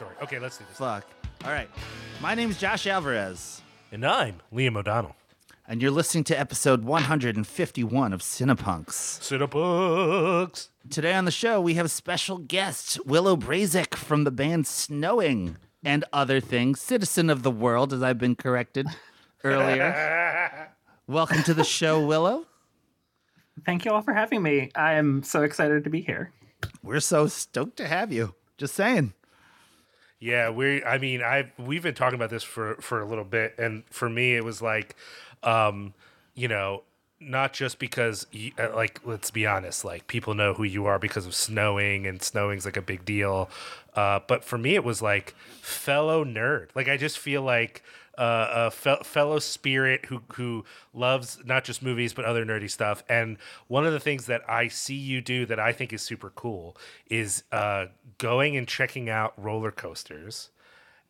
story. Okay, let's do this. Fuck. All right. My name is Josh Alvarez, And I'm Liam O'Donnell. and you're listening to episode 151 of Cinepunks. Sit up, books. Today on the show, we have special guest Willow Brazek from the band Snowing and other things, citizen of the world, as I've been corrected earlier. Welcome to the show, Willow. Thank you all for having me. I am so excited to be here. We're so stoked to have you. Just saying. Yeah, we. I mean, I we've been talking about this for for a little bit, and for me, it was like, um, you know, not just because, uh, like, let's be honest, like people know who you are because of snowing, and snowing's like a big deal. Uh, but for me, it was like fellow nerd. Like, I just feel like uh, a fe- fellow spirit who who loves not just movies but other nerdy stuff. And one of the things that I see you do that I think is super cool is uh, going and checking out roller coasters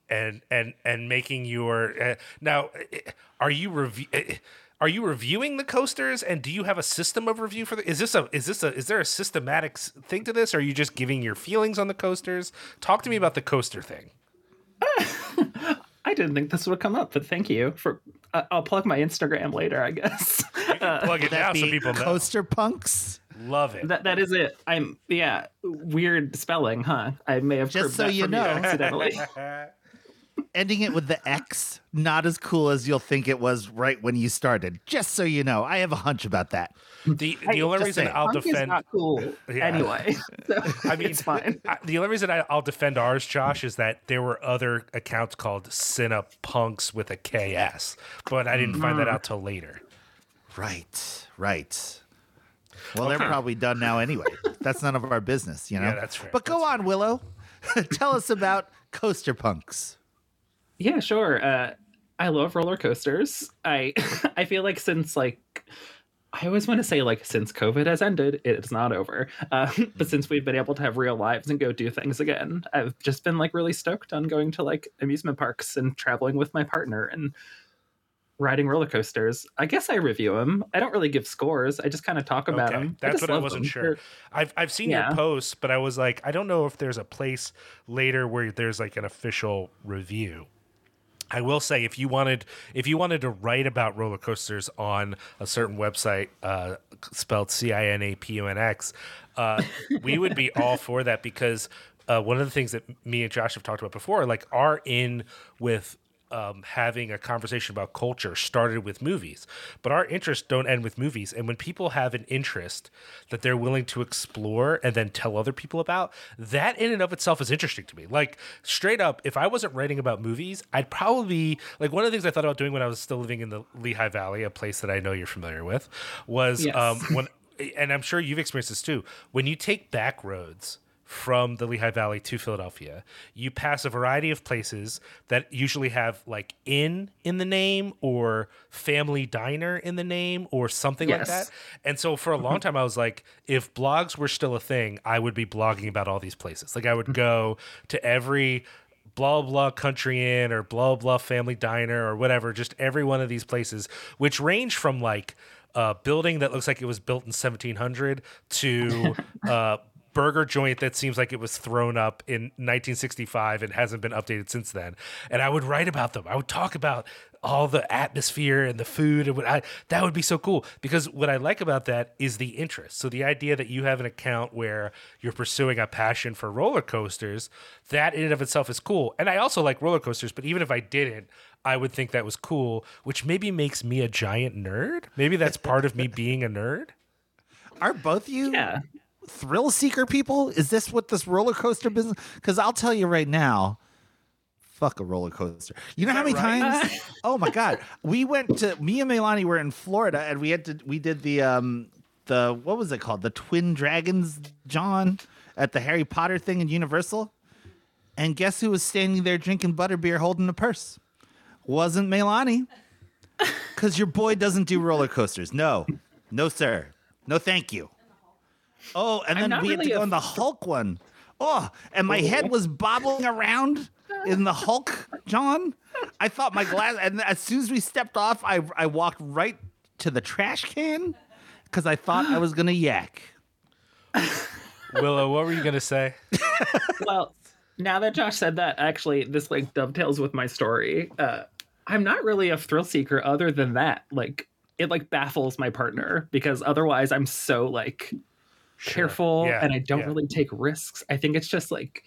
and and and making your uh, now uh, are you review. Uh, are you reviewing the coasters, and do you have a system of review for the? Is this a is this a is there a systematic thing to this? Or are you just giving your feelings on the coasters? Talk to me about the coaster thing. I didn't think this would come up, but thank you for. Uh, I'll plug my Instagram later, I guess. You can plug it now That so be people know. Coaster Punks. Love it. that that is it. I'm yeah. Weird spelling, huh? I may have Just proved so that you from know. accidentally. Ending it with the X, not as cool as you'll think it was right when you started. Just so you know, I have a hunch about that. the the only reason saying. I'll Punk is defend not cool Yeah. anyway. So I mean, it's fine. I- the only reason I, I'll defend ours, Josh, is that there were other accounts called Cinepunks with a KS, but I didn't find that Mm. out till later. Right, right. Well, they're probably done now anyway. That's none of our business, you know? Yeah, that's fair. But go on, Willow. Tell us about Coaster Punks. Yeah, sure. Uh, I love roller coasters. I I feel like since like I always want to say like since COVID has ended, it's not over. Uh, but since we've been able to have real lives and go do things again, I've just been like really stoked on going to like amusement parks and traveling with my partner and riding roller coasters. I guess I review them. I don't really give scores. I just kind of talk about Okay, them. that's what I wasn't sure. I've I've seen your posts, but I was like, I don't know if there's a place later where there's like an official review. I will say, if you wanted, if you wanted to write about roller coasters on a certain website, uh, spelled C I N A P U N X, uh, we would be all for that because uh, one of the things that me and Josh have talked about before, like, are in with um, having a conversation about culture started with movies, but our interests don't end with movies. And when people have an interest that they're willing to explore and then tell other people about, that in and of itself is interesting to me. Like straight up, if I wasn't writing about movies, I'd probably like one of the things I thought about doing when I was still living in the Lehigh Valley, a place that I know you're familiar with, was Yes. um, when, and I'm sure you've experienced this too. When you take back roads from the Lehigh Valley to Philadelphia, you pass a variety of places that usually have like inn in the name or family diner in the name or something like Yes. that. And so for a long time, I was like, if blogs were still a thing, I would be blogging about all these places. Like I would go to every blah blah country inn or blah blah family diner or whatever just every one of these places which range from like a building that looks like it was built in 1700 to uh burger joint that seems like it was thrown up in 1965 and hasn't been updated since then. And i would write about them. I would talk about all the atmosphere and the food and what I, that would be so cool. Because what i like about that is the interest. So the idea that you have an account where you're pursuing a passion for roller coasters that in and of itself is cool. And i also like roller coasters but even if i didn't i would think that was cool which maybe makes me a giant nerd. Maybe that's part of me being a nerd. Are both you Yeah. Thrill seeker people? Is this what this roller coaster business? Because I'll tell you right now, fuck a roller coaster. You know how many right? times? oh my god, we went to me and Melani were in Florida and we had to we did the um the what was it called the Twin Dragons John at the Harry Potter thing in Universal. And guess who was standing there drinking butterbeer holding a purse? Wasn't Melani. Because your boy doesn't do roller coasters. No, no, sir. No, thank you. Oh, and then not we had to go on the Hulk one. Oh, and my head was bobbling around in the Hulk, John. I thought my glass, and as soon as we stepped off, I, I walked right to the trash can because I thought I was going to yak. Willow, what were you gonna say? well, now that Josh said that, actually, this like dovetails with my story. Uh, I'm not really a thrill seeker other than that. Like, it like baffles my partner because otherwise I'm so like Sure. careful Yeah, and I don't yeah. really take risks. I think it's just like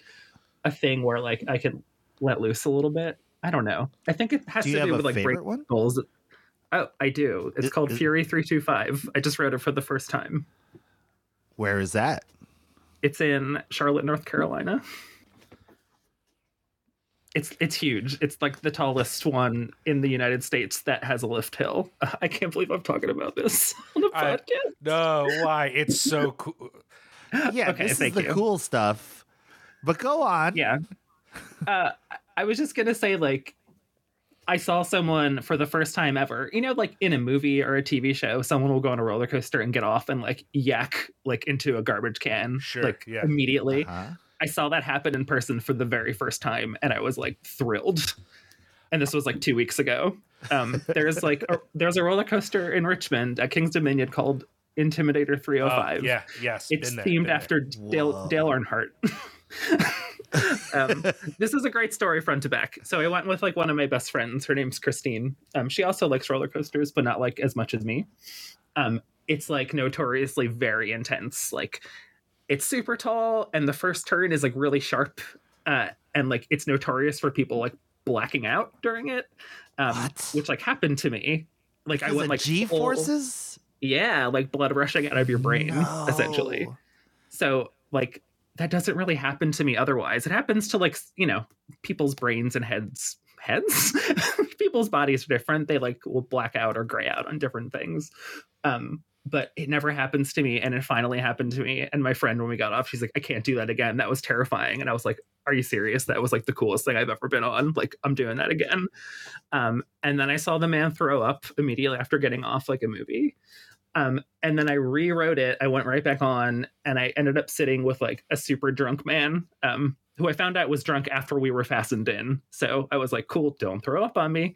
a thing where like I can let loose a little bit. I don't know. I think it has Do to do with like break one? goals. Oh, I do. It's called Fury 325. I just wrote it for the first time. Where is that? It's in Charlotte, North Carolina. It's it's huge. It's like the tallest one in the United States that has a lift hill. I can't believe I'm talking about this on the I- podcast. No, why? It's so cool. Yeah, Okay, this is the you. cool stuff. But go on. Yeah. Uh, I was just gonna say like. I saw someone for the first time ever, you know, like in a movie or a TV show, someone will go on a roller coaster and get off and like yak like into a garbage can, Sure, like yeah. immediately. Uh-huh. I saw that happen in person for the very first time, and I was like thrilled. And this was like two weeks ago. Um, there's like a, there's a roller coaster in Richmond at Kings Dominion called Intimidator 305. Oh, yeah, yes. It's been there, themed there. after Dale, Dale Earnhardt. um, this is a great story front to back. So I went with like one of my best friends. Her name's Christine. Um, she also likes roller coasters, but not like as much as me. Um, it's like notoriously very intense. Like it's super tall, and the first turn is like really sharp, uh, and like it's notorious for people like blacking out during it, um, which like happened to me. Like I went like G forces. yeah, like blood rushing out of your brain, essentially. So like that doesn't really happen to me otherwise. It happens to like you know people's brains and heads. Heads, people's bodies are different. They like will black out or gray out on different things. Um, but it never happens to me, and it finally happened to me. And my friend, when we got off, she's like, "I can't do that again. That was terrifying." And I was like, "Are you serious? That was like the coolest thing I've ever been on. Like I'm doing that again." Um, and then I saw the man throw up immediately after getting off like a movie. Um, and then I rewrote it. I went right back on, and I ended up sitting with like a super drunk man, um, who I found out was drunk after we were fastened in. So I was like, "Cool, don't throw up on me."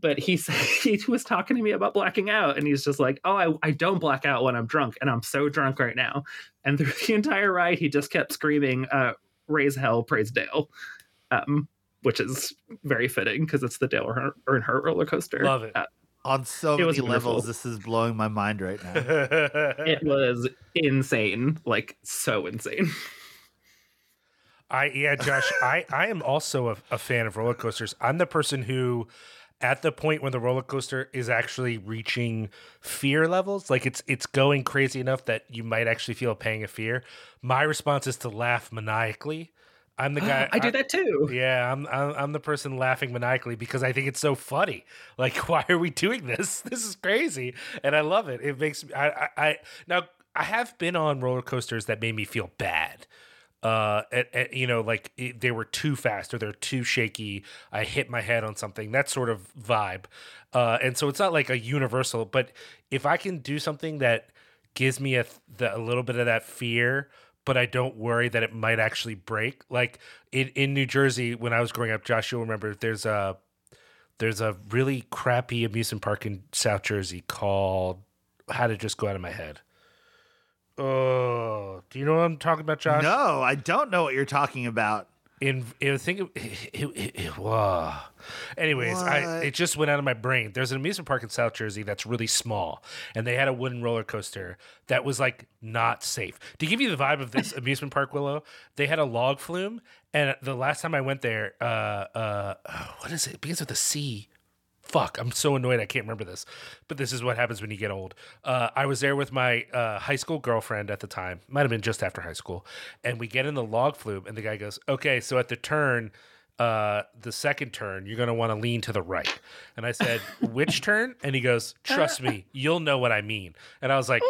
But he said he was talking to me about blacking out, and he's just like, "Oh, I, I don't black out when I'm drunk, and I'm so drunk right now." And through the entire ride, he just kept screaming, uh, "Raise hell, praise Dale," um, which is very fitting because it's the Dale Earn- Earnhardt roller coaster. Love it. Uh, On so It many levels, this is blowing my mind right now. it was insane, like so insane. I yeah, Josh. I I am also a, a fan of roller coasters. I'm the person who, at the point when the roller coaster is actually reaching fear levels, like it's it's going crazy enough that you might actually feel a pang of fear. My response is to laugh maniacally. I'm the guy. I do that too. Yeah, I'm, I'm I'm the person laughing maniacally because I think it's so funny. Like, why are we doing this? This is crazy, and I love it. It makes me. I I, I now I have been on roller coasters that made me feel bad. Uh, at, at, you know, like it, they were too fast or they're too shaky. I hit my head on something. That sort of vibe. Uh, and so it's not like a universal, but if I can do something that gives me a the, a little bit of that fear, but I don't worry that it might actually break. Like in in New Jersey when I was growing up, Josh, you'll remember there's a there's a really crappy amusement park in South Jersey called how it just go out of my head? Oh, do you know what I'm talking about, Josh? No, I don't know what you're talking about. in I think it, it, it, it- whoa. Anyways, I it just went out of my brain. There's an amusement park in South Jersey that's really small, and they had a wooden roller coaster that was like not safe. To give you the vibe of this amusement park, Willow, they had a log flume, and the last time I went there, uh, uh, what is it? It begins with a C fuck i'm so annoyed i can't remember this but this is what happens when you get old uh, i was there with my uh, high school girlfriend at the time might have been just after high school and we get in the log flume and the guy goes okay so at the turn uh, the second turn you're going to want to lean to the right and i said which turn and he goes trust me you'll know what i mean and i was like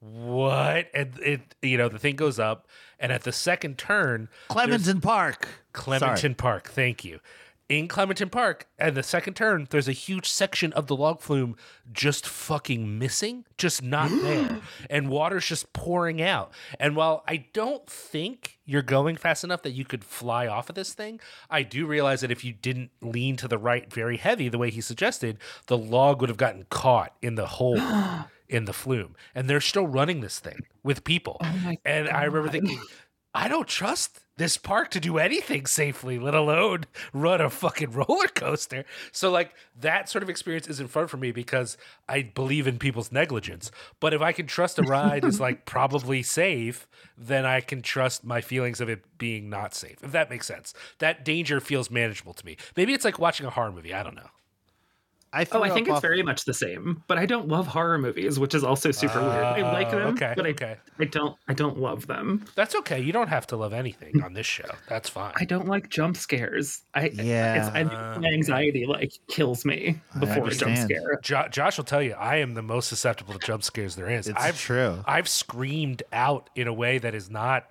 what and it you know the thing goes up and at the second turn Clementon Park. Clementon Sorry. Park. Thank you. In Clementon Park, and the second turn, there's a huge section of the log flume just fucking missing, just not there. And water's just pouring out. And while I don't think you're going fast enough that you could fly off of this thing, I do realize that if you didn't lean to the right very heavy the way he suggested, the log would have gotten caught in the hole. in the flume, and they're still running this thing with people. Oh and I remember thinking, I don't trust this park to do anything safely, let alone run a fucking roller coaster. So, like, that sort of experience isn't fun for me because I believe in people's negligence. But if I can trust a ride is like probably safe, then I can trust my feelings of it being not safe, if that makes sense. That danger feels manageable to me. Maybe it's like watching a horror movie. I don't know. I Oh, I think up it's off- very much the same, but I don't love horror movies, which is also super weird. I like Uh, them, okay, but I, okay. I don't I don't love them. That's okay. You don't have to love anything on this show. That's fine. I don't like jump scares. I Yeah. it's, I, my anxiety like kills me before a jump scare. Jo- Josh will tell you, I am the most susceptible to jump scares there is. It's I've, true. I've screamed out in a way that is not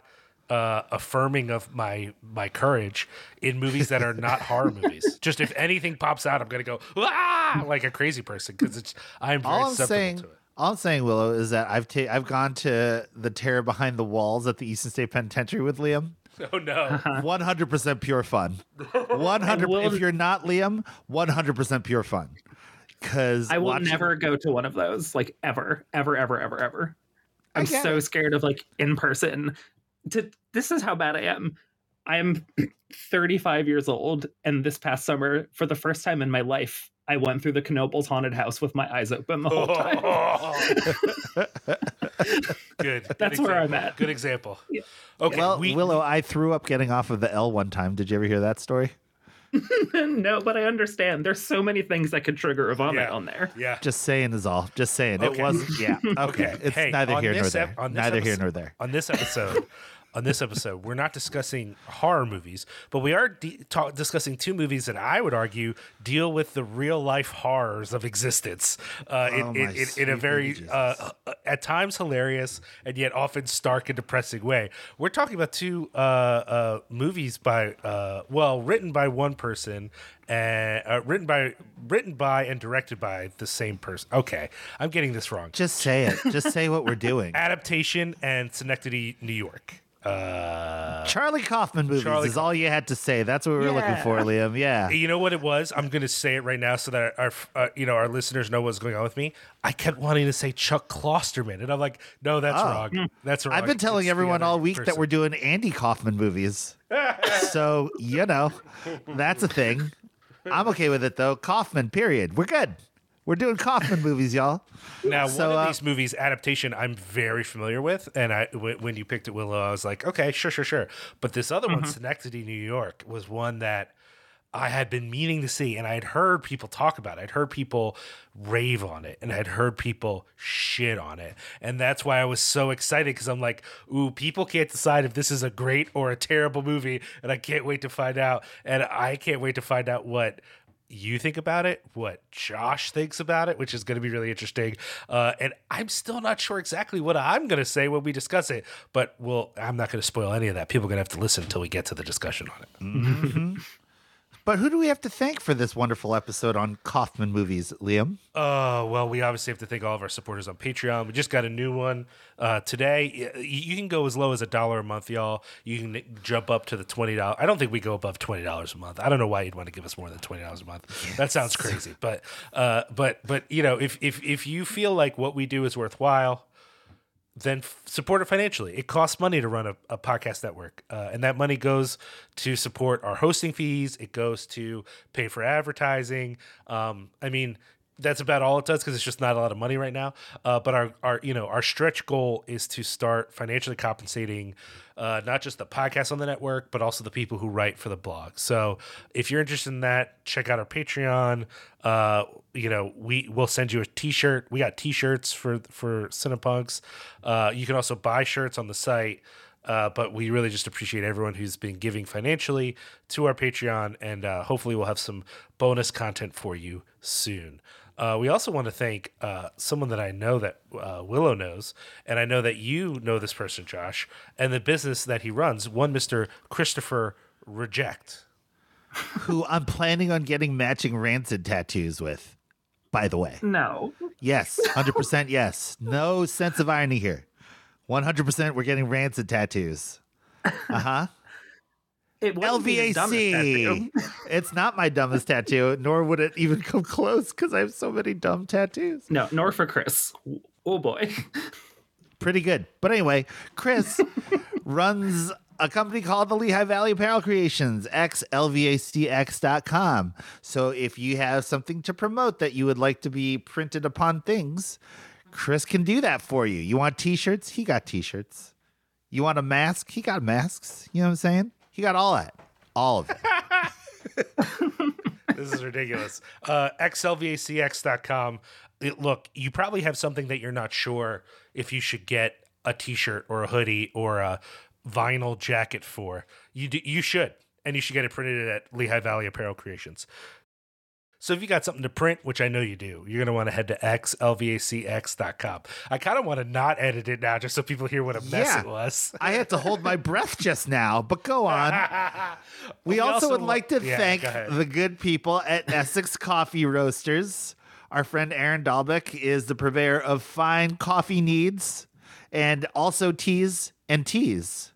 uh, affirming of my my courage in movies that are not horror movies. Just if anything pops out, I'm gonna go ah like a crazy person because it's I'm very all I'm susceptible saying, to it. all I'm saying, Willow, is that I've ta- I've gone to the terror behind the walls at the Eastern State Penitentiary with Liam. Oh no! One hundred percent pure fun. One hundred. will- If you're not Liam, one hundred percent pure fun. Because I will never go to one of those, like ever, ever, ever, ever, ever. I I'm so it. scared of like in person. To this is how bad I am. I am 35 years old, and this past summer, for the first time in my life, I went through the Knoebels haunted house with my eyes open the whole time. Good. Good That's where I'm at. Good example. Yeah. Okay. Well, we, Willow, I threw up getting off of the L one time. Did you ever hear that story? no, but I understand. There's so many things that could trigger a vomit Yeah. on there. Yeah. Just saying is all. Just saying. It wasn't. Yeah. Okay. Okay. It's Hey, neither here nor this there. ep- on this neither here nor there. on this episode on this episode we're not discussing horror movies but we are de- ta- discussing two movies that i would argue deal with the real life horrors of existence uh, in, Oh, in, my in, in a very uh, uh, at times hilarious and yet often stark and depressing way we're talking about two uh, uh, movies by uh, well written by one person and uh, written by written by and directed by the same person okay i'm getting this wrong Just say it. Just say what we're doing. adaptation and Synecdoche, New York. Uh, Charlie Kaufman movies Charlie is all you had to say. That's what we were looking for, Liam. Yeah. you know what it was? I'm going to say it right now so that our, uh, you know, our listeners know what's going on with me. I kept wanting to say Chuck Klosterman, and I'm like, no, that's Oh. wrong. That's wrong. I've been telling It's everyone all week that we're doing Andy Kaufman movies. so, you know, that's a thing. I'm okay with it though. Kaufman, period. We're good. We're doing Kaufman movies, y'all. Now, So, one of uh, these movies adaptation I'm very familiar with, and I w- when you picked it, Willow, I was like, okay, sure, sure, sure. But this other Mm-hmm. one, Synecdoche, New York, was one that I had been meaning to see, and I had heard people talk about it. I'd heard people rave on it, and I'd heard people shit on it, and that's why I was so excited because I'm like, ooh, people can't decide if this is a great or a terrible movie, and I can't wait to find out, and I can't wait to find out what you think about it, what Josh thinks about it, which is going to be really interesting. Uh, and I'm still not sure exactly what I'm going to say when we discuss it, but well, I'm not going to spoil any of that. People are going to have to listen until we get to the discussion on it. But who do we have to thank for this wonderful episode on Kaufman movies, Liam? Uh, well, we obviously have to thank all of our supporters on Patreon. We just got a new one uh, today. You can go as low as a dollar a month, y'all. You can jump up to the twenty dollars. I don't think we go above twenty dollars a month. I don't know why you'd want to give us more than twenty dollars a month. That sounds crazy, but uh, but but you know, if if if you feel like what we do is worthwhile, then f- support it financially. It costs money to run a, a podcast network, uh, and that money goes to support our hosting fees. It goes to pay for advertising. Um, I mean, that's about all it does because it's just not a lot of money right now. Uh, but our, our, you know, our stretch goal is to start financially compensating uh, not just the podcast on the network, but also the people who write for the blog. So if you're interested in that, check out our Patreon. Uh, you know, we will send you a T-shirt. We got T-shirts for for Cinepunks. Uh, you can also buy shirts on the site. Uh, but we really just appreciate everyone who's been giving financially to our Patreon, and uh, hopefully we'll have some bonus content for you soon. Uh, we also want to thank uh, someone that I know that uh, Willow knows, and I know that you know this person, Josh, and the business that he runs, one Mr. Christopher Reject. Who I'm planning on getting matching rancid tattoos with, by the way. No. Yes, 100% yes. No sense of irony here. 100% we're getting rancid tattoos. Uh huh. It wouldn't be his. LVAC. It's not my dumbest tattoo, nor would it even come close because I have so many dumb tattoos. No, nor for Chris. Oh boy. pretty good. But anyway, Chris runs a company called the Lehigh Valley Apparel Creations, xlvacx.com. So if you have something to promote that you would like to be printed upon things, Chris can do that for you. You want t-shirts? He got t-shirts. You want a mask? He got masks. You know what I'm saying? He got all that. All of it. this is ridiculous. Uh, xlvacx.com. It, look, you probably have something that you're not sure if you should get a t-shirt or a hoodie or a vinyl jacket for. You do, you should, and you should get it printed at Lehigh Valley Apparel Creations. So if you got something to print, which I know you do, you're going to want to head to xlvacx.com. I kind of want to not edit it now just so people hear what a mess Yeah. it was. I had to hold my breath just now, but go on. We, We also, also would lo- like to Yeah, thank go the good people at Essex Coffee Roasters. Our friend Aaron Dalbeck is the purveyor of fine coffee needs and also teas and teas.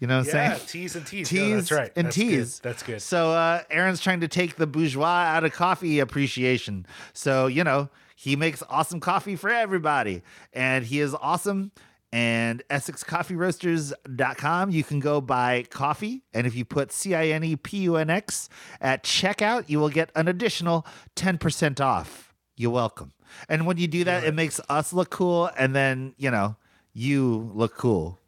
You know what I'm saying? yeah, saying? T's and T's. Teas No, that's right. and That's teas. Good. That's good. So uh, Aaron's trying to take the bourgeois out of coffee appreciation. So you know he makes awesome coffee for everybody, and he is awesome. And EssexCoffeeRoasters.com, you can go buy coffee, and if you put C I N E P U N X at checkout, you will get an additional ten percent off. You're welcome. And when you do that, it makes us look cool, and then you know you look cool.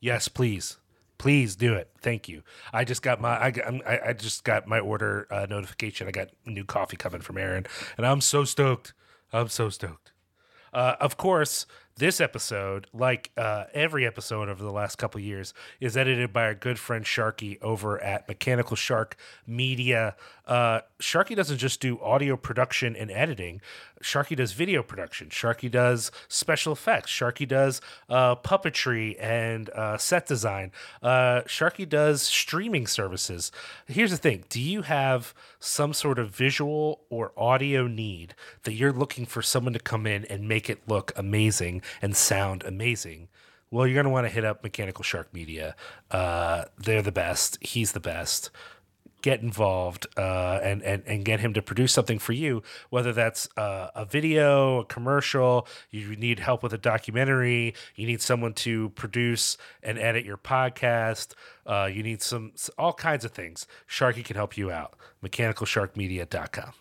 Yes, please, please do it. Thank you. I just got my I I just got my order uh, notification. I got new coffee coming from Aaron, and I'm so stoked. I'm so stoked. Uh, of course, this episode, like uh, every episode over the last couple years, is edited by our good friend Sharky over at Mechanical Shark Media. Uh, Sharky doesn't just do audio production and editing. Sharky does video production. Sharky does special effects. Sharky does uh, puppetry and uh, set design. Uh, Sharky does streaming services. Here's the thing: Do you have some sort of visual or audio need that you're looking for someone to come in and make it look amazing and sound amazing? Well, you're going to want to hit up Mechanical Shark Media. Uh, they're the best. He's the best get involved uh, and, and and get him to produce something for you, whether that's uh, a video, a commercial, you need help with a documentary, you need someone to produce and edit your podcast, uh, you need some all kinds of things. Sharky can help you out. MechanicalSharkMedia.com.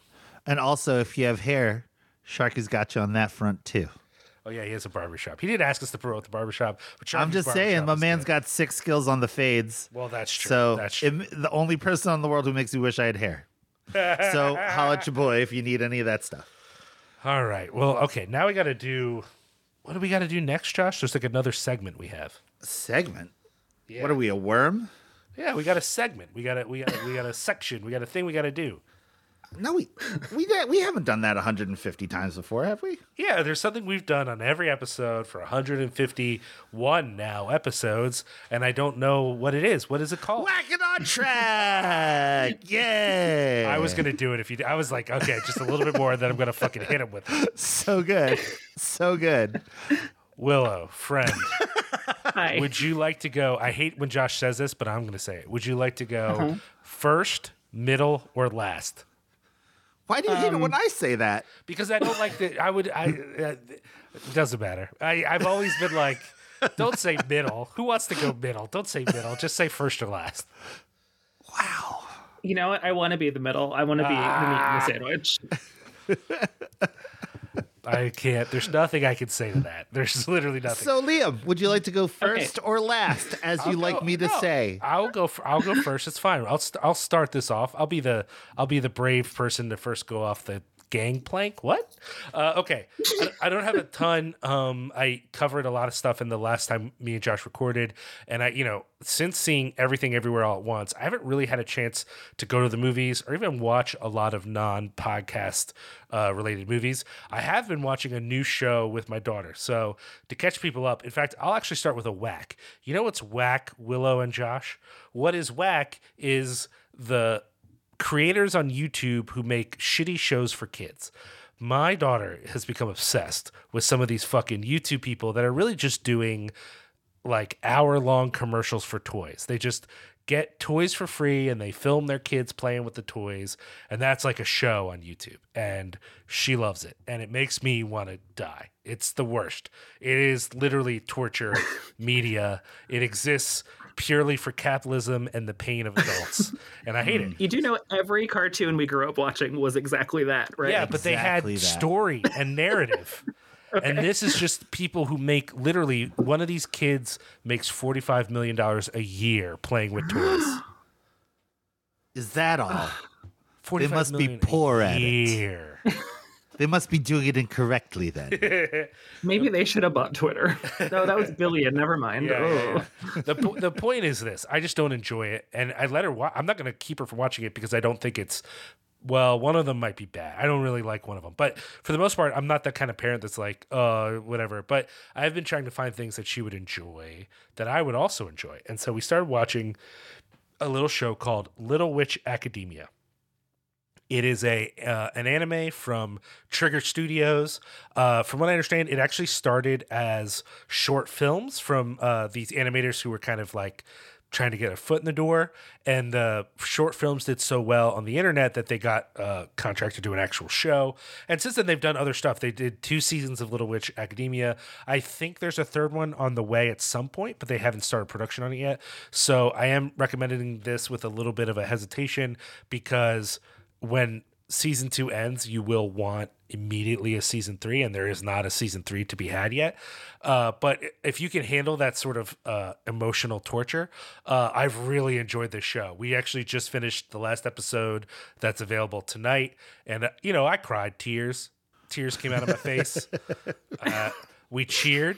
And also, if you have hair, Sharky's got you on that front too. Oh yeah, he has a barbershop. He did ask us to promote the barbershop, but I'm just saying, my man's good. got six skills on the fades. Well, that's true. So that's true. it- the only person in the world who makes me wish I had hair. so holla at your boy if you need any of that stuff. All right. Well, okay. Now we got to do. What do we got to do next, Josh? There's like another segment we have. Segment. Yeah. What are we, a worm? Yeah, we got a segment. We got a we got a, we got a section. We got a thing we got to do. No, we we we haven't done that 150 times before, have we? Yeah, there's something we've done on every episode for 151 now episodes, and I don't know what it is. What is it called? Whack it on track. Yeah. I was gonna do it if you. I was like, okay, just a little bit more, and then I'm gonna fucking hit him with it. so good. So good. Willow, friend, Hi. would you like to go? I hate when Josh says this, but I'm gonna say it. Would you like to go Uh-huh. first, middle, or last? Why do you hate it Um, when I say that? because I don't like the. I would. I. Uh, it doesn't matter. I. I've always been like, don't say middle. Who wants to go middle? Don't say middle. Just say first or last. Wow. you know what? I want to be the middle. I want to be Ah. the meat in the sandwich. I can't. There's nothing I can say to that. There's literally nothing. So Liam, would you like to go first or last, as you I'll like go- me to no, say? I'll go. f- I'll go first. It's fine. I'll. St- I'll start this off. I'll be the. I'll be the brave person to first go off the gangplank. What? Uh, okay. I, I don't have a ton. Um, I covered a lot of stuff in the last time me and Josh recorded, and I, you know, since seeing everything everywhere all at once, I haven't really had a chance to go to the movies or even watch a lot of non-podcast uh, related movies. I have been watching a new show with my daughter, so to catch people up. In fact, I'll actually start with a whack. You know what's whack, Willow and Josh? What is whack is the creators on YouTube who make shitty shows for kids. My daughter has become obsessed with some of these fucking YouTube people that are really just doing like hour long commercials for toys. They just get toys for free and they film their kids playing with the toys and that's like a show on YouTube and she loves it and it makes me want to die. It's the worst. It is literally torture media. It exists purely for capitalism and the pain of adults, and I hate it. You do know every cartoon we grew up watching was exactly that, right? Yeah, but they had that. story and narrative. And this is just people who make literally one of these kids makes forty five million dollars a year playing with toys. Is that all? Forty five must be poor a at it. year. they must be doing it incorrectly then. Maybe they should have bought Twitter. No, that was billion. Never mind. Yeah, yeah, Oh. yeah. the po- the point is this: I just don't enjoy it, and I let her. Wa- I'm not going to keep her from watching it because I don't think it's. Well, one of them might be bad. I don't really like one of them, but for the most part, I'm not that kind of parent that's like, uh, whatever. But I've been trying to find things that she would enjoy that I would also enjoy, and so we started watching a little show called Little Witch Academia. It is a uh, an anime from Trigger Studios. Uh, from what I understand, it actually started as short films from uh, these animators who were kind of like trying to get a foot in the door. And the short films did so well on the internet that they got a contract to do an actual show. And since then, they've done other stuff. They did two seasons of Little Witch Academia. I think there's a third one on the way at some point, but they haven't started production on it yet. So I am recommending this with a little bit of a hesitation because when season two ends, you will want immediately a season three, and there is not a season three to be had yet. Uh, but if you can handle that sort of uh, emotional torture, uh, I've really enjoyed this show. We actually just finished the last episode that's available tonight, and uh, you know I cried tears. Tears came out of my face. Uh, we cheered.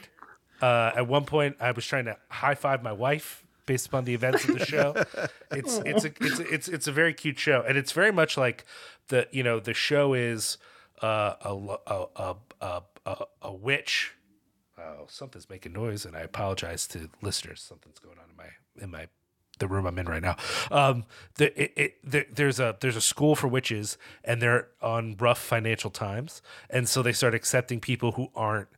Uh, at one point, I was trying to high five my wife based upon the events of the show. It's it's a, it's a, it's it's a very cute show, and it's very much like the you know the show is uh, a, a, a a a a witch. Oh, something's making noise, and I apologize to listeners. Something's going on in my in my the room I'm in right now. Um, the, it, it, there, there's a there's a school for witches, and they're on rough financial times, and so they start accepting people who aren't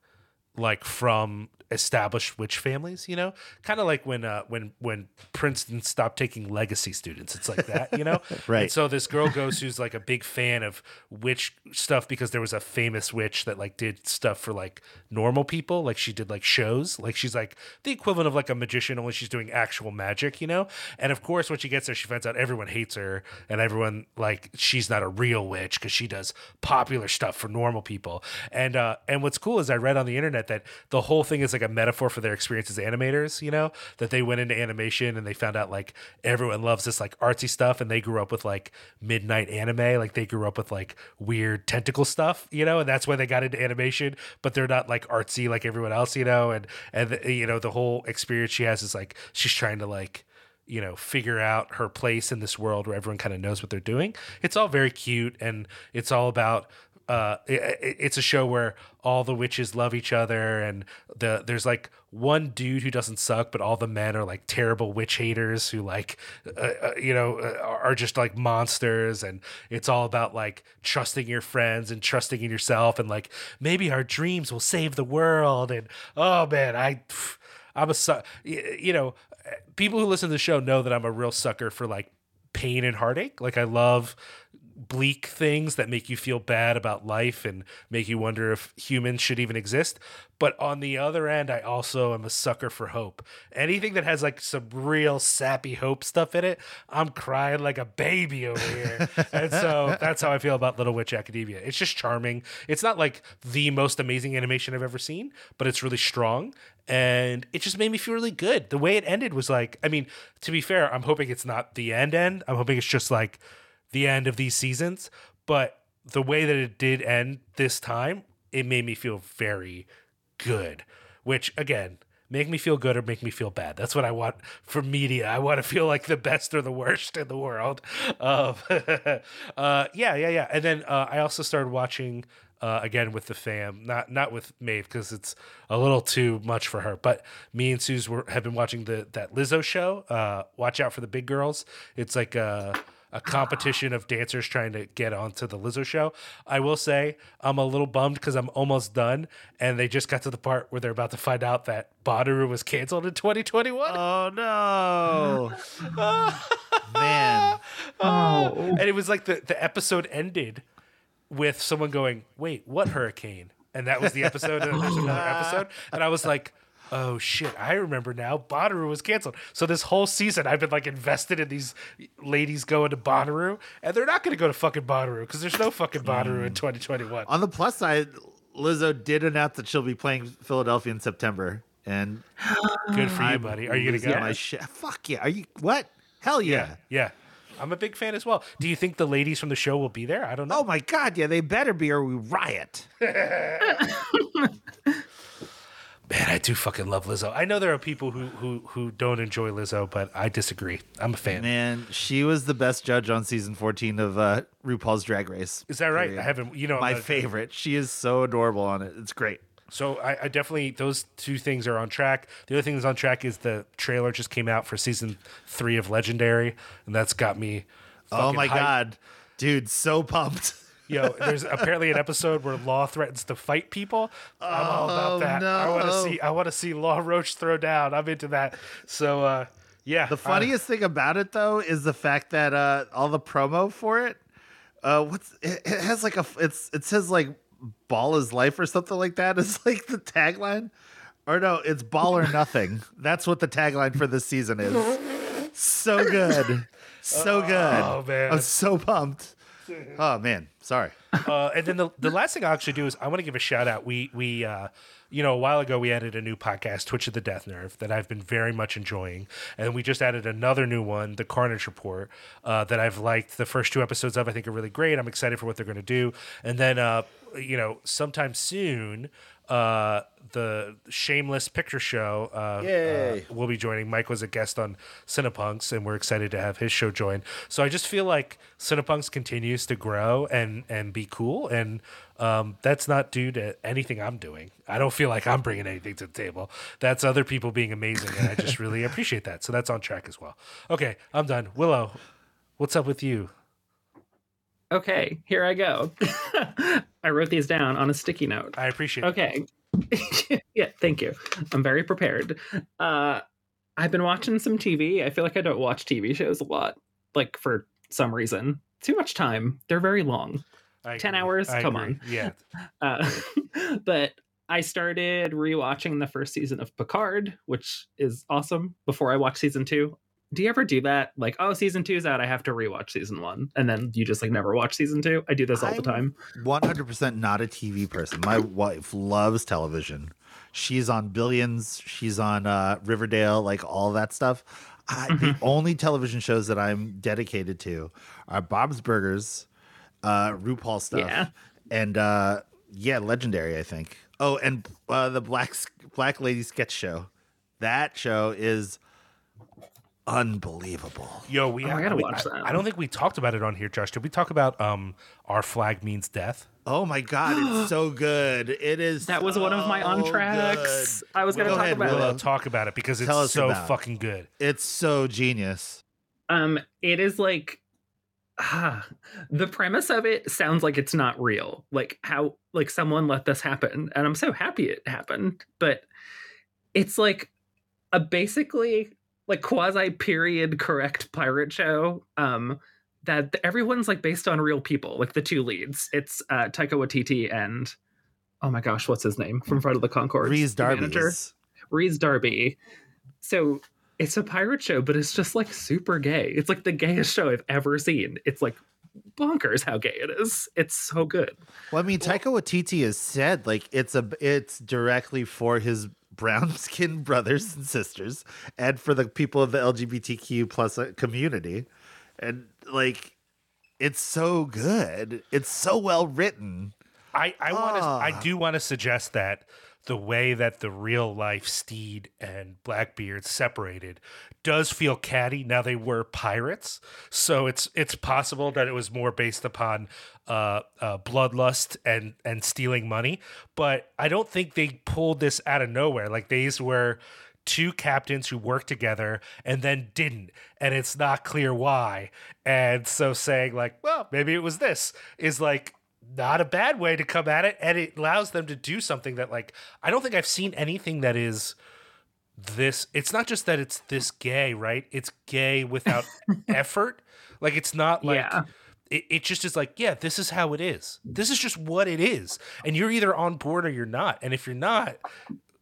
like from established witch families, you know, kind of like when uh, when when Princeton stopped taking legacy students. It's like that, you know. Right. And so this girl goes who's like a big fan of witch stuff because there was a famous witch that like did stuff for like normal people, like she did like shows, like she's like the equivalent of like a magician, only she's doing actual magic, you know. And of course, when she gets there, she finds out everyone hates her and everyone like she's not a real witch because she does popular stuff for normal people. And uh, and what's cool is I read on the internet that the whole thing is like a metaphor for their experience as animators, you know, that they went into animation and they found out like everyone loves this like artsy stuff and they grew up with like midnight anime, like they grew up with like weird tentacle stuff, you know, and that's why they got into animation, but they're not like artsy like everyone else, you know, and and the, you know the whole experience she has is like she's trying to like you know figure out her place in this world where everyone kind of knows what they're doing. It's all very cute and it's all about uh it, it- it's a show where all the witches love each other and the there's like one dude who doesn't suck but all the men are like terrible witch haters who like uh, uh, you know uh, are just like monsters. And it's all about like trusting your friends and trusting in yourself. And like maybe our dreams will save the world. And oh man i i'm a you know people who listen to the show know that i'm a real sucker for like pain and heartache. Like i love bleak things that make you feel bad about life and make you wonder if humans should even exist. But on the other end, I also am a sucker for hope. Anything that has like some real sappy hope stuff in it, I'm crying like a baby over here. and so that's how I feel about Little Witch Academia. It's just charming. It's not like the most amazing animation I've ever seen, but it's really strong. And it just made me feel really good. The way it ended was like, I mean, to be fair, I'm hoping it's not the end end. I'm hoping it's just like the end of these seasons. But the way that it did end this time, it made me feel very good. Which again, make me feel good or make me feel bad. That's what I want from media. I want to feel like the best or the worst in the world. Um, uh, yeah, yeah, yeah. And then uh, I also started watching uh, again with the fam, not not with Maeve because it's a little too much for her. But me and Suze were have been watching the that Lizzo show. Uh, Watch out for the big girls. It's like a a competition of dancers trying to get onto the Lizzo show. I will say I'm a little bummed because I'm almost done, and they just got to the part where they're about to find out that Bonnaroo was canceled in 2021. Oh no, man! Oh. and it was like the, the episode ended with someone going, Wait, what hurricane? and that was the episode, and there's another episode, and I was like. Oh shit! I remember now. Bonnaroo was canceled. So this whole season, I've been like invested in these ladies going to Bonnaroo, and they're not going to go to fucking Bonnaroo because there's no fucking Bonnaroo in mm. 2021. On the plus side, Lizzo did announce that she'll be playing Philadelphia in September, and Good for you, buddy. Are you gonna losing go? My shit. Fuck yeah! Are you what? Hell yeah! Yeah, yeah. I'm a big fan as well. Do you think the ladies from the show will be there? I don't know. Oh my god! Yeah, they better be, or we riot. Man, I do fucking love Lizzo. I know there are people who who who don't enjoy Lizzo, but I disagree. I'm a fan. Man, she was the best judge on season 14 of uh, RuPaul's Drag Race. Is that right? Period. I haven't. You know, My uh, favorite. She is so adorable on it. It's great. So I, I definitely those two things are on track. The other thing that's on track is the trailer just came out for season three of Legendary, and that's got me. Oh my hyped. god, dude, so pumped. Yo, there's apparently an episode where Law threatens to fight people. I'm all about Oh, that. I want to see. I want to see Law Roach throw down. I'm into that. So uh, yeah, The funniest thing about it though is the fact that uh, all the promo for it, uh, what's it, it has like a it's it says like ball is life or something like that. It's like the tagline, or no, it's ball or nothing. That's what the tagline for this season is. So good, so good. Oh, man. I'm so pumped. Oh man, sorry. uh, and then the, the last thing I'll actually do is I want to give a shout out. We we uh, you know a while ago we added a new podcast, Twitch of the Death Nerve, that I've been very much enjoying, and we just added another new one, the Carnage Report, uh, that I've liked. The first two episodes of I think are really great. I'm excited for what they're going to do, and then uh, you know sometime soon. Uh, the Shameless Picture Show uh, Yay. uh, will be joining. Mike was a guest on Cinepunks, and we're excited to have his show join. So I just feel like Cinepunks continues to grow and and be cool, and um, that's not due to anything I'm doing. I don't feel like I'm bringing anything to the table. That's other people being amazing, and I just really appreciate that. So that's on track as well. Okay, I'm done. Willow, what's up with you? Okay, here I go. I wrote these down on a sticky note. I appreciate. it. Okay. yeah, thank you. I'm very prepared. Uh I've been watching some TV. I feel like I don't watch TV shows a lot, like for some reason. Too much time. They're very long. I 10 agree. hours? I Come agree. on. Yeah. Uh, but I started rewatching the first season of Picard, which is awesome, before I watch season two. Do you ever do that? Like, oh, season two's out, I have to rewatch season one. And then you just like never watch season two. I do this all the I'm- time. 100% not a TV person. My wife loves television. She's on Billions. She's on uh, Riverdale, like all that stuff. I, The only television shows that I'm dedicated to are Bob's Burgers, uh, RuPaul stuff, Yeah. and uh, yeah, Legendary. I think. Oh, and uh, the Black Black Lady Sketch Show. That show is unbelievable. Yo, we. Oh, I gotta we- watch I, that. I don't think we talked about it on here, Josh. Did we talk about um our flag means death? Oh my god, it's so good. It is. That was one of my on tracks. good. I was going to Go talk ahead, about Willow. it. Talk about it because it's Tell so fucking good. It's so genius. Um, it is like ah, the premise of it sounds like it's not real. Like how like someone let this happen, and I'm so happy it happened. But it's like a basically like quasi period correct pirate show. Um, that everyone's like based on real people, like the two leads. It's uh, Taika Waititi and oh my gosh, what's his name from Front of the Conchords? Rhys Darby. Rhys Darby. So it's a pirate show, but it's just like super gay. It's like the gayest show I've ever seen. It's like bonkers how gay it is. It's so good. Well, I mean, Taika Waititi has said like it's a it's directly for his brown skinned brothers and sisters, and for the people of the LGBTQ plus uh, community, and like it's so good. It's so well written. I I want to I Ah. do want to suggest that the way that the real life Stede and Blackbeard separated does feel catty. Now they were pirates, so it's it's possible that it was more based upon uh, uh, bloodlust and and stealing money. But I don't think they pulled this out of nowhere. Like these were two captains who worked together and then didn't and it's not clear why and so saying like well maybe it was this is like not a bad way to come at it and it allows them to do something that like i don't think i've seen anything that is this it's not just that it's this gay right it's gay without effort like it's not like Yeah. it, it just is like, yeah, this is how it is. This is just what it is. And you're either on board or you're not. And if you're not,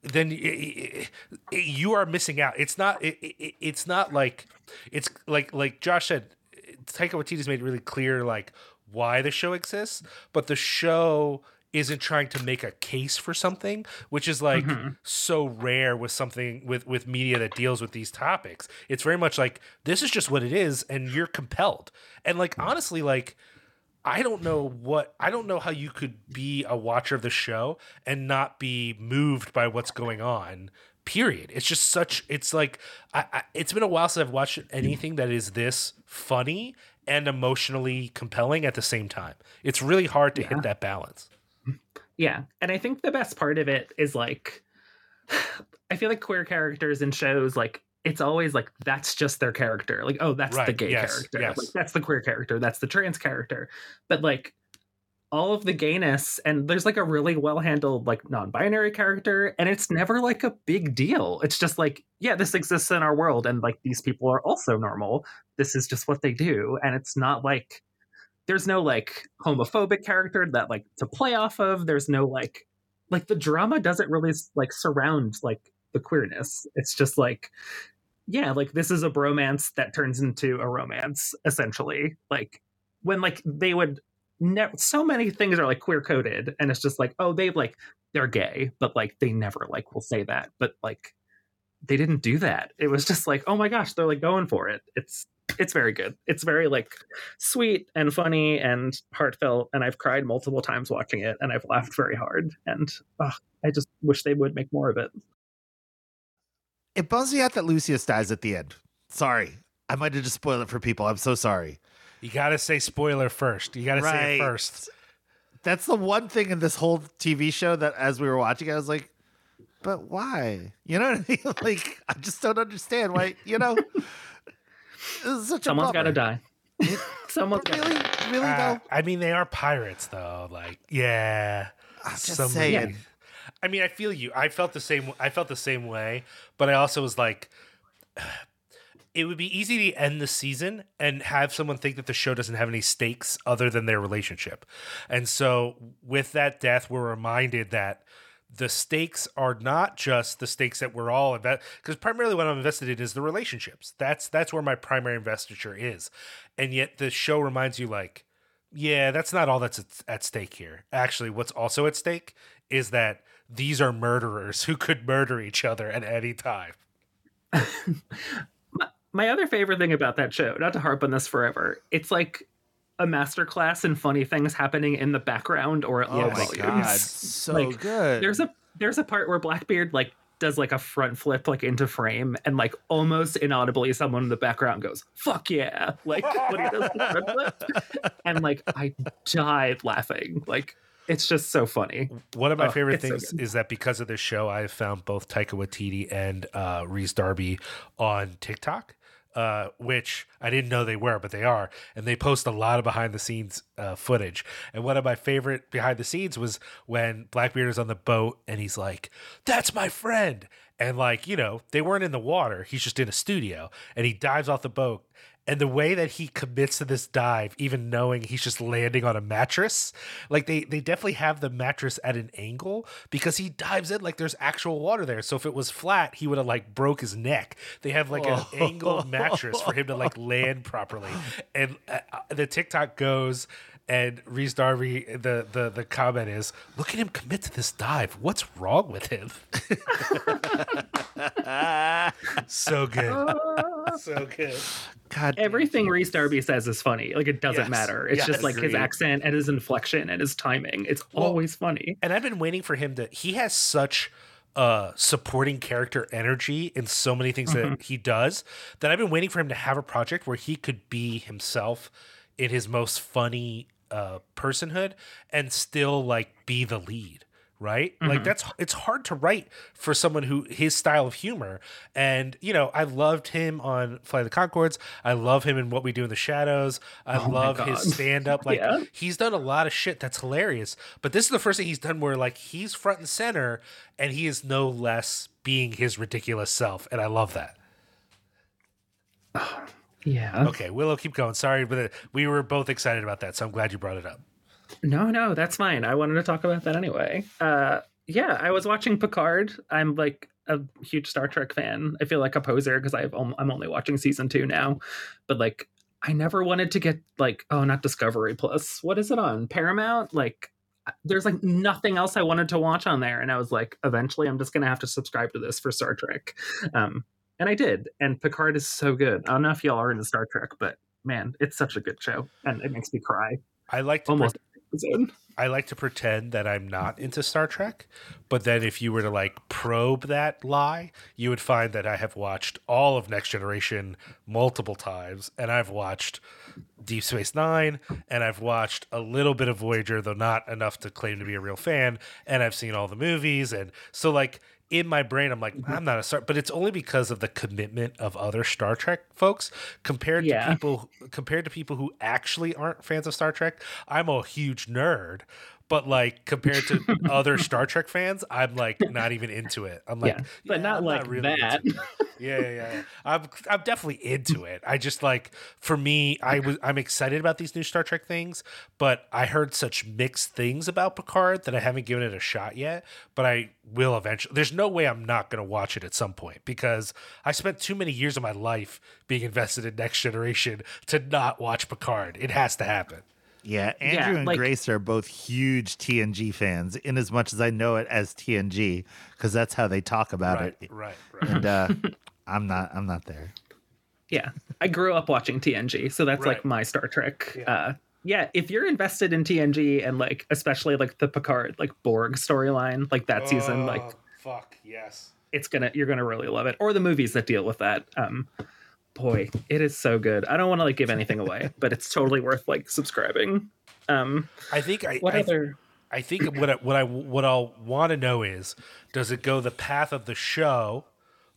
then y- y- you are missing out. It's not. It, it, it's not like. It's like like Josh said. Taika Waititi's made it really clear like why the show exists, but the show isn't trying to make a case for something, which is like mm-hmm. so rare with something with with media that deals with these topics. It's very much like this is just what it is, and you're compelled. And like mm. honestly, like I don't know what I don't know how you could be a watcher of the show and not be moved by what's going on. Period. It's just such. It's like I, I, it's been a while since I've watched anything that is this funny and emotionally compelling at the same time. It's really hard to hit that balance. Yeah. And I think the best part of it is like I feel like queer characters in shows like it's always like that's just their character. Like, oh, that's the gay yes, character. yes. Like, that's the queer character. That's the trans character. But like all of the gayness and there's like a really well handled like non-binary character and it's never like a big deal. It's just like, yeah, this exists in our world and like these people are also normal. This is just what they do and it's not like there's no like homophobic character that like to play off of. There's no like like the drama doesn't really like surround like the queerness. It's just like yeah, like this is a bromance that turns into a romance essentially. Like when like they would so many things are like queer coded and it's just like oh they like they're gay but like they never like will say that but like they didn't do that it was just like oh my gosh they're like going for it it's it's very good it's very like sweet and funny and heartfelt and i've cried multiple times watching it and i've laughed very hard and i just wish they would make more of it It bums me out that Lucius dies at the end. Sorry. I might have just spoiled it for people. I'm so sorry. You got to say spoiler first. You got to say it first. That's the one thing in this whole TV show that as we were watching, I was like, but why? You know what I mean? Like, I just don't understand why, you know? This is such someone's a got to die someone's But got to really, die really Uh, though? I mean, they are pirates, though. Like, yeah. I'm just some- saying. I mean, I feel you. I felt the same. I felt the same way, but I also was like, it would be easy to end the season and have someone think that the show doesn't have any stakes other than their relationship, and so with that death, we're reminded that the stakes are not just the stakes that we're all invest because primarily what I'm invested in is the relationships. That's that's where my primary investiture is, and yet the show reminds you like yeah, that's not all that's at, at stake here. Actually, what's also at stake is that these are murderers who could murder each other at any time. my other favorite thing about that show, not to harp on this forever, it's like a masterclass in funny things happening in the background or at Oh low my volumes. god, so Like, good. There's a there's a part where Blackbeard like does like a front flip like into frame and like almost inaudibly someone in the background goes fuck yeah. Like when he does the front flip. And like i died laughing. Like it's just so funny. One of my Oh, favorite it's so things is that because of this show, I have found both Taika Waititi and uh, Rhys Darby on TikTok, uh, which I didn't know they were, but they are. And they post a lot of behind the scenes uh, footage. And one of my favorite behind the scenes was when Blackbeard is on the boat and he's like, That's my friend. And like, you know, they weren't in the water. He's just in a studio and he dives off the boat. And the way that he commits to this dive, even knowing he's just landing on a mattress, like they they definitely have the mattress at an angle because he dives in like there's actual water there. So if it was flat, he would have like broke his neck. They have like an angled mattress for him to like land properly. And uh, uh, the TikTok goes, and Rhys Darby, the the the comment is, "Look at him commit to this dive. What's wrong with him?" so good, so good. God, everything rhys darby says is funny like it doesn't Yes. matter it's Yes. just like his accent and his inflection and his timing it's Well, always funny And I've been waiting for him to. He has such uh supporting character energy in so many things that he does that I've been waiting for him to have a project where he could be himself in his most funny uh personhood and still like be the lead right like that's it's hard to write for someone who his style of humor and you know i loved him on fly the conchords i love him in what we do in the shadows i Oh love his stand up like Yeah. he's done a lot of shit that's hilarious but this is the first thing he's done where like he's front and center and he is no less being his ridiculous self and i love that Yeah. Okay, Willow, keep going. Sorry, but uh, we were both excited about that, so I'm glad you brought it up. No, no, that's fine. I wanted to talk about that anyway. Uh, yeah, I was watching Picard. I'm like a huge Star Trek fan. I feel like a poser because I've I'm only watching season two now, but like I never wanted to get like oh not Discovery Plus. What is it on Paramount? Like there's like nothing else I wanted to watch on there, and I was like eventually I'm just gonna have to subscribe to this for Star Trek. Um, and I did. And Picard is so good. I don't know if y'all are into Star Trek, but man, it's such a good show, and it makes me cry I like to almost. pre- I like to pretend that I'm not into Star Trek, but then if you were to like probe that lie, you would find that I have watched all of Next Generation multiple times, and I've watched Deep Space Nine, and I've watched a little bit of Voyager, though not enough to claim to be a real fan, and I've seen all the movies, and so like in my brain, I'm like, mm-hmm. I'm not a Star, but it's only because of the commitment of other Star Trek folks compared Yeah. to people compared to people who actually aren't fans of Star Trek. I'm a huge nerd, but like compared to other Star Trek fans, I'm like not even into it. I'm like, yeah, but not I'm like that. into it. Yeah, yeah, yeah. I'm I'm definitely into it. I just like for me, I was I'm excited about these new Star Trek things, but I heard such mixed things about Picard that I haven't given it a shot yet. But I will eventually. There's no way I'm not going to watch it at some point because I spent too many years of my life being invested in Next Generation to not watch Picard. It has to happen. Yeah, Andrew Yeah, and like- Grace are both huge TNG fans, in as much as I know it as TNG, because that's how they talk about Right, it. right, right. And uh, I'm not. I'm not there. Yeah, I grew up watching TNG, so that's Right. like my Star Trek. Yeah. Uh, yeah, if you're invested in TNG and like especially like the Picard like Borg storyline, like that season, like Oh, fuck yes. it's gonna you're gonna really love it, or the movies that deal with that. Um, boy, it is so good. I don't want to like give anything away, but it's totally worth like subscribing. Um, I think I, what I other? I think what I, what I what I'll want to know is does it go the path of the show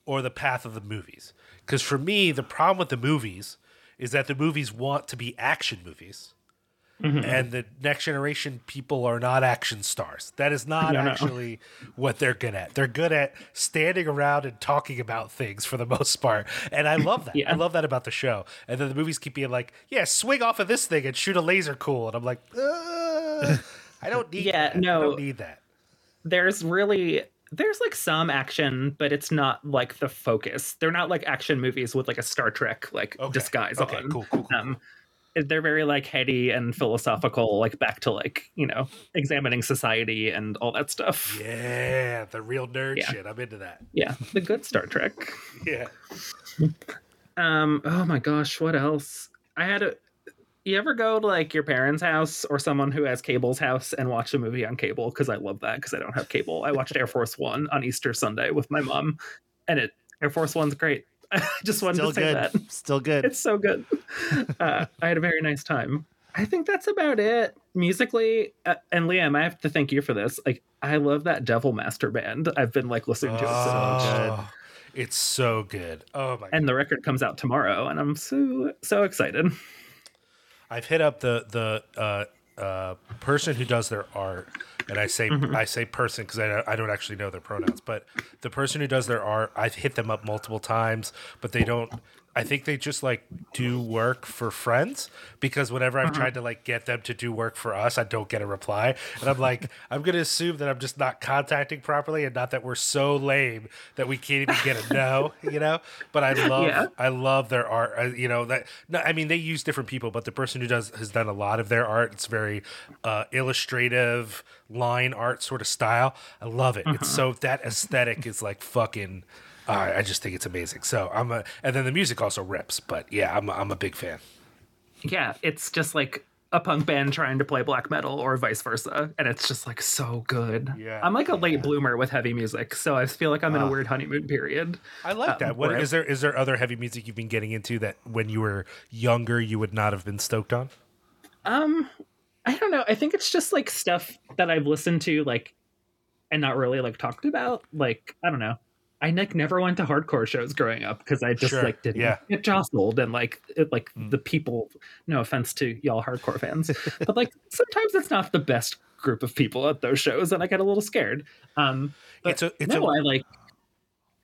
or the path of the movies? Because for me, the problem with the movies is that the movies want to be action movies. Mm-hmm. And the next generation people are not action stars. That is not No, no. actually what they're good at. They're good at standing around and talking about things for the most part. And I love that. Yeah. I love that about the show. And then the movies keep being like, yeah, swing off of this thing and shoot a laser cool. And I'm like, "Uh, I don't need Yeah, that. I no. don't need that. there's really there's like some action, but it's not like the focus. They're not like action movies with like a Star Trek like Okay. disguise. Okay, on. cool, cool, cool, Um, they're very like heady and philosophical, like back to like you know examining society and all that stuff. Yeah, the real nerd Yeah. shit. I'm into that. Yeah, the good Star Trek. Yeah. Um. Oh my gosh, what else? I had a. You ever go to like your parents' house or someone who has cable's house and watch a movie on cable? Because I love that because I don't have cable. I watched Air Force One on Easter Sunday with my mom, and it Air Force One's great. I just wanted Still to say good. that Still good. it's so good. Uh, I had a very nice time. I think that's about it musically. Uh, and Liam, I have to thank you for this. Like, I love that Devil Master band. I've been like listening to it so much. Oh, It's so good. Oh my And the record comes out tomorrow, and I'm so so excited. I've hit up the the uh, uh, person who does their art, and I say I say person because I don't, I don't actually know their pronouns, but the person who does their art, I've hit them up multiple times, but they don't. I think they just like do work for friends because whenever I've tried to like get them to do work for us, I don't get a reply, and I'm like, I'm gonna assume that I'm just not contacting properly, and not that we're so lame that we can't even get a no, you know. But I love Yeah. I love their art. I, you know that. No, I mean they use different people, but the person who does has done a lot of their art. It's very uh, illustrative line art sort of style. I love it. It's so that aesthetic is like fucking. Uh, I just think it's amazing. So I'm a, and then the music also rips. But yeah, I'm a, I'm a big fan. Yeah, it's just like a punk band trying to play black metal or vice versa. And it's just like so good. Yeah, I'm like a late bloomer with heavy music. So I feel like I'm in a weird honeymoon period. I like Um, that. What where I- is there? Is there other heavy music you've been getting into that when you were younger you would not have been stoked on? Um, I don't know. I think it's just like stuff that I've listened to, like, and not really like talked about. Like, I don't know. I like never went to hardcore shows growing up because I just Sure, like didn't yeah. get jostled and like it, like the people. No offense to y'all hardcore fans, but like sometimes it's not the best group of people at those shows, and I get a little scared. Um, but It's a- it's no, a- I like.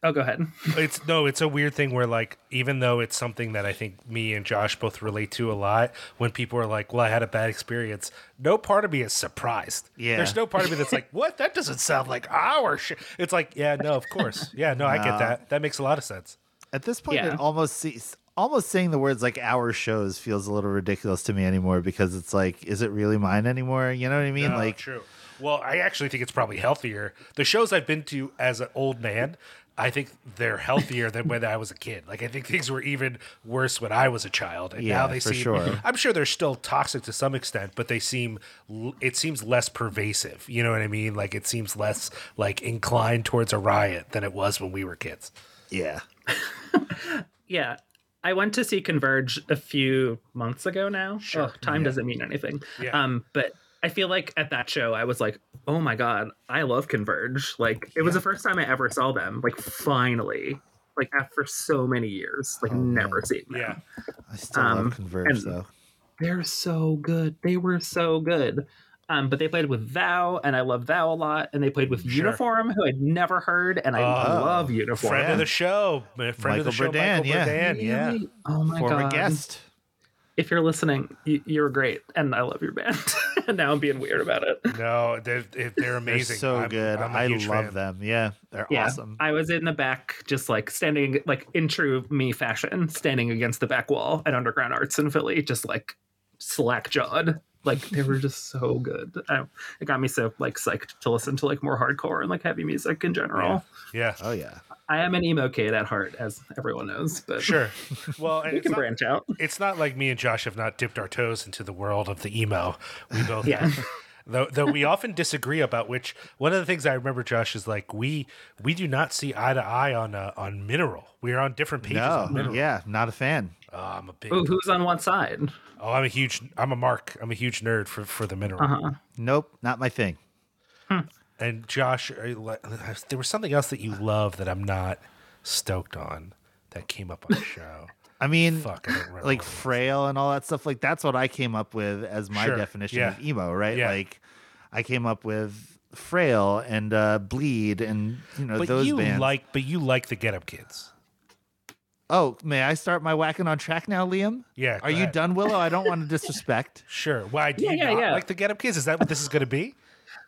Oh, go ahead. it's no, it's a weird thing where like even though it's something that I think me and Josh both relate to a lot, when people are like, "Well, I had a bad experience," no part of me is surprised. Yeah. there's no part of me that's like, "What? That doesn't sound like our shit." It's like, yeah, no, of course, yeah, no, I get that. That makes a lot of sense. At this point, Yeah. it almost sees, almost saying the words like "our shows" feels a little ridiculous to me anymore because it's like, is it really mine anymore? You know what I mean? No, like, true. Well, I actually think it's probably healthier. The shows I've been to as an old man, I think they're healthier than when I was a kid. Like I think things were even worse when I was a child, and Yeah, now they for seem. sure. I'm sure they're still toxic to some extent, but they seem. It seems less pervasive. You know what I mean? Like it seems less like inclined towards a riot than it was when we were kids. yeah, Yeah. I went to see Converge a few months ago now. Sure. Oh, time doesn't mean anything. Yeah. Um, but I feel like at that show I was like, oh my god, I love Converge. Like it was the first time I ever saw them. Like finally. Like after so many years. Like never seen them. Yeah. I still Um, love Converge and- though. They're so good. They were so good. Um, but they played with Thou, and I love Thou a lot. And they played with Sure. Uniform, who I'd never heard, and I Oh. love Uniform. Friend of the show, my friend of the Michael show, Berdan, Michael yeah. Berdan, yeah. Really? Oh my Former god. guest. If you're listening, you, you're great, and I love your band. and now I'm being weird about it. No, they're they're They're amazing. so I'm- good. I'm a I huge love fan. them. Yeah, they're Yeah, awesome. I was in the back, just like standing, like in true me fashion, standing against the back wall at Underground Arts in Philly, just like slack jawed. Like they were just so good. I, it got me so like psyched to listen to like more hardcore and like heavy music in general. Yeah, Oh yeah. I am an emo kid at heart, as everyone knows, but sure. Well, and you can not, branch out. it's not like me and Josh have not dipped our toes into the world of the emo. We both Yeah. Though, though we often disagree about which one of the things I remember, Josh, is like we we do not see eye to eye on uh, on mineral. We are on different pages No, on mineral. yeah, not a fan. Oh, I'm a big. Ooh, who's on one side? Oh, I'm a huge. I'm a mark. I'm a huge nerd for for the mineral. Uh-huh. Nope, not my thing. And Josh, are you li- there was something else that you love that I'm not stoked on that came up on the show. I mean, Fuck, I like what it was. frail and all that stuff. Like that's what I came up with as my Sure, definition yeah. of emo, right? Yeah. Like I came up with frail and uh, bleed and you know but those you bands. like, but you like the Get Up Kids. oh, may I start my whacking on track now, Liam? Yeah, Are go you ahead. done, Willow? I don't want to disrespect. Sure. Why do Yeah, you yeah, not yeah. like the Get Up Kids? Is that what this is going to be?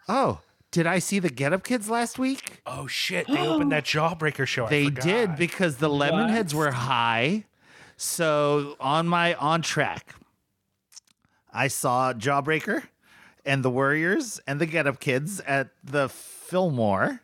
Oh, did I see the Get Up Kids last week? Oh shit! They opened that Jawbreaker show. I They forgot. did because the Lemonheads were high. So on my on track, I saw Jawbreaker and the Warriors and the Get Up Kids at the Fillmore.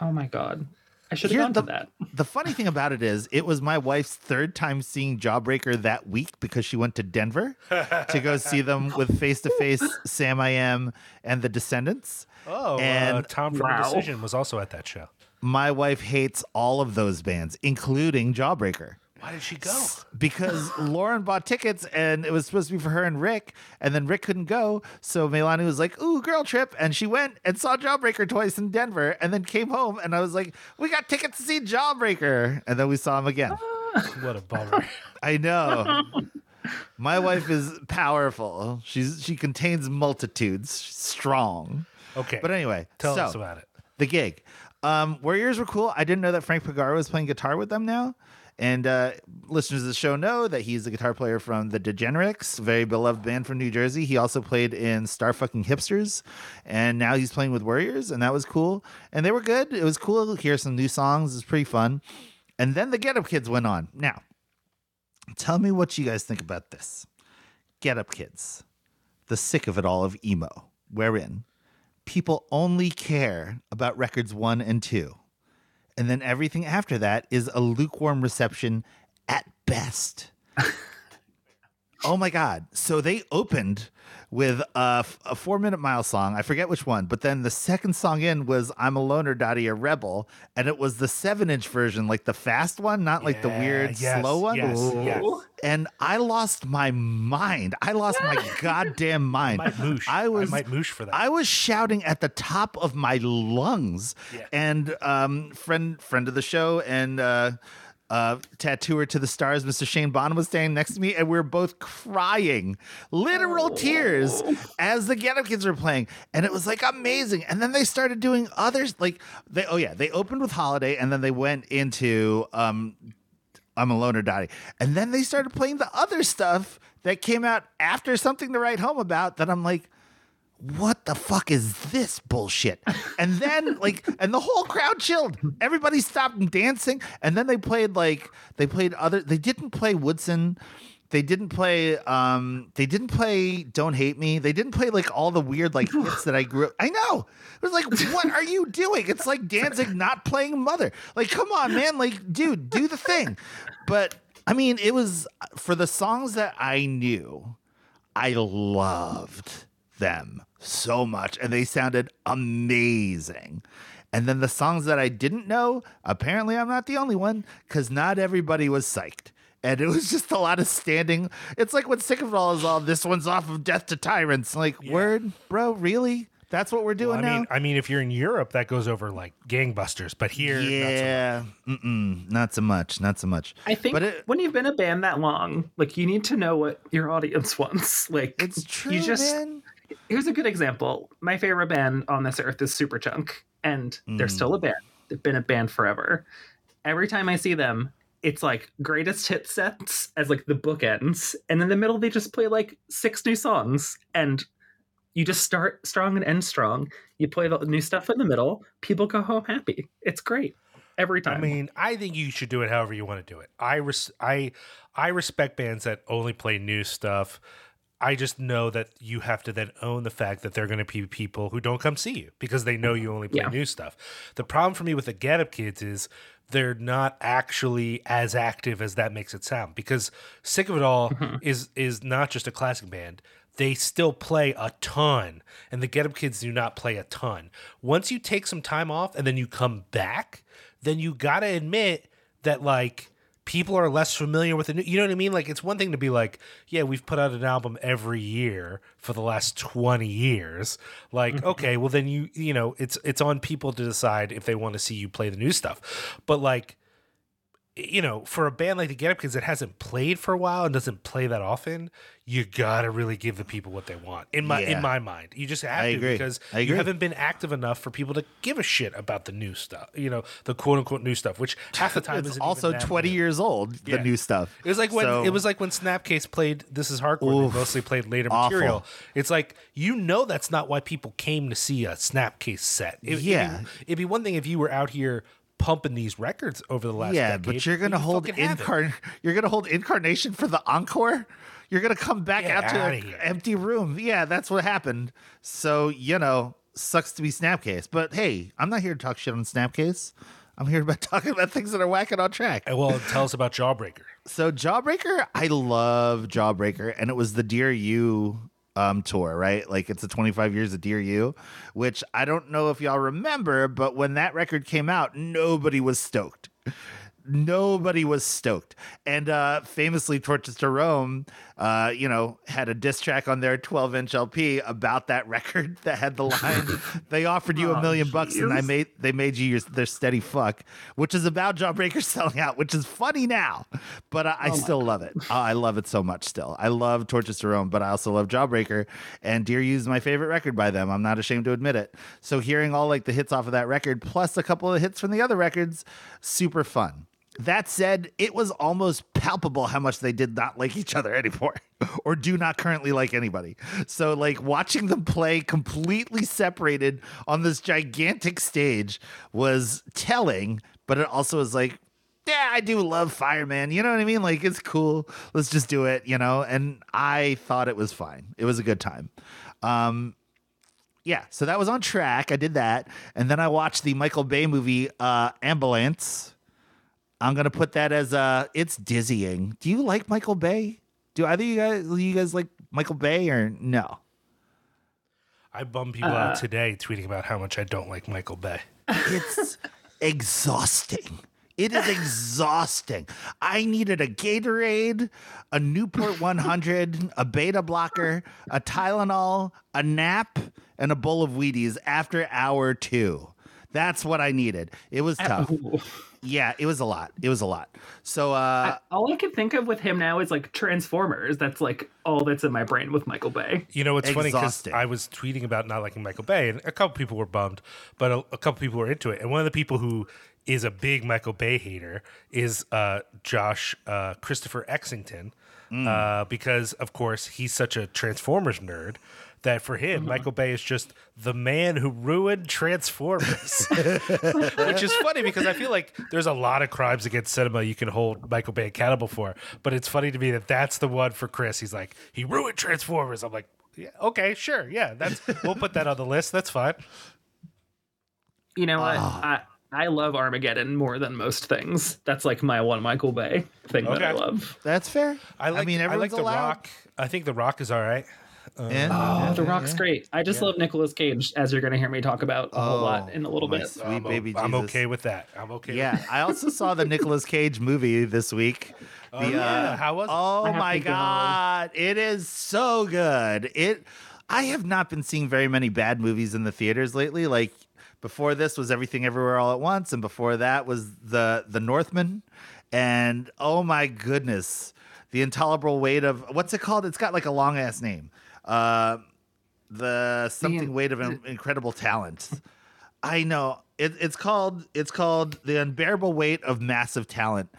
Oh my god. I should have gone the, to that. the funny thing about it is, it was my wife's third time seeing Jawbreaker that week because she went to Denver to go see them with face to face Samiam and the Descendents. Oh, uh, And- Tom from Wow. Decision was also at that show. My wife hates all of those bands, including Jawbreaker. Why did she go? because Lauren bought tickets and it was supposed to be for her and Rick, and then Rick couldn't go. So Melanie was like, Ooh, girl trip. And she went and saw Jawbreaker twice in Denver and then came home. And I was like, We got tickets to see Jawbreaker. And then we saw him again. What a bummer. I know. My wife is powerful. She's she contains multitudes. She's strong. Okay, But anyway, tell so, us about it. the gig. Um, Warriors were cool. I didn't know that Frank Piegaro was playing guitar with them now. And uh, listeners of the show know that he's a guitar player from the Degenerics, very beloved band from New Jersey. He also played in Star Fucking Hipsters, and now he's playing with Warriors, and that was cool. And they were good. It was cool to hear some new songs. It was pretty fun. And then the Get Up Kids went on. Now, tell me what you guys think about this. Get Up Kids, the sick of it all of emo, wherein people only care about records one and two. And then everything after that is a lukewarm reception at best. oh my God. So they opened with a, a four minute mile song. I forget which one, but then the second song in was I'm a Loner, Dottie, a Rebel. And it was the seven inch version, like the fast one, not like the weird yes, slow one. yes, yes. And I lost my mind. I lost my goddamn mind. I might. I was I might moosh for that. I was shouting at the top of my lungs. Yeah. And um friend friend of the show and uh uh, tattooer to the stars, Mr. Shane Bonham, was standing next to me, and we were both crying, literal tears, as the Get Up Kids were playing, and it was like amazing. And then they started doing others, like they, oh yeah, they opened with Holiday, and then they went into um, I'm Alone or Die, and then they started playing the other stuff that came out after something to write home about. That I'm like what the fuck is this bullshit? And then like and the whole crowd chilled. Everybody stopped dancing. And then they played like they played other they didn't play Woodson. They didn't play um they didn't play Don't Hate Me. They didn't play like all the weird like hits that I grew up. I know. It was like, what are you doing? It's like Danzig not playing Mother. Like, come on, man. Like, dude, do the thing. But I mean, it was for the songs that I knew, I loved them so much and they sounded amazing. And then the songs that I didn't know, apparently I'm not the only one because not everybody was psyched. And it was just a lot of standing. It's like when Sick of It All is all this one's off of Death to Tyrants. Like, word, bro, really? That's what we're doing I now? mean, I mean, if you're in Europe, that goes over like gangbusters. But here, not so much. yeah, not so much, not so much. I think but it, when you've been a band that long, like you need to know what your audience wants. Like it's true, you just man. Here's a good example. My favorite band on this earth is Superchunk, and they're still a mm. band. They've been a band forever. Every time I see them, it's like greatest hit sets as like the bookends, and in the middle they just play like six new songs, and you just start strong and end strong. You play the new stuff in the middle. People go home happy. It's great every time. I mean, I think you should do it however you want to do it. I res- I I respect bands that only play new stuff. I just know that you have to then own the fact that they're going to be people who don't come see you because they know you only play Yeah. new stuff. The problem for me with the Get Up Kids is they're not actually as active as that makes it sound because Sick of It All mm-hmm. is is not just a classic band. They still play a ton, and the Get Up Kids do not play a ton. Once you take some time off and then you come back, then you gotta admit that like people are less familiar with the new. You know what I mean? Like it's one thing to be like, yeah, we've put out an album every year for the last twenty years. Like, mm-hmm. okay, well then you you know it's it's on people to decide if they want to see you play the new stuff. But like, you know, for a band like the Get Up Kids that hasn't played for a while and doesn't play that often, you gotta really give the people what they want. In my Yeah. in my mind, you just have I to agree. because I you haven't been active enough for people to give a shit about the new stuff. You know, the quote unquote new stuff, which half the time isn't also even that 20 new. years old, the Yeah. new stuff. It was like when So- it was like when Snapcase played "This Is Hardcore." Oof. they mostly played later Awful. material. It's like you know that's not why people came to see a Snapcase set. It, Yeah. it'd be, it'd be one thing if you were out here pumping these records over the last yeah, decade. but you're gonna hold fucking have it. incarn you're gonna hold incarnation for the encore. You're gonna come back Get out to an empty room. Yeah, that's what happened. So you know, sucks to be Snapcase. But hey, I'm not here to talk shit on Snapcase. I'm here about talking about things that are whacking on track. Uh, Well, tell us about Jawbreaker. So Jawbreaker, I love Jawbreaker, and it was the Dear You um tour, right? Like it's a 25 years of Dear You, which I don't know if y'all remember, but when that record came out, nobody was stoked. Nobody was stoked. And uh famously Torches to Rome, uh, you know, had a diss track on their 12 inch LP about that record that had the line, they offered you a Oh, million bucks and I made they made you your, their steady fuck, which is about Jawbreaker selling out, which is funny now, but I, I still love it. Oh, I love it so much still. I love Torches to Rome, but I also love Jawbreaker, and Dear You is my favorite record by them. I'm not ashamed to admit it. So hearing all like the hits off of that record, plus a couple of hits from the other records, super fun. That said, it was almost palpable how much they did not like each other anymore or do not currently like anybody. So, like, watching them play completely separated on this gigantic stage was telling, but it also was like, yeah, I do love Fireman. You know what I mean? Like, it's cool. Let's just do it, you know? And I thought it was fine. It was a good time. Um, yeah, so that was on track. I did that. And then I watched the Michael Bay movie, uh, Ambulance. I'm gonna put that as uh it's dizzying. Do you like Michael Bay? Do either you guys you guys like Michael Bay or no? I bum people out today tweeting about how much I don't like Michael Bay. It's exhausting. It is exhausting. I needed a Gatorade, a Newport 100, a beta blocker, a Tylenol, a nap, and a bowl of Wheaties after hour two. That's what I needed. It was tough. Ooh. Yeah, it was a lot. It was a lot. So uh I- all I can think of with him now is like Transformers. That's like all that's in my brain with Michael Bay. You know, it's funny because I was tweeting about not liking Michael Bay, and a couple people were bummed, but a, a couple people were into it. And one of the people who is a big Michael Bay hater is uh, Josh uh, Christopher Exington, uh, because of course he's such a Transformers nerd that for him, mm-hmm. Michael Bay is just the man who ruined Transformers. Which is funny because I feel like there's a lot of crimes against cinema you can hold Michael Bay accountable for. But it's funny to me that that's the one for Chris. He's like, he ruined Transformers. I'm like, yeah, okay, sure, yeah, that's we'll put that on the list. That's fine. You know what? Ah. I I love Armageddon more than most things. That's like my one Michael Bay thing that I love. that's fair. I like. I, mean, like everyone's the allowed. Rock. I think the Rock is all right. And, Oh, The Rock's yeah. great. I just love Nicolas Cage, as you're going to hear me talk about a whole lot Oh, in a little my bit. Sweet I'm, o- baby I'm Jesus. okay with that. I'm okay. With that. Yeah, I also saw the Nicolas Cage movie this week. Oh, The, yeah. Uh, How was it? Oh my to go. god, it is so good. It I have not been seeing very many bad movies in the theaters lately. Like before this was Everything Everywhere All at Once and before that was the The Northman and oh my goodness, The Intolerable Weight of what's it called? It's got like a long ass name. Uh the something weight of in- incredible talent. I know it, it's called it's called the unbearable weight of massive talent,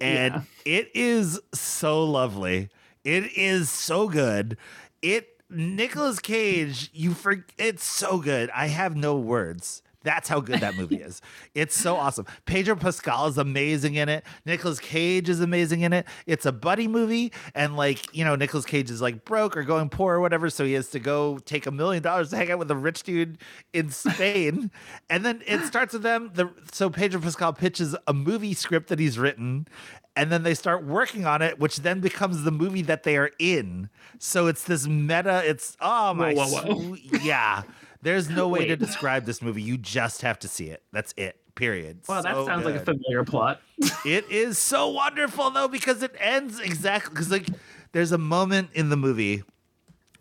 and Yeah. it is so lovely. It is so good. It Nicolas Cage, you for it's so good. I have no words. That's how good that movie is. It's so awesome. Pedro Pascal is amazing in it. Nicolas Cage is amazing in it. It's a buddy movie, and like you know, Nicolas Cage is like broke or going poor or whatever, so he has to go take a million dollars to hang out with a rich dude in Spain. and then it starts with them. The so Pedro Pascal pitches a movie script that he's written, and then they start working on it, which then becomes the movie that they are in. So it's this meta. It's oh my, Whoa, whoa, whoa. yeah. There's no way to describe this movie. You just have to see it. That's it. Period. Wow, that So sounds like a good. familiar plot. It is so wonderful though because it ends exactly because like there's a moment in the movie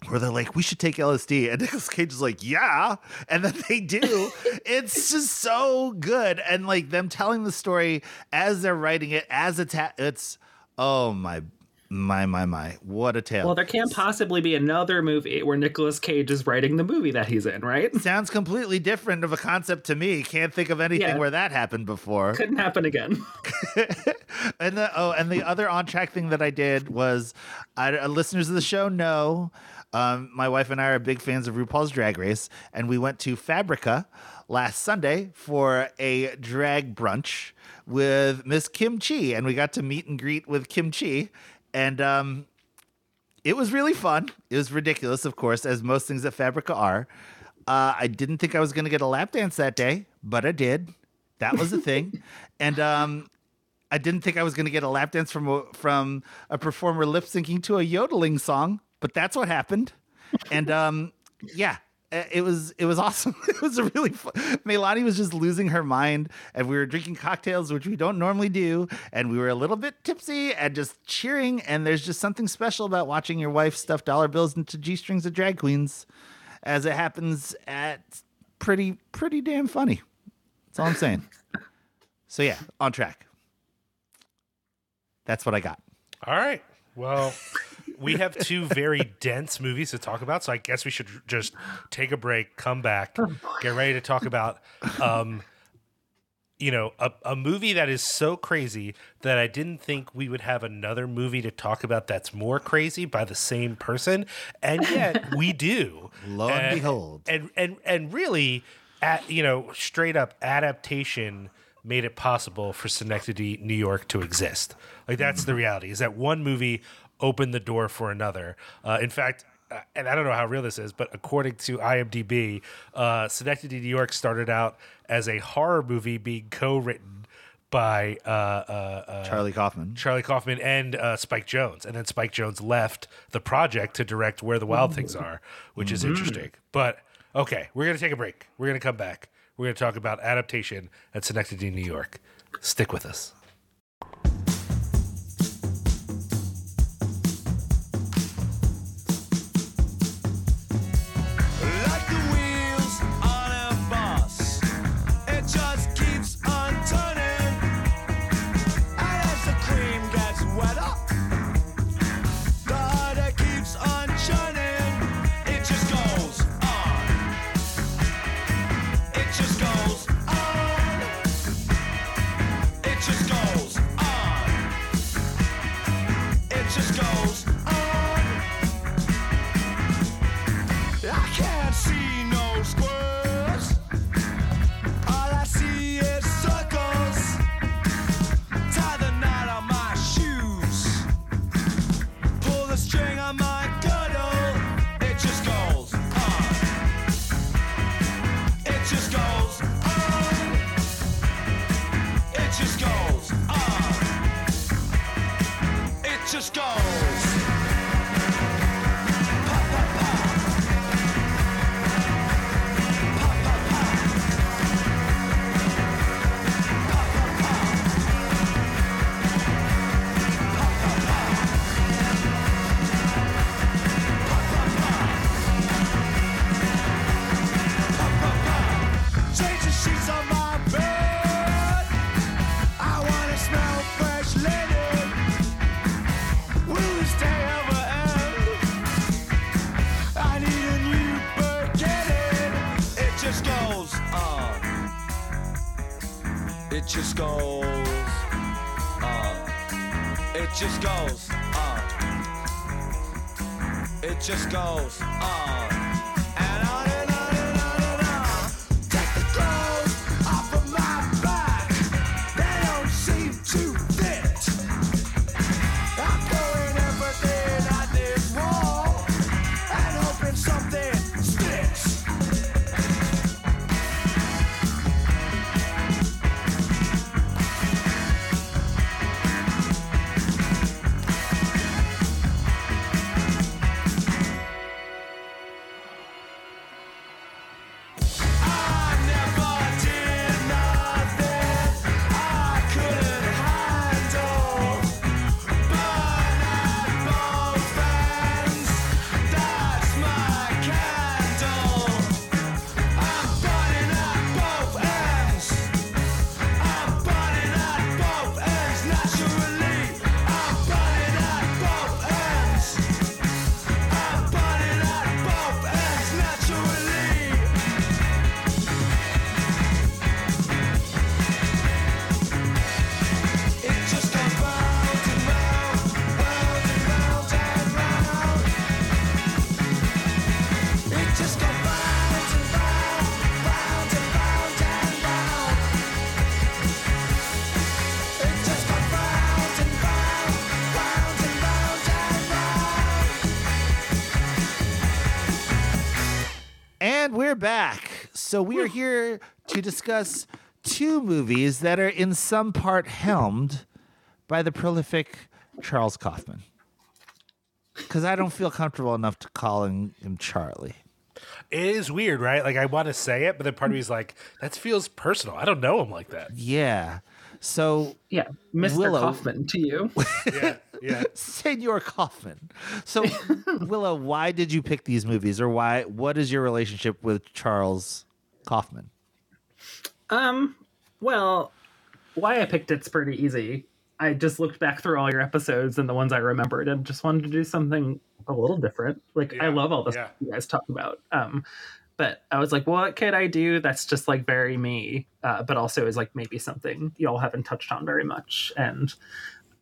where they're like, we should take LSD, and Nicolas Cage is like, yeah, and then they do. it's just so good, and like them telling the story as they're writing it, as it's ha- it's oh my my my my what a tale. Well, there can't possibly be another movie where Nicolas Cage is writing the movie that he's in, right? Sounds completely different of a concept to me. Can't think of anything Yeah. where that happened before. Couldn't happen again. and the oh, and the other on track thing that I did was, I, uh, listeners of the show know, um, my wife and I are big fans of RuPaul's Drag Race, and we went to Fabrica last Sunday for a drag brunch with Miss Kim Chi, and we got to meet and greet with Kim Chi, and um, it was really fun. It was ridiculous, of course, as most things at Fabrica are. Uh, I didn't think I was going to get a lap dance that day, but I did. That was a thing, and um, I didn't think I was going to get a lap dance from a, from a performer lip syncing to a yodeling song, but that's what happened. And um, yeah, Uh, it was it was awesome. It was a really fun. Melani was just losing her mind, and we were drinking cocktails, which we don't normally do, and we were a little bit tipsy and just cheering. And there's just something special about watching your wife stuff dollar bills into g strings of drag queens, as it happens at pretty pretty damn funny. That's all I'm saying. So yeah, on track. That's what I got. All right. Well, we have two very dense movies to talk about, so I guess we should just take a break, come back, get ready to talk about, um, you know, a, a movie that is so crazy that I didn't think we would have another movie to talk about that's more crazy by the same person, and yet we do. Lo and behold. and and and really, at you know, straight up adaptation made it possible for Synecdoche, New York, to exist. Like that's the reality. Is that one movie opened the door for another. Uh, in fact. uh, And I don't know how real this is, but according to IMDb, uh, Synecdoche, New York started out as a horror movie being co-written by uh, uh, uh, Charlie Kaufman. Charlie Kaufman and uh, Spike Jonze, and then Spike Jonze left the project to direct Where the Wild Things Are, which is interesting. But okay, we're gonna take a break. We're gonna come back. We're gonna talk about adaptation at Synecdoche, New York. Stick with us. Just back. So we are here to discuss two movies that are in some part helmed by the prolific Charles Kaufman. Because I don't feel comfortable enough to calling him Charlie. It is weird, right? Like I want to say it, but then part of me is like, that feels personal. I don't know him like that. Yeah. So, Yeah, Mr. Willow. Kaufman to you. Yeah, yeah. Senor Kaufman. So, Willow, why did you pick these movies, or why? What is your relationship with Charles Kaufman? Um, well, why I picked it's pretty easy. I just looked back through all your episodes and the ones I remembered and just wanted to do something a little different. Like I love all the yeah. stuff you guys talk about. Um, but I was like, what could I do that's just like very me, uh, but also is like maybe something y'all haven't touched on very much. And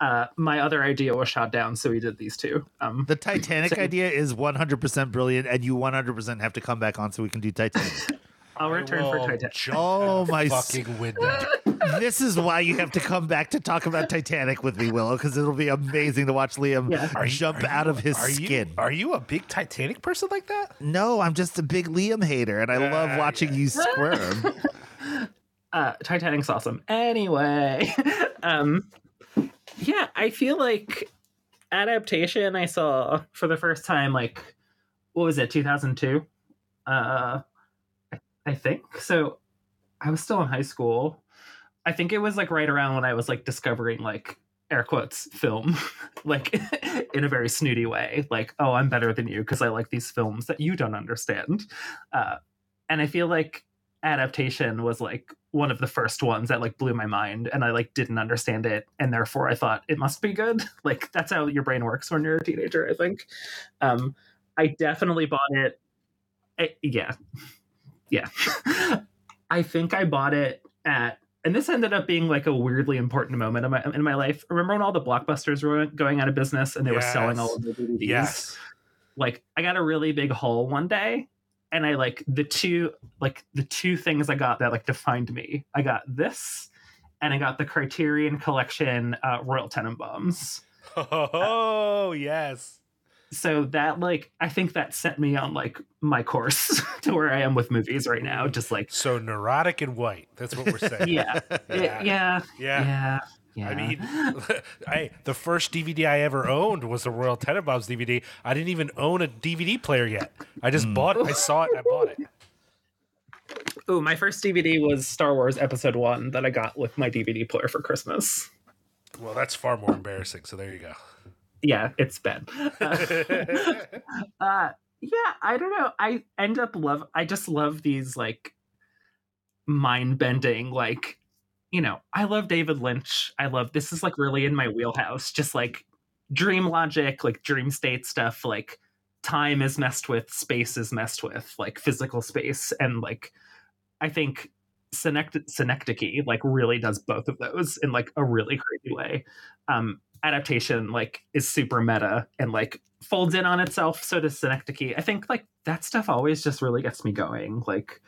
uh, my other idea was shot down, so we did these two. Um, The Titanic So- idea is 100% brilliant, and you 100% have to come back on so we can do Titanic. I'll return for Titanic. jump Oh, my fucking window. this is why you have to come back to talk about Titanic with me, Willow, because it'll be amazing to watch Liam Yeah. Are you- jump are out of his Are you skin. are you a big Titanic person like that? no, I'm just a big Liam hater, and I love Yeah, watching you squirm. uh titanic's awesome anyway um yeah i feel like adaptation i saw for the first time like what was it 2002 uh I- think. So i was still in high school. I think it was like right around when i was like discovering like air quotes film like in a very snooty way. Like oh i'm better than you because i like these films that you don't understand. Uh and i feel like adaptation was like one of the first ones that like blew my mind and i like didn't understand it and therefore i thought it must be good. Like that's how your brain works when you're a teenager i think. Um i definitely bought it. I- yeah yeah i think i bought it at and this ended up being like a weirdly important moment in my in my life remember when all the blockbusters were going out of business and they were selling all of the dvds Yes. like I got a really big haul one day and I like the two like the two things I got that like defined me. I got this and I got the Criterion collection uh Royal Tenenbaums. Oh yes. So that like I think that set me on like my course to where I am with movies right now. Just like So neurotic and white. That's what we're saying. yeah, Yeah. yeah, Yeah. yeah, yeah. I mean, I the first DVD I ever owned was the Royal Tenenbaums DVD. I didn't even own a DVD player yet. I just hmm. bought it. I saw it and I bought it. Ooh, my first DVD was Star Wars Episode One that I got with my DVD player for Christmas. Well, that's far more embarrassing. So there you go. Yeah, it's bad. uh, yeah, I don't know. I end up love. I just love these like mind bending, like you know. I love David Lynch. I love this is like really in my wheelhouse. Just like dream logic, like dream state stuff. Like time is messed with, space is messed with, like physical space, and like I think synect- synecdoche like really does both of those in like a really crazy way. Um, adaptation like is super meta and like folds in on itself so does synecdoche. I think like that stuff always just really gets me going like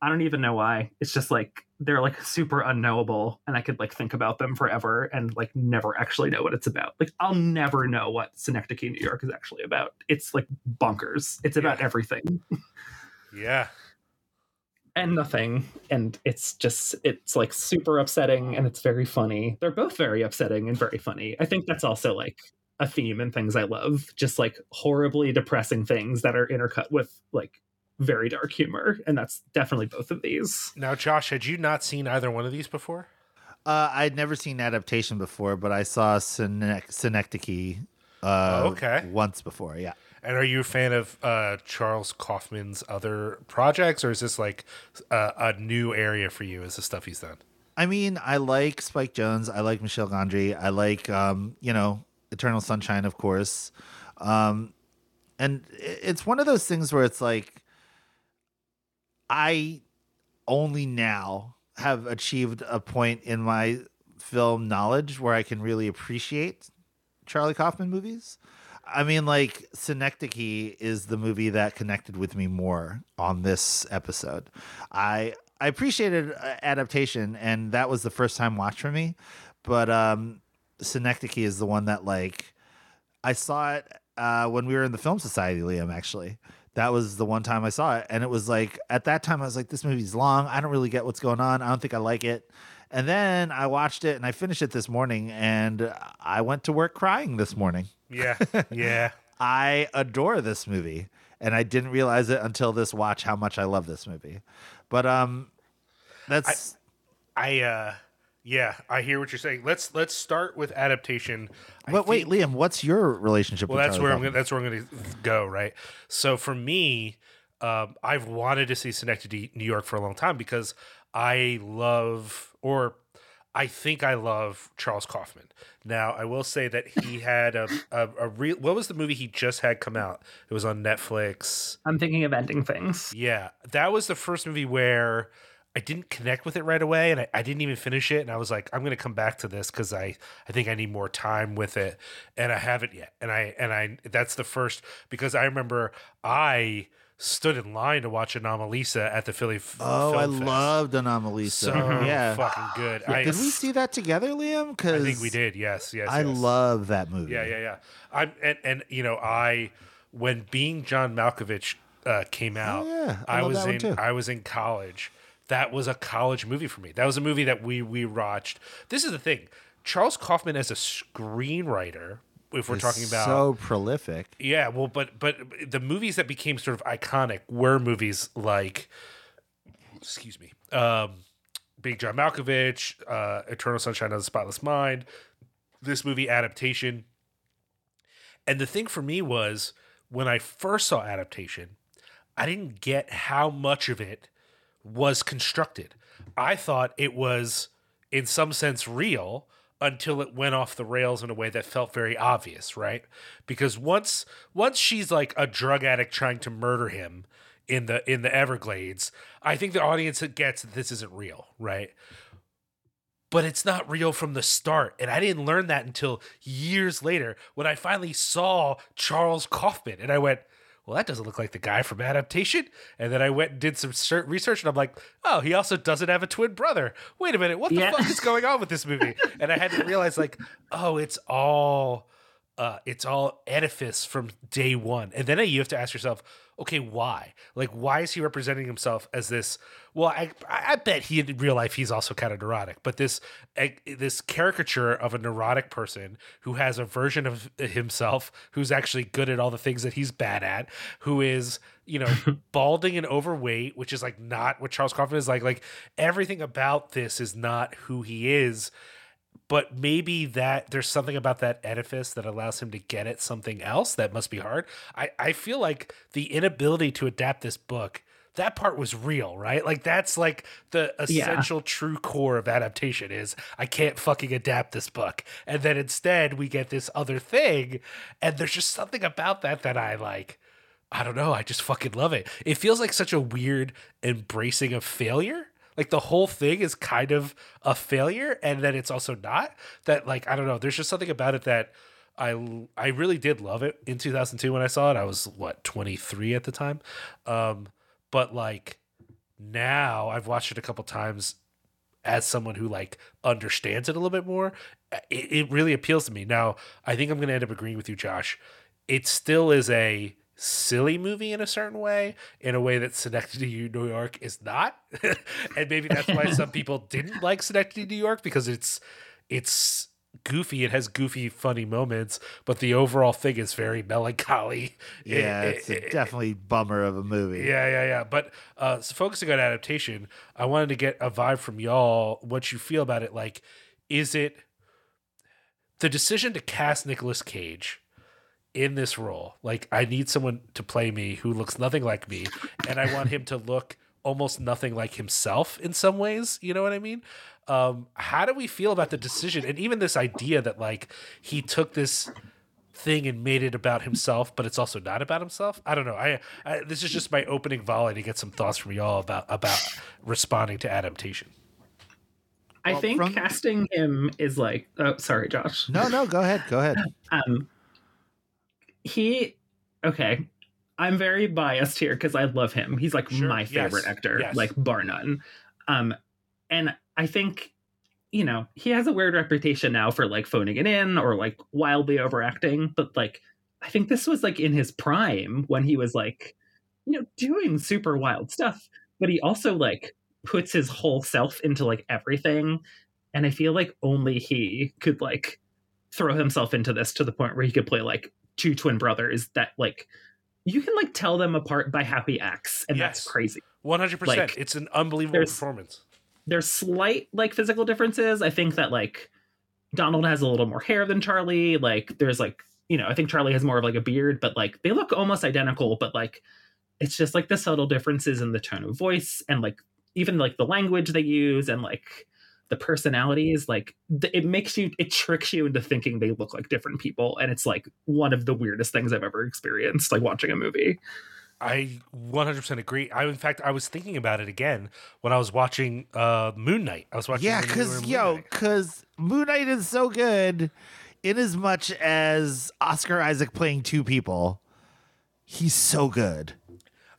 i don't even know why. It's just like they're like super unknowable and i could like think about them forever and like never actually know what it's about. Like i'll never know what synecdoche new york is actually about. It's like bonkers. It's about Yeah. everything. Yeah. And nothing and it's just it's like super upsetting and it's very funny they're both very upsetting and very funny i think that's also like a theme in things i love just like horribly depressing things that are intercut with like very dark humor and that's definitely both of these Now, Josh, had you not seen either one of these before? Uh, I'd never seen adaptation before, but I saw Synec- Synecdoche uh, Oh, okay. once before. Yeah. And are you a fan of uh, Charles Kaufman's other projects, or is this like uh, a new area for you? Is the stuff he's done? I mean, I like Spike Jonze. I like Michel Gondry. I like, um, you know, Eternal Sunshine, of course. Um, and it's one of those things where it's like, I only now have achieved a point in my film knowledge where I can really appreciate Charlie Kaufman movies. I mean, like Synecdoche is the movie that connected with me more on this episode. I I appreciated uh, adaptation, and that was the first time watch for me. But um, Synecdoche is the one that like I saw it uh, when we were in the film society, Liam. Actually, that was the one time I saw it, and it was like at that time I was like, this movie's long. I don't really get what's going on. I don't think I like it. And then I watched it and I finished it this morning, and I went to work crying this morning. Yeah, yeah. I adore this movie, and I didn't realize it until this watch how much I love this movie. But um, that's I uh, yeah, I hear what you're saying. Let's let's start with adaptation. I but wait, think- Liam, what's your relationship? Well, with that's Charlie where I'm gonna, that's where I'm going to go. Right. So for me, um, I've wanted to see Synecdoche, New York, for a long time because I love, or I think I love Charles Kaufman. Now, I will say that he had a a, a real. What was the movie he just had come out? It was on Netflix. i'm thinking of ending things Yeah, that was the first movie where I didn't connect with it right away, and I, I didn't even finish it. And I was like, I'm going to come back to this because I I think I need more time with it, and I haven't yet. And I and I that's the first because I remember I stood in line to watch Anomalisa at the Philly. F- Oh, I Fest. loved Anomalisa. so yeah. fucking good. I, Did we see that together, Liam? I Because think we did. Yes, yes. I yes. love that movie. Yeah, yeah, yeah. I'm and, and you know I when being John Malkovich uh, came out, Oh, yeah. I I, was in too. I was in college. That was a college movie for me. That was a movie that we we watched. This is the thing. Charles Kaufman as a screenwriter, if we're He's talking about so prolific. yeah, well, but but the movies that became sort of iconic were movies like, excuse me, um, Being John Malkovich, uh, Eternal Sunshine of the Spotless Mind, this movie adaptation. And the thing for me was when I first saw adaptation, I didn't get how much of it was constructed. I thought it was, in some sense, real until it went off the rails in a way that felt very obvious, right? Because once once she's like a drug addict trying to murder him in the in the Everglades, I think the audience gets that this isn't real, right? But it's not real from the start. And I didn't learn that until years later when I finally saw Charles Kaufman. And I went, well, that doesn't look like the guy from Adaptation. And then I went and did some research, and I'm like, oh, he also doesn't have a twin brother. Wait a minute, what the Yeah. fuck is going on with this movie? And I had to realize, like, oh, it's all uh, it's all edifice from day one. And then you have to ask yourself, okay, why? Like, why is he representing himself as this? Well, I I bet he in real life he's also kind of neurotic, but this eh, this caricature of a neurotic person who has a version of himself who's actually good at all the things that he's bad at, who is you know balding and overweight, which is like not what Charles Kaufman is like. Like everything about this is not who he is but maybe that there's something about that edifice that allows him to get at something else that must be hard. I, I feel like the inability to adapt this book, that part was real, right? Like that's like the Yeah. essential true core of adaptation is I can't fucking adapt this book. And then instead we get this other thing. And there's just something about that that I like. I don't know. I just fucking love it. It feels like such a weird embracing of failure. Like the whole thing is kind of a failure, and then it's also not. That like I don't know. There's just something about it that I I really did love it in 2002 when I saw it. I was what 23 at the time, um, but like now I've watched it a couple times as someone who like understands it a little bit more. Uh, it, it really appeals to me. Now I think I'm going to end up agreeing with you, Josh. It still is a silly movie in a certain way, in a way that Synecdoche, New York is not, and maybe that's why some people didn't like Synecdoche, New York because it's it's goofy. It has goofy, funny moments, but the overall thing is very melancholy. Yeah, It- it's it- a definitely bummer of a movie. yeah, yeah, yeah. But uh, so focusing on adaptation, I wanted to get a vibe from y'all. What you feel about it? Like, is it the decision to cast Nicolas Cage in this role? Like, I need someone to play me who looks nothing like me, and I want him to look almost nothing like himself in some ways. You know what I mean? Um, how do we feel about the decision and even this idea that like he took this thing and made it about himself, but it's also not about himself. I don't know. I, I this is just my opening volley to get some thoughts from y'all about about responding to adaptation. I Well, think from- casting him is like. Oh, sorry, Josh. No, no, go ahead. Go ahead. Um, he. Okay, I'm very biased here because I love him. He's like Sure, my yes, favorite actor, yes. like bar none. Um, and I think you know he has a weird reputation now for like phoning it in or like wildly overacting, but like I think this was like in his prime when he was like you know doing super wild stuff, but he also like puts his whole self into like everything, and I feel like only he could like throw himself into this to the point where he could play like two twin brothers that like you can like tell them apart by how he acts and that's crazy One hundred percent. Like, It's an unbelievable performance. There's slight like physical differences. I think that like donald has a little more hair than charlie. Like there's like you know i think charlie has more of like a beard but like they look almost identical but like it's just like the subtle differences in the tone of voice and like even like the language they use and like the personalities like th- it makes you it tricks you into thinking they look like different people. And it's like one of the weirdest things i've ever experienced like watching a movie I one hundred percent agree. I in fact I was thinking about it again when I was watching uh Moon Knight. I was watching Yeah, because yo, because Moon Knight is so good, in as much as Oscar Isaac playing two people, he's so good.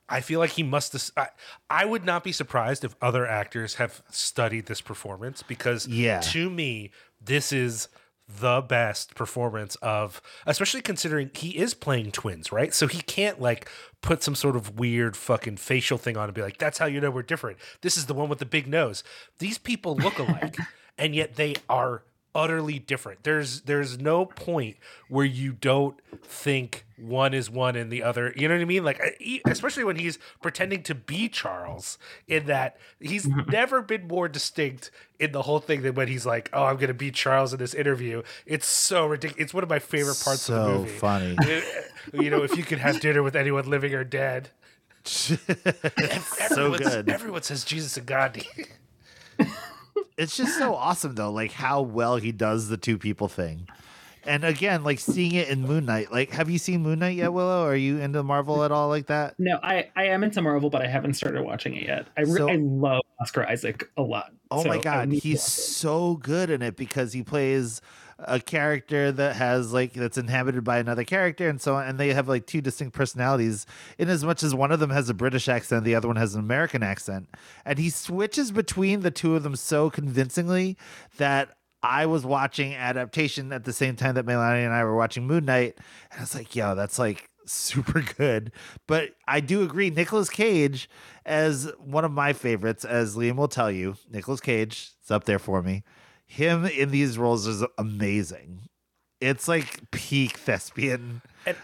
I feel like he must have. I, I would not be surprised if other actors have studied this performance because, Yeah. to me, this is the best performance of, especially considering he is playing twins, right? So he can't like put some sort of weird fucking facial thing on and be like, "That's how you know we're different." This is the one with the big nose. These people look alike, and yet they are utterly different. There's there's no point where you don't think one is one and the other. You know what I mean? Like especially when he's pretending to be Charles in that he's mm-hmm. never been more distinct in the whole thing than when he's like, "Oh, I'm going to be Charles in this interview." It's so ridiculous. It's one of my favorite parts of the So movie. funny. you know, if you could have dinner with anyone living or dead. so Everyone- good. Everyone says Jesus and Gandhi. It's just so awesome though, like how well he does the two people thing. And again, like seeing it in Moon Knight. Like, have you seen Moon Knight yet, Willow? Are you into Marvel at all like that? no i i am into marvel but i haven't started watching it yet i, re- So- I love oscar isaac a lot Oh so my god, he's so good in it because he plays a character that has like that's inhabited by another character and so on and they have like two distinct personalities in as much as one of them has a British accent, the other one has an American accent. And he switches between the two of them so convincingly that I was watching adaptation at the same time that Melanie and I were watching Moon Knight, and I was like, yo, that's like super good. But I do agree, Nicolas Cage as one of my favorites, as Liam will tell you, Nicolas Cage is up there for me. Him in these roles is amazing. It's like peak thespian. And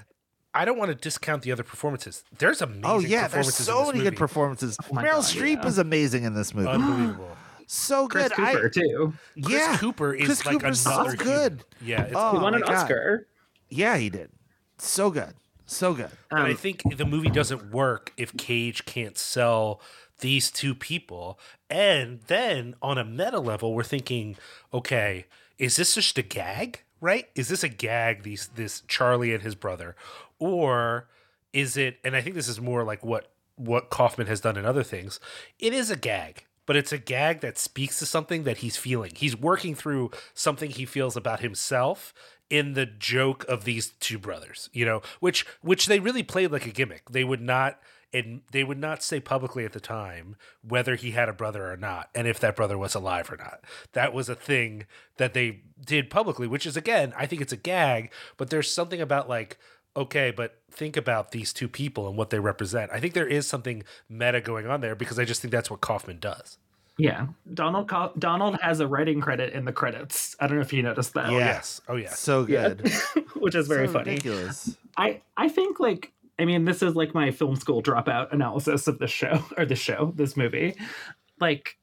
I don't want to discount the other performances. There's amazing. Oh yeah, there's performances in so many movie. good performances. my Meryl God, Streep yeah. is amazing in this movie. Unbelievable. so Chris good. Cooper I, too. Chris yeah, Cooper is Chris like Cooper's so good. human. Yeah, it's Oh, He won an God. Oscar. Yeah, he did. So good. So good. But I Um, think the movie doesn't work if Cage can't sell these two people. And then on a meta level, we're thinking, okay, is this just a gag? Right? Is this a gag? These this Charlie and his brother, or is it? And I think this is more like what what Kaufman has done in other things. It is a gag, but it's a gag that speaks to something that he's feeling. He's working through something he feels about himself in the joke of these two brothers, you know, which which they really played like a gimmick. They would not and they would not say publicly at the time whether he had a brother or not and if that brother was alive or not. That was a thing that they did publicly, which is again, I think it's a gag, but there's something about like okay, but think about these two people and what they represent. I think there is something meta going on there because I just think that's what Kaufman does. Yeah, Donald Co- Donald has a writing credit in the credits. I don't know if you noticed that. Oh, yeah. Yes. Oh yeah. So Yeah. good. which is very So funny. Ridiculous. I I think like I mean this is like my film school dropout analysis of this show or this show this movie. Like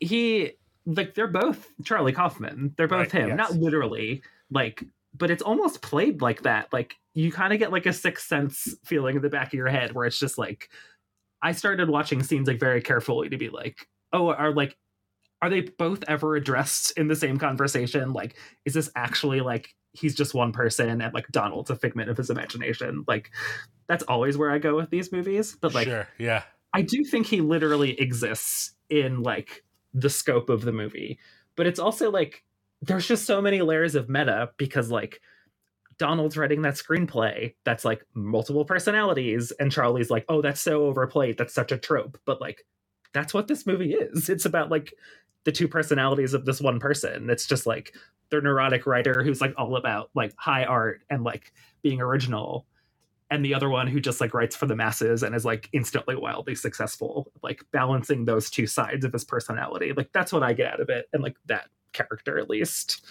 he like they're both Charlie Kaufman. They're both Right, him. yes. Not literally like but it's almost played like that. Like you kind of get like a sixth sense feeling in the back of your head where it's just like I started watching scenes like very carefully to be like, oh, are like are they both ever addressed in the same conversation? Like, is this actually like he's just one person and like Donald's a figment of his imagination? Like, that's always where I go with these movies. But like, sure. Yeah. I do think he literally exists in like the scope of the movie. But it's also like there's just so many layers of meta because like Donald's writing that screenplay that's like multiple personalities, and Charlie's like, oh, that's so overplayed. That's such a trope. But like, that's what this movie is. It's about like the two personalities of this one person. It's just like their neurotic writer who's like all about like high art and like being original. And the other one who just like writes for the masses and is like instantly wildly successful, like balancing those two sides of his personality. Like that's what I get out of it. And like that character at least.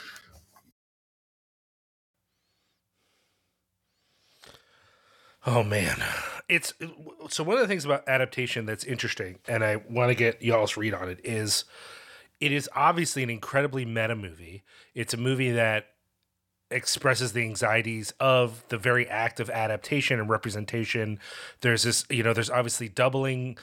Oh man, it's so one of the things about adaptation that's interesting, and I want to get y'all's read on it is, it is obviously an incredibly meta movie. It's a movie that expresses the anxieties of the very act of adaptation and representation. There's this, you know, there's obviously doubling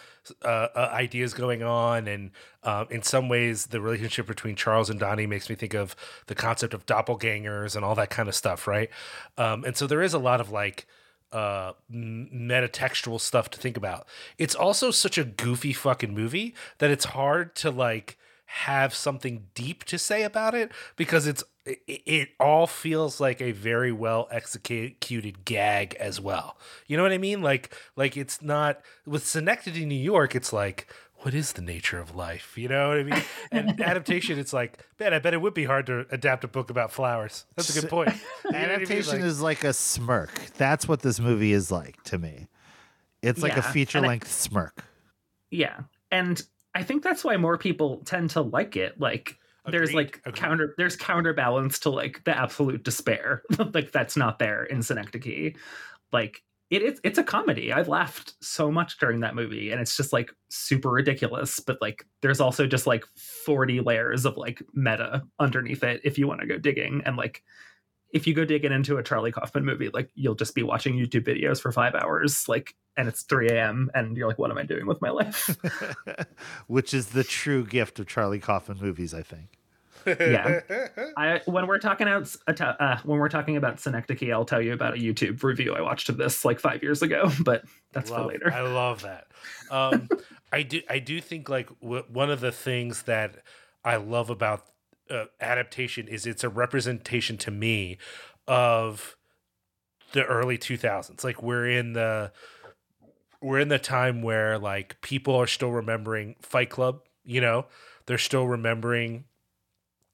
uh, uh, ideas going on, and uh, in some ways, the relationship between Charles and Donnie makes me think of the concept of doppelgangers and all that kind of stuff, right? Um, and so there is a lot of like uh metatextual stuff to think about. It's also such a goofy fucking movie that it's hard to like have something deep to say about it because it's it, it all feels like a very well executed gag as well. You know what I mean? Like like it's not with Synecdoche, New York. It's like what is the nature of life? You know what I mean? And adaptation, it's like, man, I bet it would be hard to adapt a book about flowers. That's a good point. You I mean? Adaptation Like- is like a smirk. That's what this movie is like to me. It's like a Yeah, and feature length smirk. Yeah. And I think that's why more people tend to like it. Like there's like agreed. counter there's counterbalance to like the absolute despair. like that's not there in Synecdoche. Like it, it's it's a comedy. I've laughed so much during that movie and it's just like super ridiculous. But like there's also just like 40 layers of like meta underneath it if you want to go digging. And like if you go digging into a Charlie Kaufman movie, like you'll just be watching YouTube videos for five hours, like and it's 3 a.m. and you're like, what am I doing with my life? Which is the true gift of Charlie Kaufman movies, I think. yeah. I when we're talking out uh, when we're talking about Synecdoche, I'll tell you about a YouTube review I watched of this like five years ago, but that's love, for later. I love that. Um, I do. I do think like w- one of the things that I love about uh, adaptation is it's a representation to me of the early 2000s. Like we're in the we're in the time where like people are still remembering Fight Club. You know, they're still remembering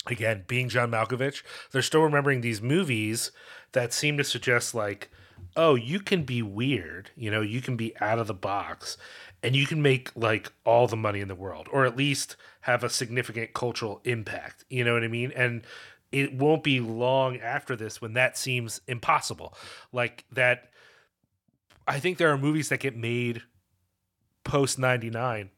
again, being John Malkovich, they're still remembering these movies that seem to suggest like, oh, you can be weird, you know, you can be out of the box and you can make like all the money in the world or at least have a significant cultural impact. You know what I mean? And it won't be long after this when that seems impossible. Like that I think there are movies that get made post 99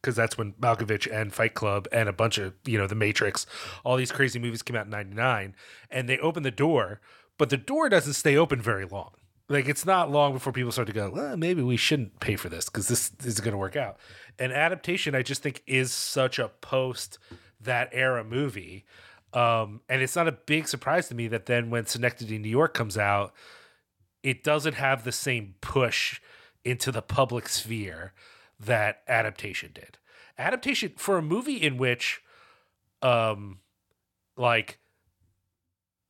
because that's when Malkovich and Fight Club and a bunch of, you know, The Matrix, all these crazy movies came out in 99 and they open the door, but the door doesn't stay open very long. Like it's not long before people start to go, well, maybe we shouldn't pay for this because this is going to work out. And adaptation, I just think, is such a post that era movie. Um, and it's not a big surprise to me that then when Synecdoche, New York comes out, it doesn't have the same push into the public sphere that adaptation did. Adaptation for a movie in which um like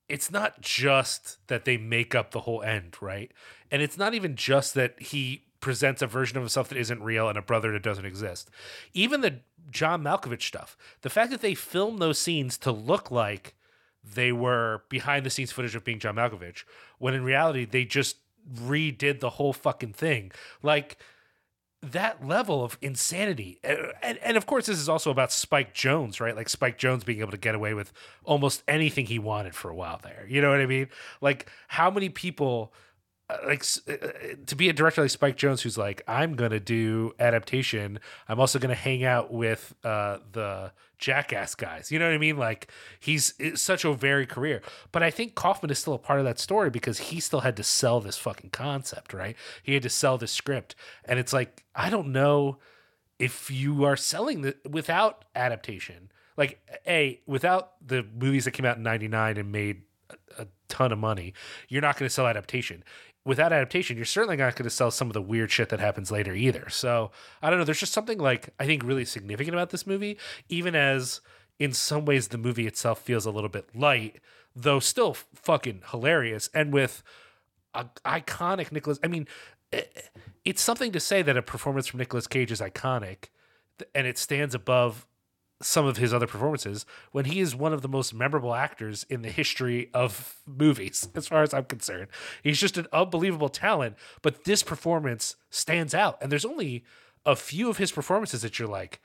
it's not just that they make up the whole end, right? And it's not even just that he presents a version of himself that isn't real and a brother that doesn't exist. Even the John Malkovich stuff, the fact that they filmed those scenes to look like they were behind the scenes footage of being John Malkovich, when in reality they just redid the whole fucking thing. Like that level of insanity. And, and, of course, this is also about Spike Jonze, right? Like Spike Jonze being able to get away with almost anything he wanted for a while there. You know what I mean? Like, how many people. Uh, Like uh, uh, to be a director like Spike Jonze, who's like, I'm gonna do adaptation. I'm also gonna hang out with uh, the Jackass guys. You know what I mean? Like he's such a varied career. But I think Kaufman is still a part of that story because he still had to sell this fucking concept, right? He had to sell this script, and it's like I don't know if you are selling the without adaptation. Like a without the movies that came out in '99 and made a ton of money, you're not going to sell adaptation. Without adaptation, you're certainly not going to sell some of the weird shit that happens later either. So I don't know. There's just something like I think really significant about this movie, even as in some ways the movie itself feels a little bit light, though still fucking hilarious. And with a iconic Nicolas, I mean, it's something to say that a performance from Nicolas Cage is iconic, and it stands above some of his other performances when he is one of the most memorable actors in the history of movies, as far as I'm concerned. He's just an unbelievable talent, but this performance stands out. And there's only a few of his performances that you're like,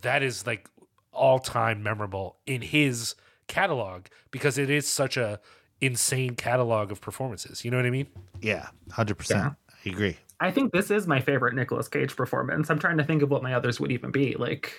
that is like all time memorable in his catalog because it is such a insane catalog of performances. You know what I mean? Yeah, hundred percent. I agree. I think this is my favorite Nicolas Cage performance. I'm trying to think of what my others would even be. Like,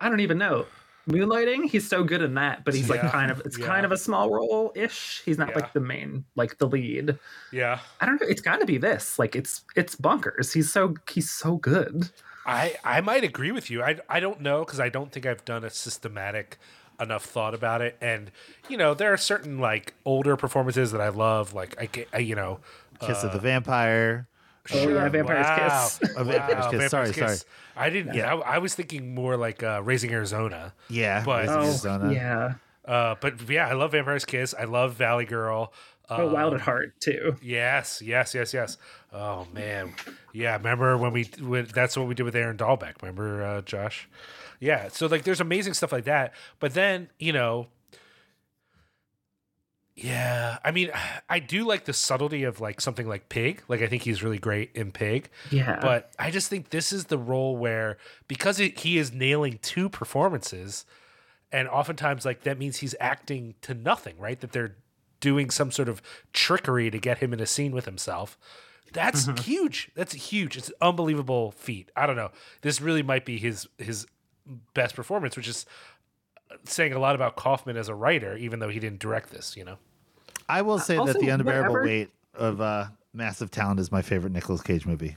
I don't even know. Moonlighting, he's so good in that, but he's Yeah, like kind of it's yeah. kind of a small role ish. He's not Yeah. like the main, like the lead. Yeah. I don't know. It's got to be this. Like it's it's bonkers. He's so he's so good. I I might agree with you. I I don't know because I don't think I've done a systematic enough thought about it. And you know, there are certain like older performances that I love. Like I, get- I you know, Kiss of the uh, Vampire. Oh, yeah, Vampire's wow. Kiss. A Vampire's Wow, Kiss. Sorry, sorry. I didn't. Yeah. I, I was thinking more like uh, Raising Arizona. Yeah, But- Oh Arizona. yeah. Uh, but yeah, I love Vampire's Kiss. I love Valley Girl. Uh, Oh, Wild at Heart too. Yes, yes, yes, yes. Oh man, yeah. Remember when we when, that's what we did with Aaron Dahlbeck? Remember, uh, Josh? Yeah. So like, there's amazing stuff like that. But then you know, yeah. I mean, I do like the subtlety of like something like Pig. Like I think he's really great in Pig. Yeah. But I just think this is the role where because it, he is nailing two performances, and oftentimes like that means he's acting to nothing, right? That they're doing some sort of trickery to get him in a scene with himself. That's mm-hmm. huge. That's huge. It's an unbelievable feat. I don't know. This really might be his his best performance, which is saying a lot about Kaufman as a writer, even though he didn't direct this. You know. I will say Also, that the unbearable whatever- weight of uh, massive talent is my favorite Nicolas Cage movie.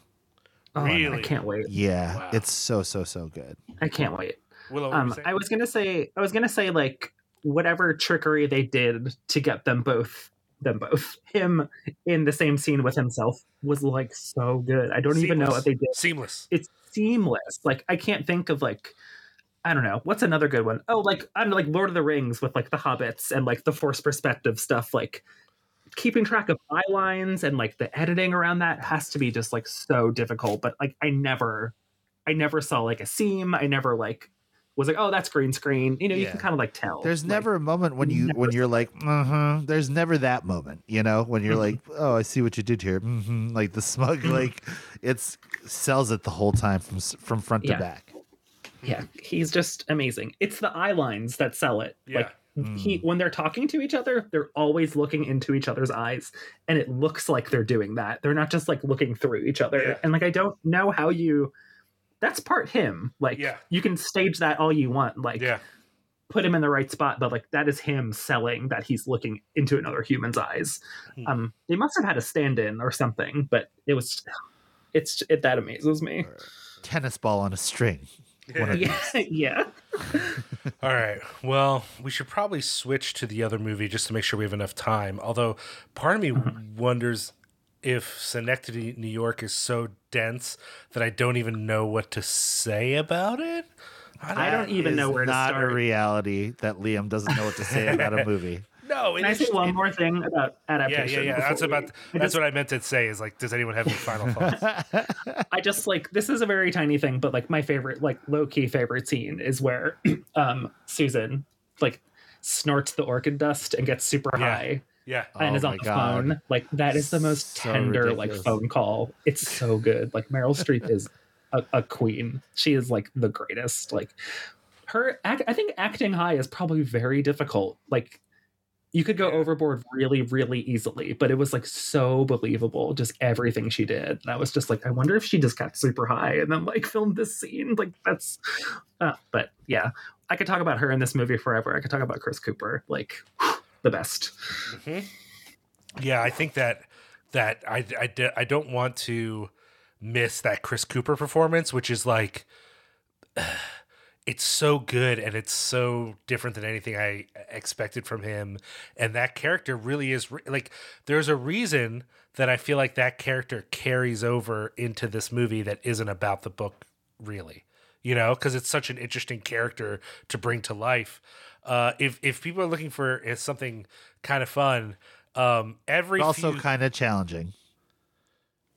Oh, I can't wait. Yeah, Wow. it's so so so good. I can't wait. Willow, what were you Um. I was gonna say, I was gonna say, like whatever trickery they did to get them both, them both, him in the same scene with himself was like so good. I don't even know what they did. Seamless. It's seamless. Like I can't think of like. I don't know. What's another good one? Oh, like I don't like Lord of the Rings with like the hobbits and like the force perspective stuff. Like keeping track of eye lines and like the editing around that has to be just like so difficult. But like I never, I never saw like a seam. I never like was like, oh, that's green screen. You know, you can kind of like tell. There's Like, never a moment when you when you're like, uh-huh. There's never that moment, you know, when you're like, oh, I see what you did here. hmm Like the smug, like it's sells it the whole time from from front Yeah. to back. Yeah, he's just amazing. It's the eye lines that sell it. Yeah. Like he when they're talking to each other, they're always looking into each other's eyes, and it looks like they're doing that. They're not just like looking through each other. Yeah. And like I don't know how you. That's part him. Like Yeah. you can stage that all you want. Like Yeah. put him in the right spot, but like that is him selling that he's looking into another human's eyes. Hmm. Um, they must have had a stand-in or something, but it was. It's it that amazes me. Tennis ball on a string. One of Yeah, yeah. All right. Well, we should probably switch to the other movie just to make sure we have enough time. Although part of me mm-hmm. wonders if Synecdoche, New York is so dense that I don't even know what to say about it. I don't even know where to start. not a reality that Liam doesn't know what to say about a movie. No, it Can I is say just- one more thing about adaptation? yeah, yeah. before That's we- about. I That's just, what I meant to say. Is like, does anyone have any final thoughts? I just like this is a very tiny thing, but like my favorite, like low key favorite scene is where um Susan like snorts the orchid dust and gets super Yeah. high Yeah. and Oh is on the God. phone. Like that is the most So tender ridiculous. like phone call. It's so good. Like Meryl Streep is a, a queen. She is like the greatest. Like her act, I think acting high is probably very difficult. Like you could go overboard really, really easily, but it was like so believable, just everything she did. And I was just like, I wonder if she just got super high and then like filmed this scene. Like that's, uh, but yeah, I could talk about her in this movie forever. I could talk about Chris Cooper, like the best. Yeah, I think that that I, I i don't want to miss that Chris Cooper performance, which is like it's so good and it's so different than anything I expected from him. And that character really is re- like there's a reason that I feel like that character carries over into this movie that isn't about the book really. You know, because it's such an interesting character to bring to life. Uh, if if people are looking for uh, something kind of fun, um, every Also few- kind of challenging.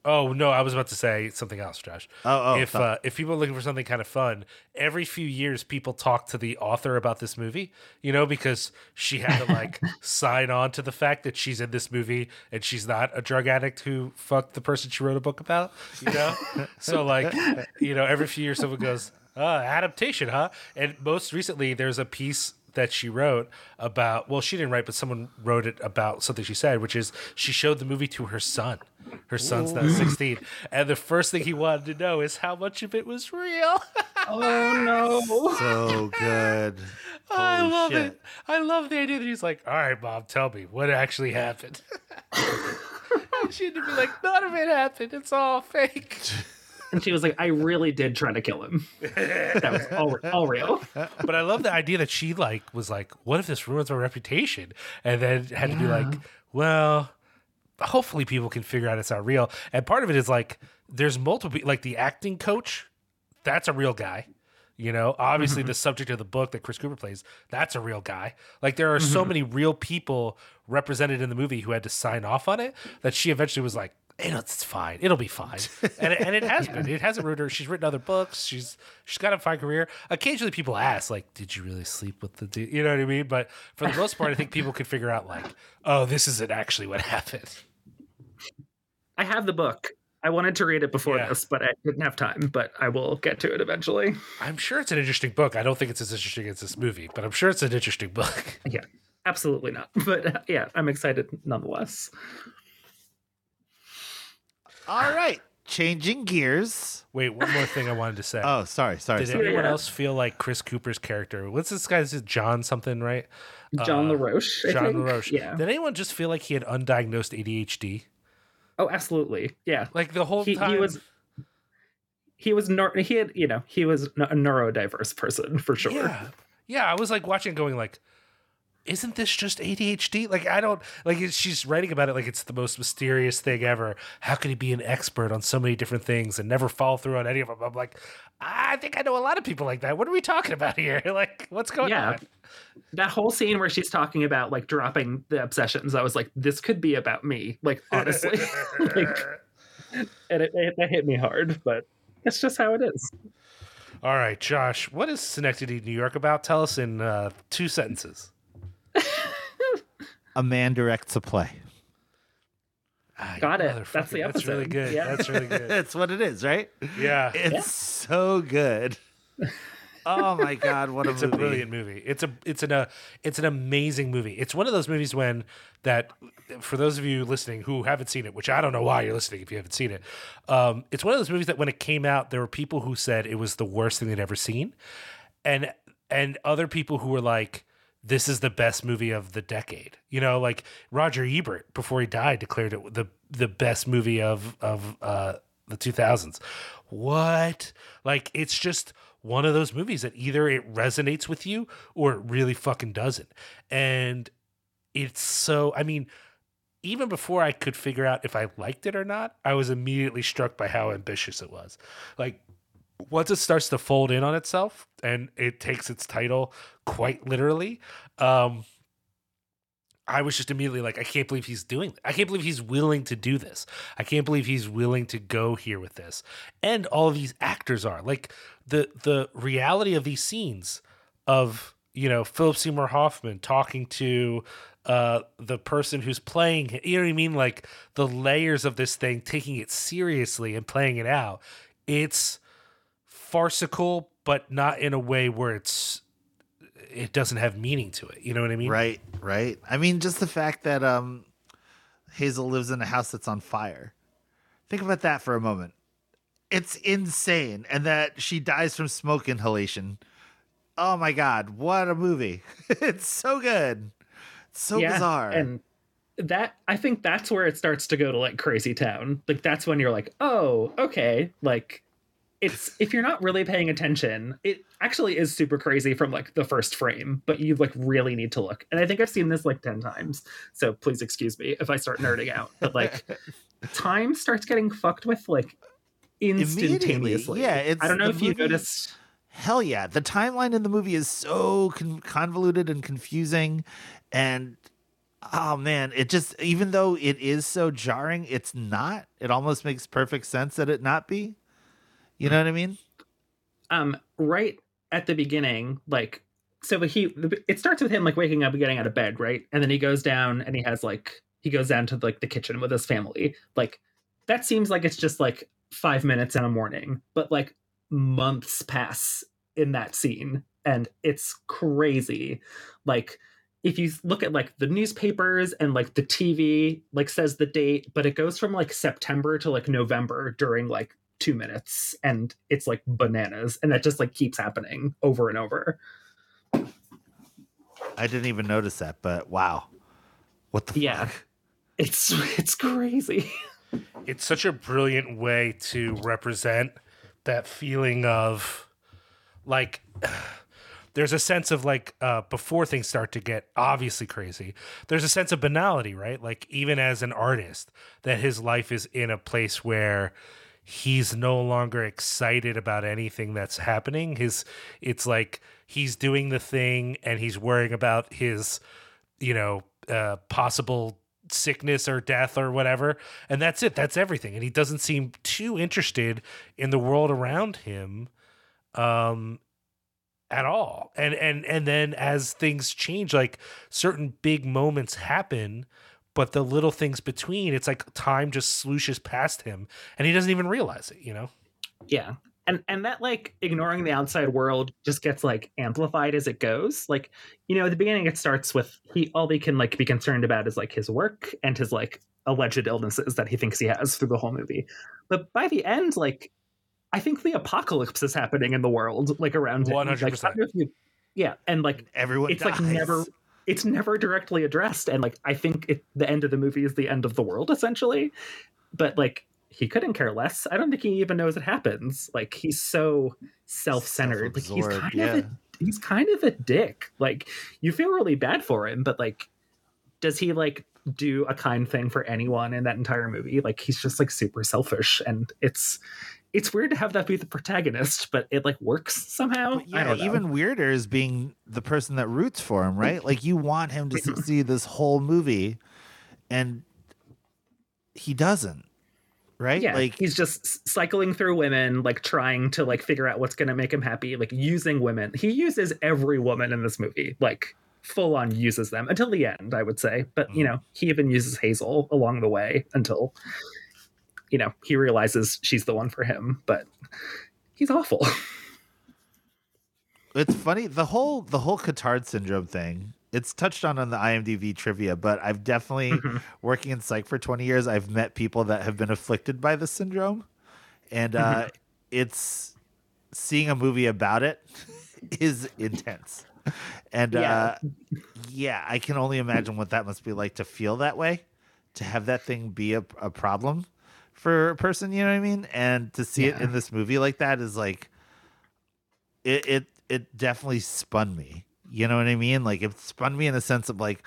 Oh no, I was about to say something else, Josh. Oh, oh, if uh, if people are looking for something kind of fun, every few years people talk to the author about this movie, you know, because she had to like sign on to the fact that she's in this movie and she's not a drug addict who fucked the person she wrote a book about, you know. so like, you know, every few years someone goes, uh, adaptation, huh? And most recently, there's a piece that she wrote about well she didn't write but someone wrote it about something she said which is she showed the movie to her son. Her son's now 16 and the first thing he wanted to know is how much of it was real. Oh no. So good. i Holy love shit. it i love the idea that he's like all right mom tell me what actually happened? And she had to be like none of it happened. It's all fake And she was like, I really did try to kill him. That was all, all real. but I love the idea that she like was like, "What if this ruins my reputation?" And then had to be like, "Well, hopefully people can figure out it's not real." And part of it is like, there's multiple like the acting coach, that's a real guy. You know, obviously mm-hmm. the subject of the book that Chris Cooper plays, that's a real guy. Like there are so mm-hmm. many real people represented in the movie who had to sign off on it that she eventually was like, "Hey, no, it's fine. It'll be fine." And it, and it has been. It hasn't ruined her. She's written other books. She's she's got a fine career. Occasionally, people ask like, "Did you really sleep with the dude?" You know what I mean? But for the most part, I think people could figure out like, "Oh, this isn't actually what happened." I have the book. I wanted to read it before Yeah. this, but I didn't have time. But I will get to it eventually. I'm sure it's an interesting book. I don't think it's as interesting as this movie, but I'm sure it's an interesting book. Yeah, absolutely not. But uh, yeah, I'm excited nonetheless. All right. Changing gears. Wait, one more thing I wanted to say. Oh, sorry, sorry. Did sorry. anyone Yeah. else feel like Chris Cooper's character? What's this guy's John something, right? John Uh, LaRoche. I John think? LaRoche. Yeah. Did anyone just feel like he had undiagnosed ADHD? Oh, absolutely. Yeah. Like the whole He, time. he was. He was nor- he had you know he was a neurodiverse person for sure. Yeah. Yeah, I was like watching going like isn't this just ADHD? Like I don't like she's writing about it like it's the most mysterious thing ever. How can he be an expert on so many different things and never follow through on any of them? I'm like, I think I know a lot of people like that. What are we talking about here? Like, what's going Yeah. on? That whole scene where she's talking about like dropping the obsessions, I was like, this could be about me. Like honestly, like, and it, it, that hit me hard. But that's just how it is. All right, Josh, what is Schenectady, New York about? Tell us in uh, two sentences. A man directs a play. Ah, Got it. That's the motherfucker. That's really good. Yeah. That's really good. That's what it is, right? Yeah. It's Yeah. so good. Oh my god, what a It's a movie. brilliant movie. It's a it's an uh, it's an amazing movie. It's one of those movies when that for those of you listening who haven't seen it, which I don't know why you're listening if you haven't seen it. Um, it's one of those movies that when it came out, there were people who said it was the worst thing they'd ever seen, and and other people who were like, "This is the best movie of the decade." You know, like Roger Ebert before he died declared it the the best movie of of uh, the 2000s. What? Like it's just one of those movies that either it resonates with you or it really fucking doesn't. And it's so I mean, even before I could figure out if I liked it or not, I was immediately struck by how ambitious it was. Like once it starts to fold in on itself and it takes its title quite literally, um, I was just immediately like, I can't believe he's doing This. I can't believe he's willing to do this. I can't believe he's willing to go here with this. And all of these actors are like the the reality of these scenes of you know Philip Seymour Hoffman talking to uh the person who's playing. You know what I mean? Like the layers of this thing, taking it seriously and playing it out. It's farcical, but not in a way where it's it doesn't have meaning to it. You know what I mean? Right, right. I mean, just the fact that um, Hazel lives in a house that's on fire. Think about that for a moment. It's insane, and that she dies from smoke inhalation. Oh my god, what a movie! it's so good, it's so bizarre. And that I think that's where it starts to go to like crazy town. Like that's when you're like, oh, okay. Like it's if you're not really paying attention, it actually is super crazy from like the first frame, but you like really need to look. And I think I've seen this like 10 times. So please excuse me if I start nerding out. But like time starts getting fucked with like instantaneously. Yeah, it's I don't know if you movie- noticed Hell yeah. The timeline in the movie is so con- convoluted and confusing. And oh man, it just, even though it is so jarring, it's not. It almost makes perfect sense that it not be. You know what I mean? um right at the beginning like so he it starts with him like waking up and getting out of bed right? And then he goes down and he has like he goes down to like the kitchen with his family. Like that seems like it's just like five minutes in a morning but like months pass in that scene and it's crazy. Like if you look at like the newspapers and like the tv like says the date but it goes from like september to like november during like two minutes and it's like bananas and that just like keeps happening over and over I didn't even notice that, but wow. What the Yeah. fuck? it's it's crazy it's such a brilliant way to represent that feeling of like there's a sense of like uh before things start to get obviously crazy there's a sense of banality right like even as an artist that his life is in a place where he's no longer excited about anything that's happening. His it's like he's doing the thing and he's worrying about his you know uh possible sickness or death or whatever. And that's it. That's everything. And he doesn't seem too interested in the world around him um at all. And and and then as things change like certain big moments happen but the little things between it's like time just slooshes past him and he doesn't even realize it you know? Yeah. And and that like ignoring the outside world just gets like amplified as it goes. Like you know at the beginning it starts with he all he can like be concerned about is like his work and his like alleged illnesses that he thinks he has through the whole movie. But by the end like i think the apocalypse is happening in the world like around him. Like, I 100%. don't know if you- yeah and like Everyone it's like never it's never directly addressed. And like i think it, the end of the movie is the end of the world essentially. But like he couldn't care less. I don't think he even knows it happens. Like he's so self-centered. Like he's kind of a, he's kind of a dick. Like you feel really bad for him but like does he like do a kind thing for anyone in that entire movie? Like he's just like super selfish and it's it's weird to have that be the protagonist but it like works somehow But yeah, even weirder is being the person that roots for him, right? Like you want him to succeed this whole movie, and he doesn't. right? Yeah, like he's just cycling through women, like trying to like figure out what's going to make him happy, like using women. He uses every woman in this movie, like full on uses them until the end, I would say. But you mm. know, he even uses Hazel along the way until you know he realizes she's the one for him. But he's awful. it's funny the whole the whole Cotard syndrome thing. It's touched on on the IMDb trivia, but I've definitely Mhm. working in psych for 20 years. I've met people that have been afflicted by this syndrome, and uh, it's seeing a movie about it is intense. And Yeah. uh, yeah, I can only imagine what that must be like to feel that way, to have that thing be a, a problem for a person. You know what I mean? And to see it in this movie like that is like, it it it definitely spun me. You know what I mean? Like it spun me in the sense of like,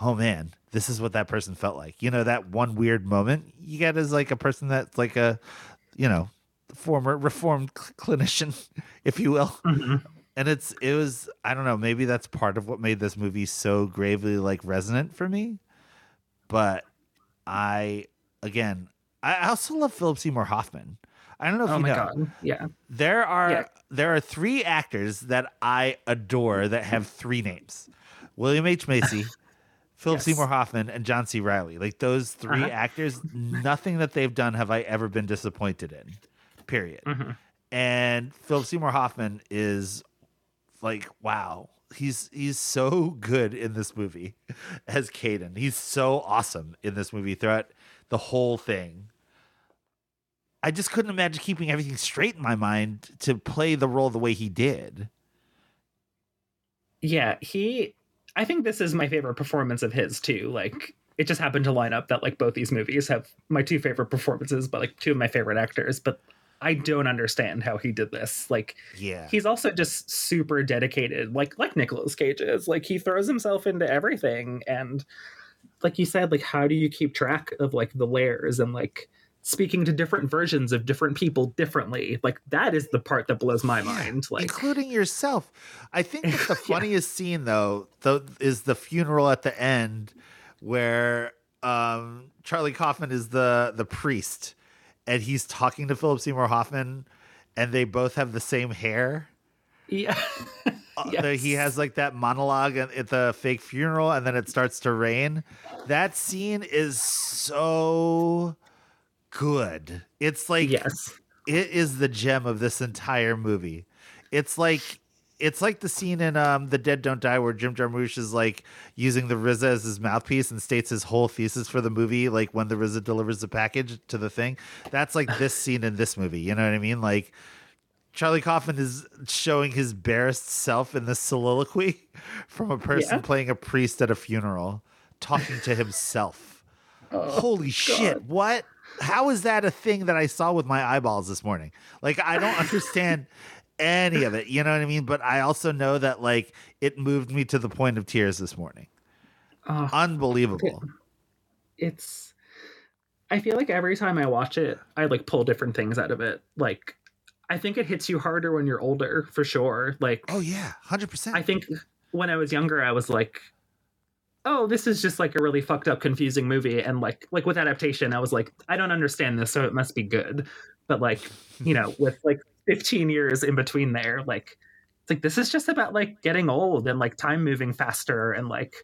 oh man, this is what that person felt like. You know, that one weird moment you get as like a person that's like a, you know, former reformed cl- clinician, if you will Mhm. and it's it was i don't know maybe that's part of what made this movie so gravely like resonant for me but i again i also love philip seymour hoffman i don't know if Oh you my know god. Yeah. there are Yeah. there are three actors that i adore that have three names william h macy philip Yes. seymour hoffman and john c reilly like those 3 Uh-huh. actors nothing that they've done have i ever been disappointed in period Mhm. and Philip Seymour Hoffman is like wow he's he's so good in this movie as Caden he's so awesome in this movie throughout the whole thing I just couldn't imagine keeping everything straight in my mind to play the role the way he did Yeah, he I think this is my favorite performance of his too. Like it just happened to line up that like both these movies have my two favorite performances, but like two of my favorite actors. But I don't understand how he did this. Like yeah he's also just super dedicated, like like Nicolas Cage is. Like he throws himself into everything and like you said, like how do you keep track of like the layers and like speaking to different versions of different people differently? Like that is the part that blows my Yeah, mind. Like including yourself. I think that the Yeah. funniest scene though, though, is the funeral at the end, where um, Charlie Kaufman is the the priest, and he's talking to Philip Seymour Hoffman, and they both have the same hair. yeah. Uh, he has like that monologue at the fake funeral, and then it starts to rain. That scene is so good. It's like yes. it is the gem of this entire movie. It's like it's like the scene in um The Dead Don't Die where Jim Jarmusch is like using the RZA as his mouthpiece and states his whole thesis for the movie, like when the RZA delivers the package to the thing. That's like this scene in this movie. You know what I mean? Like Charlie Kaufman is showing his barest self in this soliloquy from a person Yeah. playing a priest at a funeral, talking to himself. Oh, Holy shit! What? How is that a thing that I saw with my eyeballs this morning? Like I don't understand any of it. You know what I mean? But I also know that like it moved me to the point of tears this morning. Oh, Unbelievable. it's I feel like every time I watch it, I like pull different things out of it. Like I think it hits you harder when you're older, for sure. Like Oh yeah, hundred percent. I think when I was younger, I was like, "Oh, this is just like a really fucked up, confusing movie." And like, like with adaptation, I was like, "I don't understand this, so it must be good." But like, you know, with like 15 years in between there, like, it's like this is just about like getting old and like time moving faster and like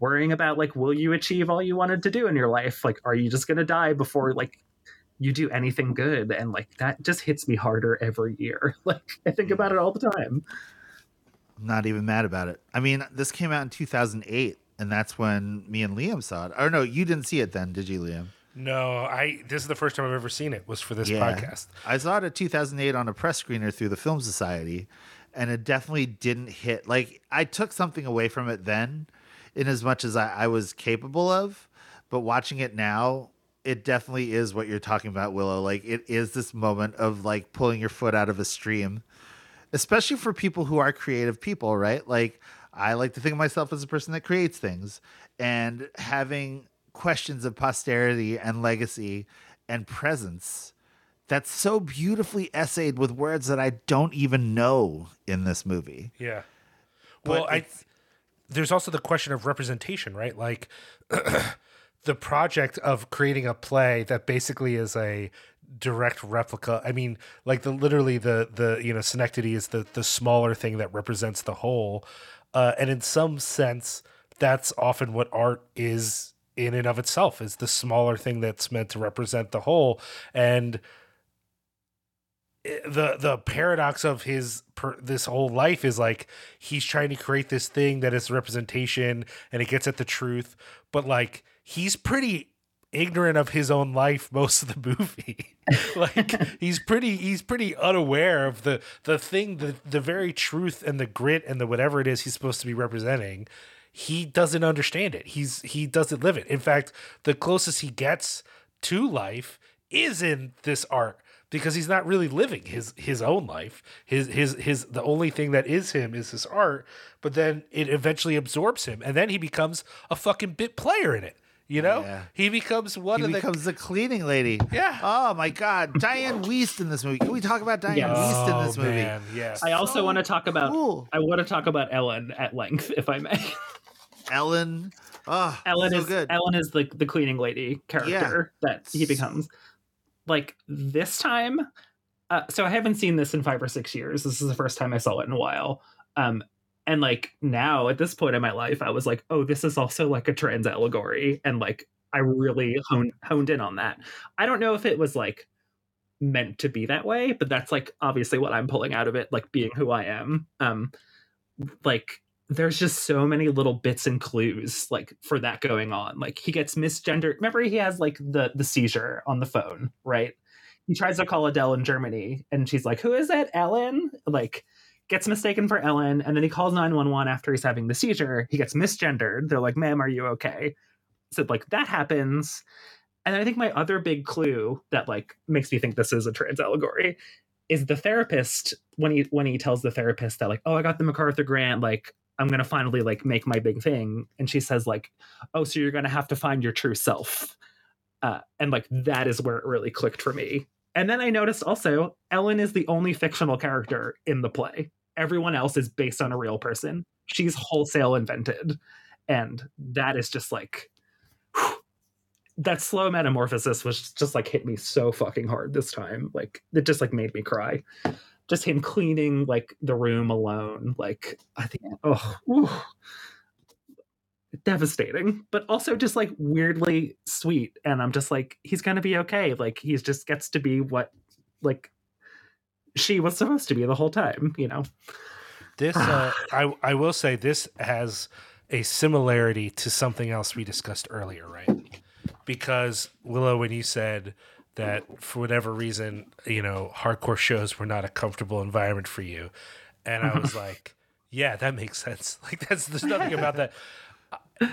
worrying about like, will you achieve all you wanted to do in your life? Like, are you just gonna die before like you do anything good? And like that just hits me harder every year. Like, I think about mm. it all the time. I'm not even mad about it. I mean, this came out in 2008, and that's when me and Liam saw it. Or no, you didn't see it then, did you, Liam? No, I. This is the first time I've ever seen it. Was for this Yeah. podcast. I saw it in 2008 on a press screener through the Film Society, and it definitely didn't hit. Like, I took something away from it then, in as much as I, I was capable of, but watching it now, it definitely is what you're talking about, Willow. Like, it is this moment of like pulling your foot out of a stream, especially for people who are creative people, right? Like, I like to think of myself as a person that creates things, and having questions of posterity and legacy and presence that's so beautifully essayed with words that I don't even know in this movie. Yeah. Well, I. There's also the question of representation, right? Like, the project of creating a play that basically is a direct replica. I mean, like the literally the the you know synecdoche is the the smaller thing that represents the whole, uh, and in some sense, that's often what art is in and of itself is the smaller thing that's meant to represent the whole. And the the paradox of his per, this whole life is like he's trying to create this thing that is representation and it gets at the truth but like he's pretty ignorant of his own life most of the movie like he's pretty he's pretty unaware of the the thing the the very truth and the grit and the whatever it is he's supposed to be representing he doesn't understand it he's he doesn't live it in fact the closest he gets to life is in this art because he's not really living his his own life. His his his the only thing that is him is his art, but then it eventually absorbs him and then he becomes a fucking bit player in it. You know? Yeah. He becomes one He of the becomes the cleaning lady. Yeah. Oh my God, Dianne Wiest in this movie. Can we talk about Dianne Yes. Wiest in Oh, this movie? man, yes. I also So want to talk about. cool. I want to talk about Ellen at length, if I may. Ellen. Oh, Ellen so is good. Ellen is the the cleaning lady character that he becomes. Like this time, uh, so I haven't seen this in five or six years. This is the first time I saw it in a while. Um, and like now at this point in my life, I was like, oh, this is also like a trans allegory, and like I really honed honed in on that. I don't know if it was like meant to be that way, but that's like obviously what I'm pulling out of it, like being who I am. Um, like there's just so many little bits and clues like for that going on. Like he gets misgendered. Remember he has like the the seizure on the phone right? He tries to call adele in germany and she's like who is it? Ellen? Like gets mistaken for ellen and then he calls 911 after he's having the seizure. He gets misgendered. They're like ma'am are you okay? So like that happens. And i think my other big clue that like makes me think this is a trans allegory is the therapist when he when he tells the therapist that like oh i got the macarthur grant like i'm gonna finally like make my big thing and she says like oh so you're gonna have to find your true self. Uh, and like that is where it really clicked for me. And then i noticed also ellen is the only fictional character in the play everyone else is based on a real person. She's wholesale invented. And that is just like whew, that slow metamorphosis was just like hit me so fucking hard this time. Like it just like made me cry. Just him cleaning like the room alone. Like i think oh ooh. devastating but also just like weirdly sweet. And i'm just like he's gonna be okay. Like he's just gets to be what like she was supposed to be the whole time you know This uh, I I will say this has a similarity to something else we discussed earlier, right? Because Willow, when you said that for whatever reason, you know, hardcore shows were not a comfortable environment for you, and I was like, yeah, that makes sense. Like that's there's nothing about that.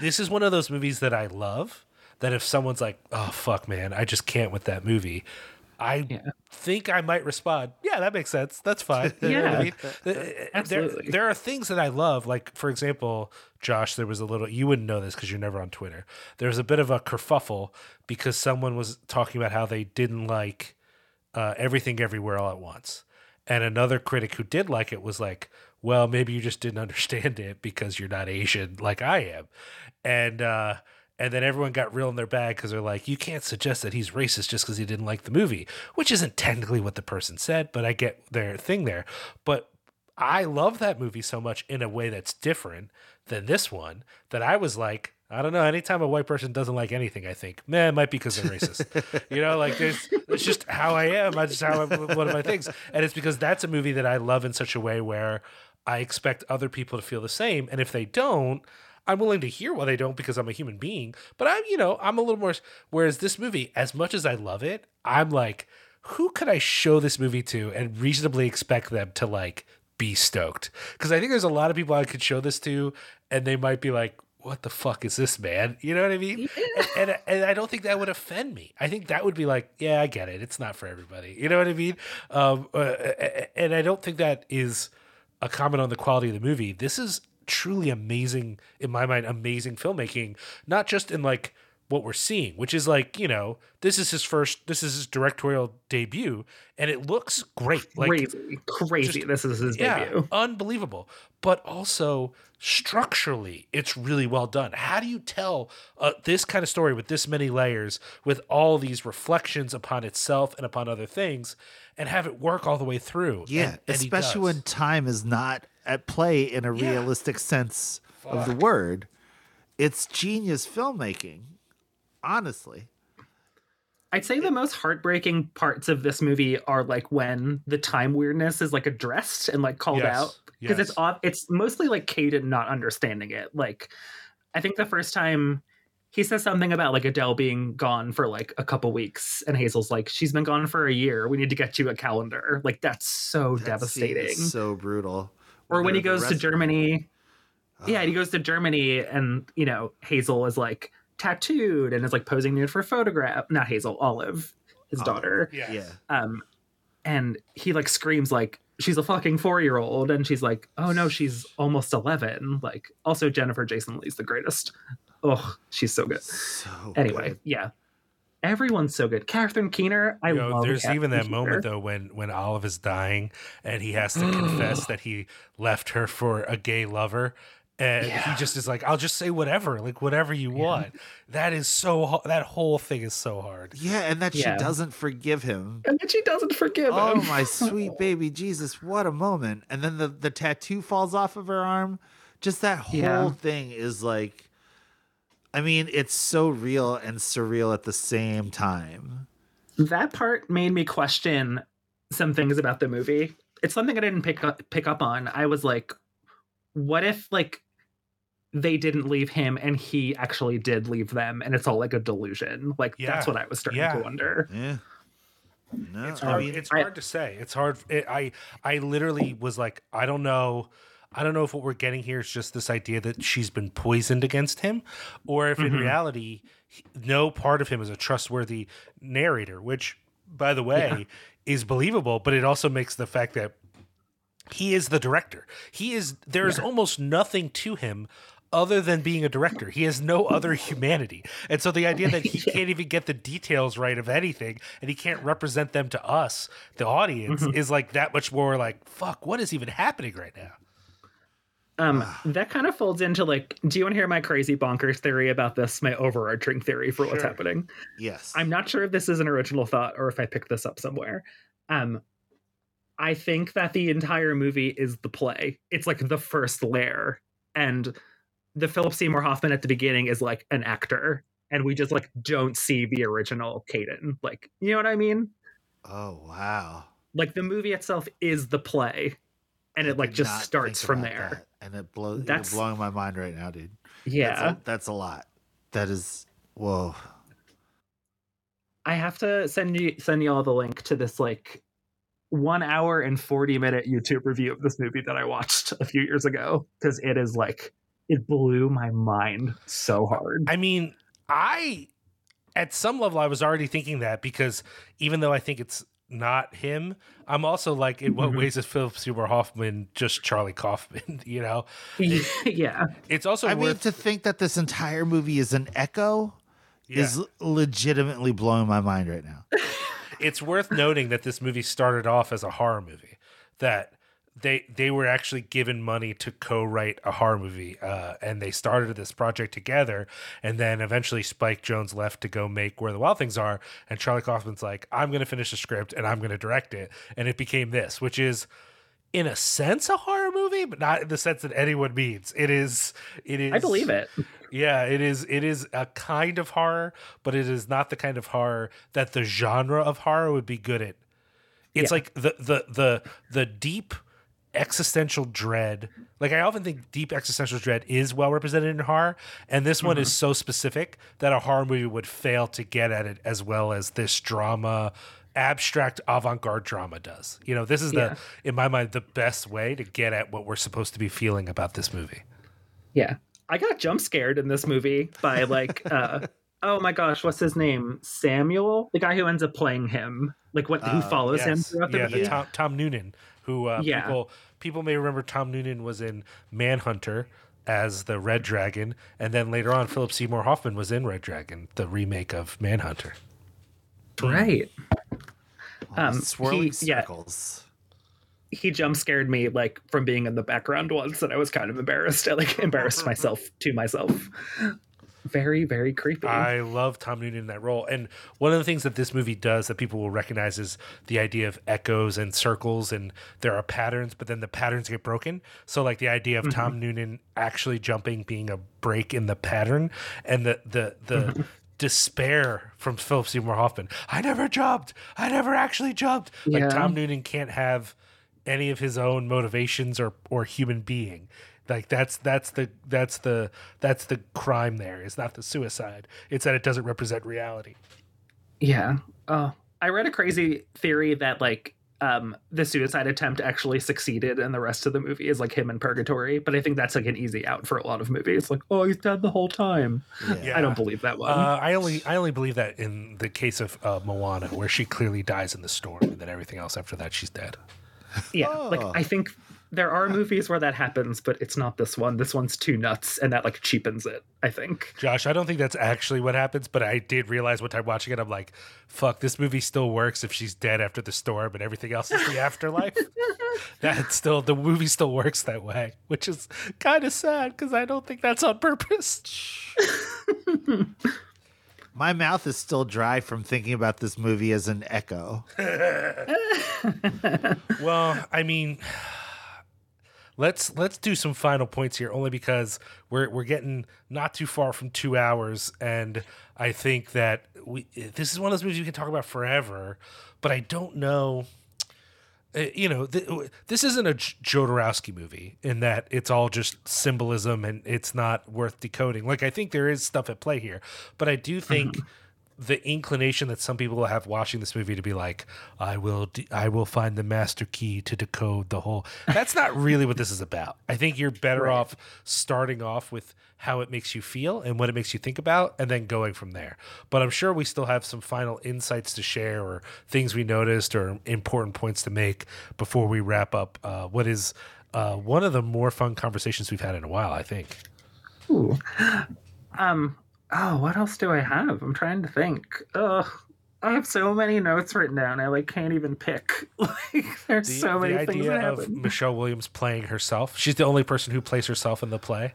This is one of those movies that I love. That if someone's like, "Oh fuck, man, I just can't with that movie," I Yeah. think I might respond, "Yeah, that makes sense. That's fine." You know I Yeah. mean? there, Absolutely. there are things that I love. Like, for example, Josh, there was a little, you wouldn't know this because you're never on Twitter. There was a bit of a kerfuffle because someone was talking about how they didn't like uh, everything everywhere all at once. And another critic who did like it was like, well, maybe you just didn't understand it because you're not Asian like I am. And, uh, and then everyone got real in their bag because they're like, you can't suggest that he's racist just because he didn't like the movie, which isn't technically what the person said, but I get their thing there. But I love that movie so much in a way that's different than this one that I was like, I don't know. Anytime a white person doesn't like anything, I think, man, it might be because they're racist. you know, like there's, it's just how I am. I just how I'm, one of my things, and it's because that's a movie that I love in such a way where I expect other people to feel the same, and if they don't, I'm willing to hear why they don't because I'm a human being. But I'm, you know, I'm a little more. Whereas this movie, as much as I love it, I'm like, who could I show this movie to and reasonably expect them to like be stoked? Because I think there's a lot of people I could show this to, and they might be like, "What the fuck is this, man?" You know what I mean? And, and and I don't think that would offend me. I think that would be like, "Yeah, I get it. It's not for everybody." You know what I mean? Um, uh, and I don't think that is a comment on the quality of the movie. This is truly amazing in my mind, amazing filmmaking, not just in like what we're seeing, which is like, you know, this is his first, this is his directorial debut, and it looks great. Like, crazy, crazy. just- this is his yeah, debut. unbelievable. But also structurally, it's really well done. How do you tell uh, this kind of story with this many layers, with all these reflections upon itself and upon other things, and have it work all the way through? Yeah, And- and especially when time is not at play in a Yeah. realistic sense of the word. It's genius filmmaking, honestly. I'd say the most heartbreaking parts of this movie are like when the time weirdness is like addressed and like called Yes, out because yes. it's off. It's mostly like Caden not understanding it. Like, I think the first time he says something about like Adele being gone for like a couple weeks, and Hazel's like, "She's been gone for a year. We need to get you a calendar." Like that's so That devastating. so brutal. or when he they're at goes to restaurant. Germany. Yeah, Oh. he goes to Germany and, you know, Hazel is like tattooed and is like posing nude for a photograph. Not Hazel, Olive, his Olive. daughter. Yeah. Yeah. Um and he like screams like she's a fucking 4-year-old and she's like, "Oh no, she's almost 11." Like also Jennifer Jason Leigh's the greatest. Oh, she's so good. So Anyway, good. yeah. Everyone's so good. Catherine Keener, I You know, love there's Catherine even that Keener. moment though when when Olive is dying and he has to confess that he left her for a gay lover. And Yeah. he just is like, I'll just say whatever, like whatever you want. That is so. That whole thing is so hard. Yeah, and that Yeah. she doesn't forgive him. And then she doesn't forgive Oh him. my sweet baby Jesus, what a moment. And then the, the tattoo falls off of her arm. Just that whole Yeah. thing is like I mean, it's so real and surreal at the same time. that part made me question some things about the movie. It's something I didn't pick up pick up on. I was like, what if like they didn't leave him and he actually did leave them and it's all like a delusion? Like that's what I was starting Yeah. to wonder. Yeah. No, It's I hard. mean, it's I- hard to say. It's hard. It, I I literally was like, I don't know. I don't know if what we're getting here is just this idea that she's been poisoned against him, or if in Mhm. reality, no part of him is a trustworthy narrator. Which, by the way, is believable. But it also makes the fact that he is the director. He is. There's almost nothing to him. Other than being a director, he has no other humanity. And so the idea that he can't even get the details right of anything and he can't represent them to us, the audience, is like that much more like, fuck, what is even happening right now? Um, that kind of folds into like, do you want to hear my crazy bonkers theory about this? My overarching theory for what's Sure. happening. yes. I'm not sure if this is an original thought or if I picked this up somewhere. Um, I think that the entire movie is the play. It's like the first layer, and the Philip Seymour Hoffman at the beginning is like an actor, and we just like don't see the original Caden. Like, you know what I mean? Oh wow. Like the movie itself is the play, and I it like just starts from there. that, and it blows. That's- blowing my mind right now, dude. Yeah. That's a, that's a lot. That is whoa. I have to send you send you all the link to this like one hour and 40 minute YouTube review of this movie that I watched a few years ago because it is like it blew my mind so hard. I mean, I, at some level, I was already thinking that because even though I think it's not him, I'm also like, in what Mhm. ways is Philip Seymour Hoffman just Charlie Kaufman? You know, yeah. it's also I mean, to think that this entire movie is an echo yeah. is legitimately blowing my mind right now. it's worth noting that this movie started off as a horror movie that they they were actually given money to co-write a horror movie uh, and they started this project together and then eventually spike jonze left to go make where the wild things are and charlie kaufman's like i'm going to finish the script and i'm going to direct it and it became this which is in a sense a horror movie but not in the sense that anyone means it is it is I believe it. yeah, it is. It is a kind of horror, but it is not the kind of horror that the genre of horror would be good at. It's Yeah. like the the the the deep existential dread. Like I often think deep existential dread is well represented in horror, and this one is Mm-hmm. so specific that a horror movie would fail to get at it as well as this drama abstract avant-garde drama does. You know, this is Yeah. the in my mind the best way to get at what we're supposed to be feeling about this movie. Yeah. I got jump scared in this movie by like uh oh my gosh, what's his name? Samuel? The guy who ends up playing him. Like what who Uh, follows him throughout the yeah, movie. the Tom, Tom Noonan, who uh, Yeah. people people may remember. Tom Noonan was in Manhunter, as the Red Dragon, and then later on, Philip Seymour Hoffman was in Red Dragon, the remake of Manhunter. Right. Um, swirling he- yeah. circles. he jump scared me like from being in the background once and I was kind of embarrassed. I like embarrassed myself to myself. Very, very creepy. I love Tom Noonan in that role. And one of the things that this movie does that people will recognize is the idea of echoes and circles, and there are patterns, but then the patterns get broken. So, like the idea of Tom mm-hmm. Noonan actually jumping being a break in the pattern, and the the the. Mm-hmm. Despair from Philip Seymour Hoffman. I never jumped. I never actually jumped. Like Tom Noonan can't have any of his own motivations or or human being like that's that's the that's the that's the crime there it's not the suicide it's that it doesn't represent reality yeah. Oh, I read a crazy theory that like um the suicide attempt actually succeeded and the rest of the movie is like him in purgatory, but I think that's like an easy out for a lot of movies. Like, oh, he's dead the whole time. Yeah. I don't believe that one. uh, i only i only believe that in the case of uh, moana where she clearly dies in the storm and then everything else after that she's dead yeah. Like Oh. I think there are movies where that happens, but it's not this one. This one's too nuts and that like cheapens it, I think. josh i don't think that's actually what happens but i did realize one time watching it i'm like fuck this movie still works if she's dead after the storm and everything else is the afterlife that still the movie still works that way which is kind of sad because i don't think that's on purpose My mouth is still dry from thinking about this movie as an echo. Well, I mean, let's let's do some final points here, only because we're we're getting not too far from two hours, and I think that we this is one of those movies we can talk about forever, but I don't know. uh, You know, th- this isn't a Jodorowsky movie in that it's all just symbolism and it's not worth decoding. Like I think there is stuff at play here, but I do think the inclination that some people have watching this movie to be like, I will, de- I will find the master key to decode the whole. That's not really what this is about. I think you're better off starting off with how it makes you feel and what it makes you think about, and then going from there. But I'm sure we still have some final insights to share, or things we noticed, or important points to make before we wrap up. Uh, what is uh, one of the more fun conversations we've had in a while? I think. Ooh. Um. Oh, what else do I have? I'm trying to think. Ugh. I have so many notes written down. I like can't even pick. Like there's The, so many the things idea that of happen. Michelle Williams playing herself. She's the only person who plays herself in the play.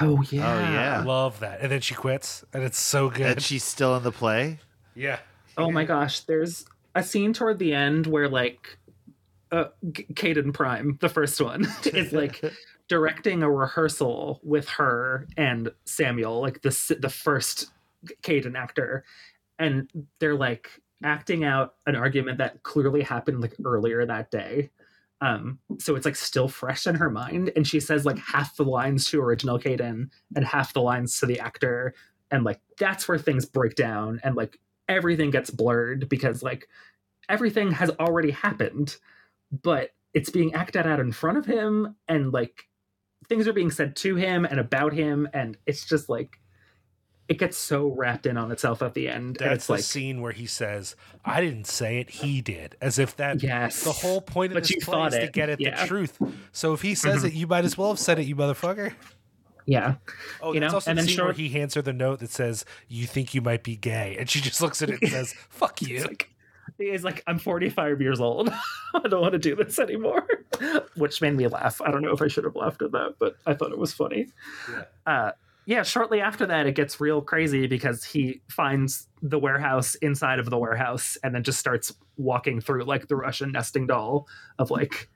Oh yeah. Oh yeah. I Love that. And then she quits, and it's so good. And she's still in the play. yeah. Oh my gosh. There's a scene toward the end where like, uh, G- Caden Prime, the first one, is like directing a rehearsal with her and Samuel, like the the first Caden actor, and they're like acting out an argument that clearly happened like earlier that day. Um, so it's like still fresh in her mind, and she says like half the lines to original Caden and half the lines to the actor, and like that's where things break down, and like everything gets blurred because like everything has already happened, but it's being acted out in front of him, and like things are being said to him and about him, and it's just like it gets so wrapped in on itself at the end, That's it's the like scene where he says, I didn't say it, he did. As if that Yes. the whole point of this play thought is to get at Yeah. the truth. So if he says Mhm. it, you might as well have said it, you motherfucker. yeah, Oh, You that's know, also and the then scene short- where he hands her the note that says, You think you might be gay. And she just looks at it and says, Fuck you. Like he's like, I'm 45 years old. I don't want to do this anymore. Which made me laugh. I don't know if I should have laughed at that, but I thought it was funny. Yeah. Uh, yeah, shortly after that, it gets real crazy because he finds the warehouse inside of the warehouse and then just starts walking through like the Russian nesting doll of like,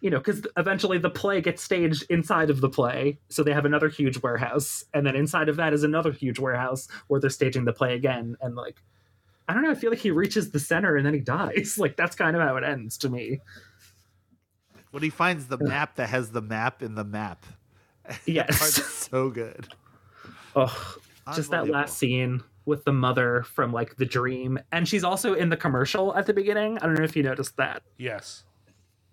you know, because eventually the play gets staged inside of the play. So they have another huge warehouse. And then inside of that is another huge warehouse where they're staging the play again. And like, I don't know. I feel like he reaches the center and then he dies. Like that's kind of how it ends to me. When he finds the map that has the map in the map. Yes. Part's so good. Oh, just that last scene with the mother from like the dream, and she's also in the commercial at the beginning. I don't know if you noticed that. Yes.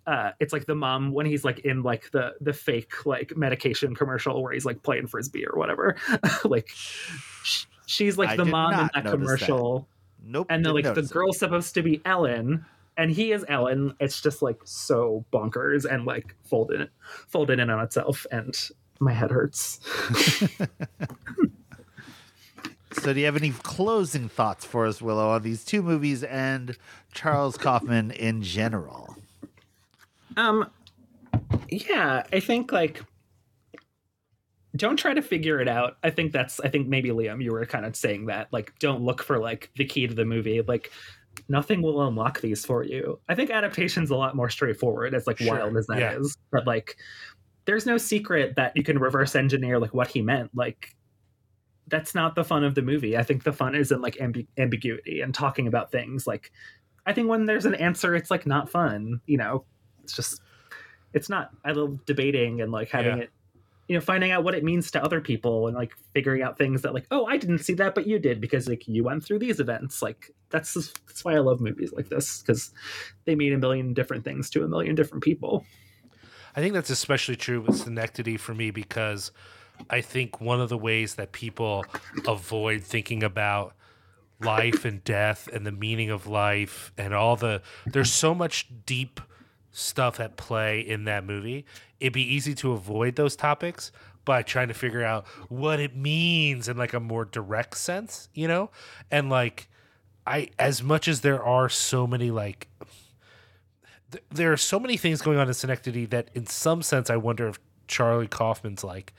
Uh, it's like the mom when he's like in like the the fake like medication commercial where he's like playing frisbee or whatever. like sh- she's like I the mom in that commercial. that. Commercial. Nope. and then like the notice it. girl's supposed to be Ellen, and he is Ellen. It's just like so bonkers and like folded folded in on itself. And my head hurts. So, do you have any closing thoughts for us, Willow, on these two movies and Charles Kaufman in general? Um, yeah, I think like don't try to figure it out. I think that's I think maybe Liam, you were kind of saying that like don't look for like the key to the movie. Like nothing will unlock these for you. I think adaptation's a lot more straightforward, as like Sure, wild as that is. yeah. But like there's no secret that you can reverse engineer like what he meant. Like that's not the fun of the movie. I think the fun is in like ambi- ambiguity and talking about things. Like I think when there's an answer, it's like not fun. You know, it's just it's not. I love debating and like having Yeah. it. You know, finding out what it means to other people and like figuring out things that like, oh, I didn't see that, but you did because like you went through these events. Like that's just, that's why I love movies like this because they mean a million different things to a million different people. I think that's especially true with Synecdoche for me because I think one of the ways that people avoid thinking about life and death and the meaning of life and all the there's so much deep stuff at play in that movie. It'd be easy to avoid those topics by trying to figure out what it means in like a more direct sense, you know? And like I as much as there are so many like th- there are so many things going on in Synecdoche that, in some sense, I wonder if Charlie Kaufman's like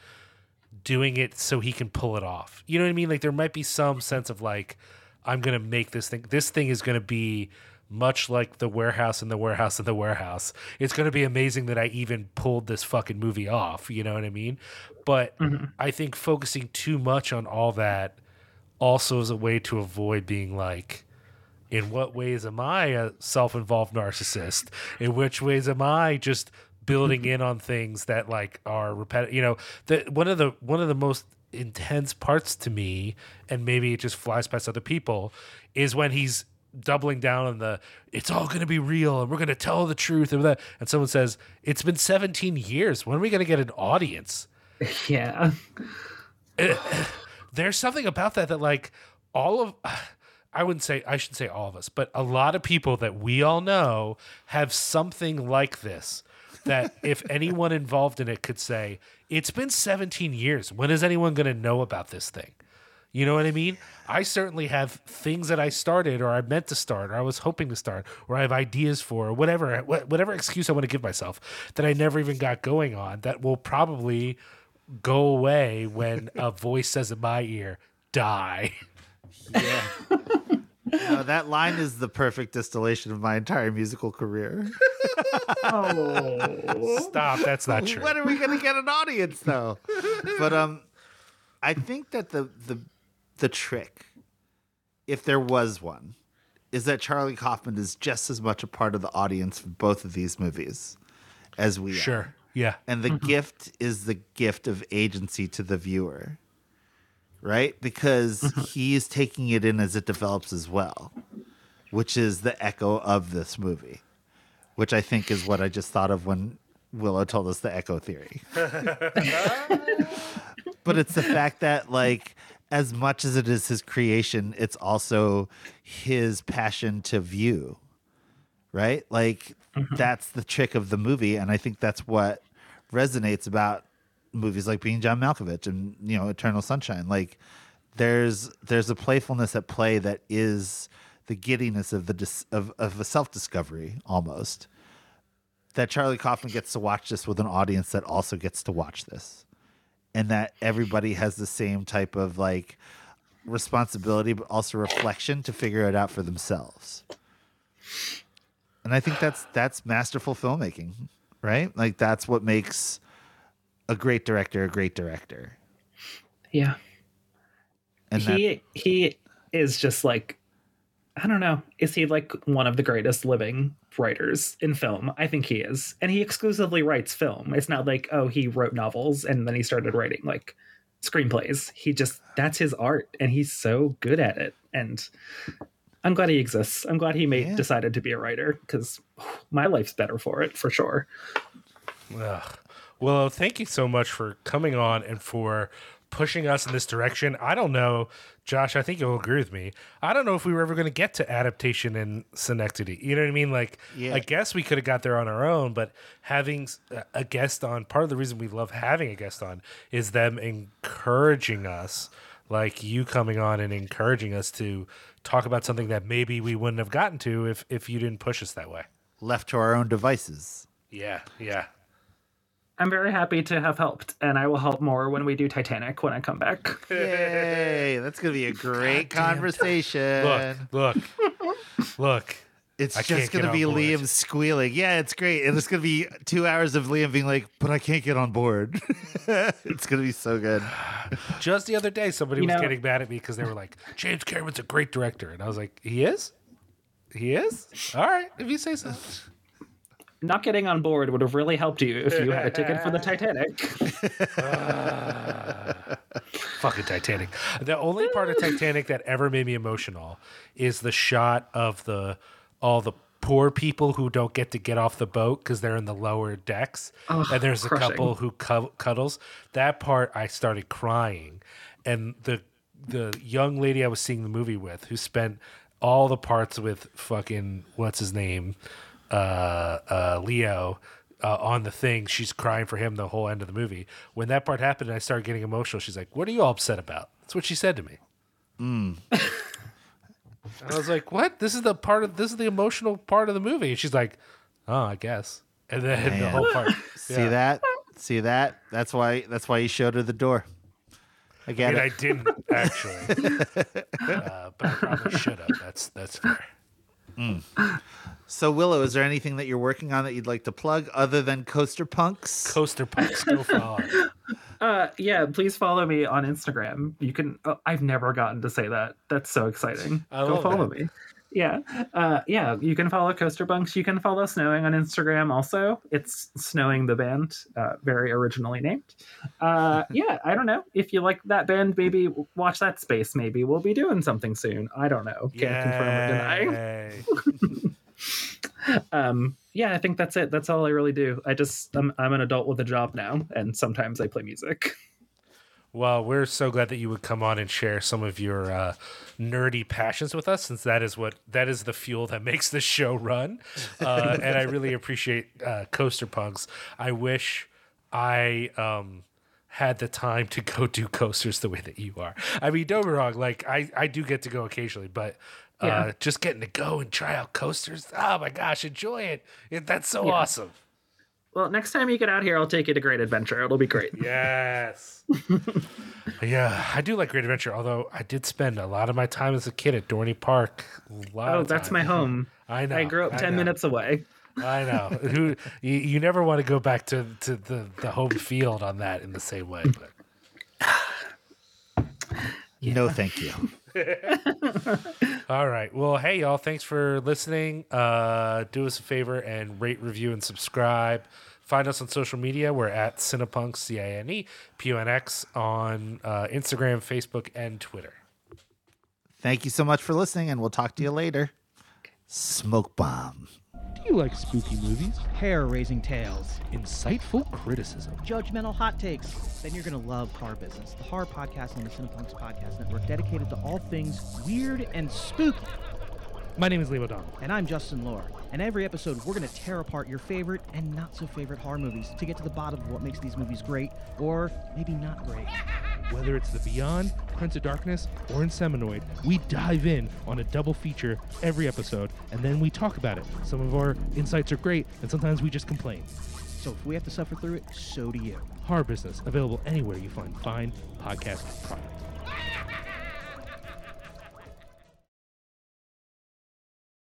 doing it so he can pull it off. You know what I mean? Like there might be some sense of like, I'm gonna make this thing. This thing is gonna be much like the warehouse and the warehouse and the warehouse. It's gonna be amazing that I even pulled this fucking movie off. You know what I mean? But mm-hmm. I think focusing too much on all that also is a way to avoid being like in what ways am I a self-involved narcissist? In which ways am I just building mm-hmm. in on things that like are repetitive? You know, the one of the one of the most intense parts to me, and maybe it just flies past other people, is when he's doubling down on the it's all going to be real and we're going to tell the truth and that and someone says it's been 17 years when are we going to get an audience Yeah. there's something about that that like all of I wouldn't say I should say all of us, but a lot of people that we all know have something like this that if anyone involved in it could say, it's been 17 years. When is anyone going to know about this thing? You know what I mean? I certainly have things that I started or I meant to start or I was hoping to start or I have ideas for or whatever whatever excuse I want to give myself that I never even got going on that will probably go away when a voice says in my ear, die. Yeah. no, that line is the perfect distillation of my entire musical career. Oh. Stop. That's not true. when are we going to get an audience, though? But um, I think that the the the trick, if there was one, is that Charlie Kaufman is just as much a part of the audience for both of these movies as we are. Sure. Yeah. And the mm-hmm. gift is the gift of agency to the viewer, right? Because mm-hmm. he is taking it in as it develops as well, which is the echo of this movie, which I think is what I just thought of when Willow told us the echo theory. but it's the fact that, like, as much as it is his creation, it's also his passion to view right? Like mm-hmm. that's the trick of the movie, and I think that's what resonates about movies like Being John Malkovich and you know Eternal Sunshine. Like there's there's a playfulness at play that is the giddiness of the dis- of of a self discovery almost. That Charlie Kaufman gets to watch this with an audience that also gets to watch this, and that everybody has the same type of like responsibility, but also reflection to figure it out for themselves and I think that's that's masterful filmmaking, right? Like that's what makes a great director a great director. Yeah. And that, he he is just like I don't know. Is he like one of the greatest living writers in film? I think he is. And he exclusively writes film. It's not like, oh, he wrote novels and then he started writing like screenplays. He just that's his art and he's so good at it. And I'm glad he exists. I'm glad he made Yeah. decided to be a writer because my life's better for it, for sure. Ugh. Well, thank you so much for coming on and for pushing us in this direction. I don't know, Josh. I think you'll agree with me. I don't know if we were ever going to get to adaptation and Synecdoche. You know what I mean? Like, Yeah. I guess we could have got there on our own, but having a guest on, part of the reason we love having a guest on is them encouraging us, like you coming on and encouraging us to talk about something that maybe we wouldn't have gotten to if if you didn't push us that way. Left to our own devices. Yeah, yeah. I'm very happy to have helped, and I will help more when we do Titanic when I come back. Yay! That's gonna be a great conversation. Look, look, look. It's I just gonna be. Liam squealing. Yeah, it's great. And it's gonna be two hours of Liam being like, "But I can't get on board." it's gonna be so good. Just the other day, somebody You was know- getting mad at me because they were like, "James Cameron's a great director," and I was like, "He is, he is. All right, if you say so." Not getting on board would have really helped you if you had a ticket for the Titanic. Fucking Titanic. The only part of Titanic that ever made me emotional is the shot of the all the poor people who don't get to get off the boat because they're in the lower decks, Ugh, and there's a couple who cu- cuddles. That part I started crying, and the the young lady I was seeing the movie with who spent all the parts with fucking what's his name, uh, uh, Leo. Uh, on the thing, she's crying for him the whole end of the movie. When that part happened, and I started getting emotional. She's like, "What are you all upset about?" That's what she said to me. I was like, "What? This is the part of this is the emotional part of the movie." And she's like, "Oh, I guess." And then the whole part. See that? See that? That's why. That's why he showed her the door. I I mean, I didn't actually, uh, but I probably should have. That's that's fair. So Willow, is there anything that you're working on that you'd like to plug other than Coaster Punks? Coaster punks, go follow. Uh, yeah, please follow me on Instagram. You can. Oh, I've never gotten to say that. That's so exciting. I Go follow that. me. Yeah, uh, yeah. You can follow Coaster Punks. You can follow Snowing on Instagram. Also, it's Snowing the band, uh, very originally named. Uh, yeah, I don't know if you like that band. Maybe watch that space. Maybe we'll be doing something soon. I don't know. Can't confirm or deny. Yay. Um, yeah, I think that's it. That's all I really do. I just I'm I'm an adult with a job now, and sometimes I play music. Well, we're so glad that you would come on and share some of your uh, nerdy passions with us, since that is what that is the fuel that makes this show run. Uh, and I really appreciate uh, Coaster Punks. I wish I um, had the time to go do coasters the way that you are. I mean, don't be wrong, like I I do get to go occasionally, but. Uh, Yeah. just getting to go and try out coasters. Oh my gosh, enjoy it. it that's so Yeah. awesome. Well, next time you get out here, I'll take you to Great Adventure. It'll be great. Yes. Yeah, I do like Great Adventure, although I did spend a lot of my time as a kid at Dorney Park. A lot Oh, of that's my home. I know. I grew up I 10 know, minutes away. I know. Who you, you never want to go back to, to the, the home field on that in the same way. But No, thank you. all right. Well, hey y'all, thanks for listening. Uh, do us a favor and rate, review, and subscribe. Find us on social media. We're at Cinepunx, C I N E P U N X, on uh, Instagram, Facebook, and Twitter. Thank you so much for listening, and we'll talk to you later. Smoke bomb. Do you like spooky movies? hair raising tales, Insightful criticism? judgmental hot takes, then you're going to love Horror Business, the horror podcast on the Cinepunx Podcast Network dedicated to all things weird and spooky. My name is Leo O'Donnell. And I'm Justin Lohr. And every episode, we're going to tear apart your favorite and not so favorite horror movies to get to the bottom of what makes these movies great or maybe not great. Whether it's The Beyond, Prince of Darkness, or *In Inseminoid, we dive in on a double feature every episode, and then we talk about it. Some of our insights are great, and sometimes we just complain. So if we have to suffer through it, so do you. Horror Business, available anywhere you find fine podcast products.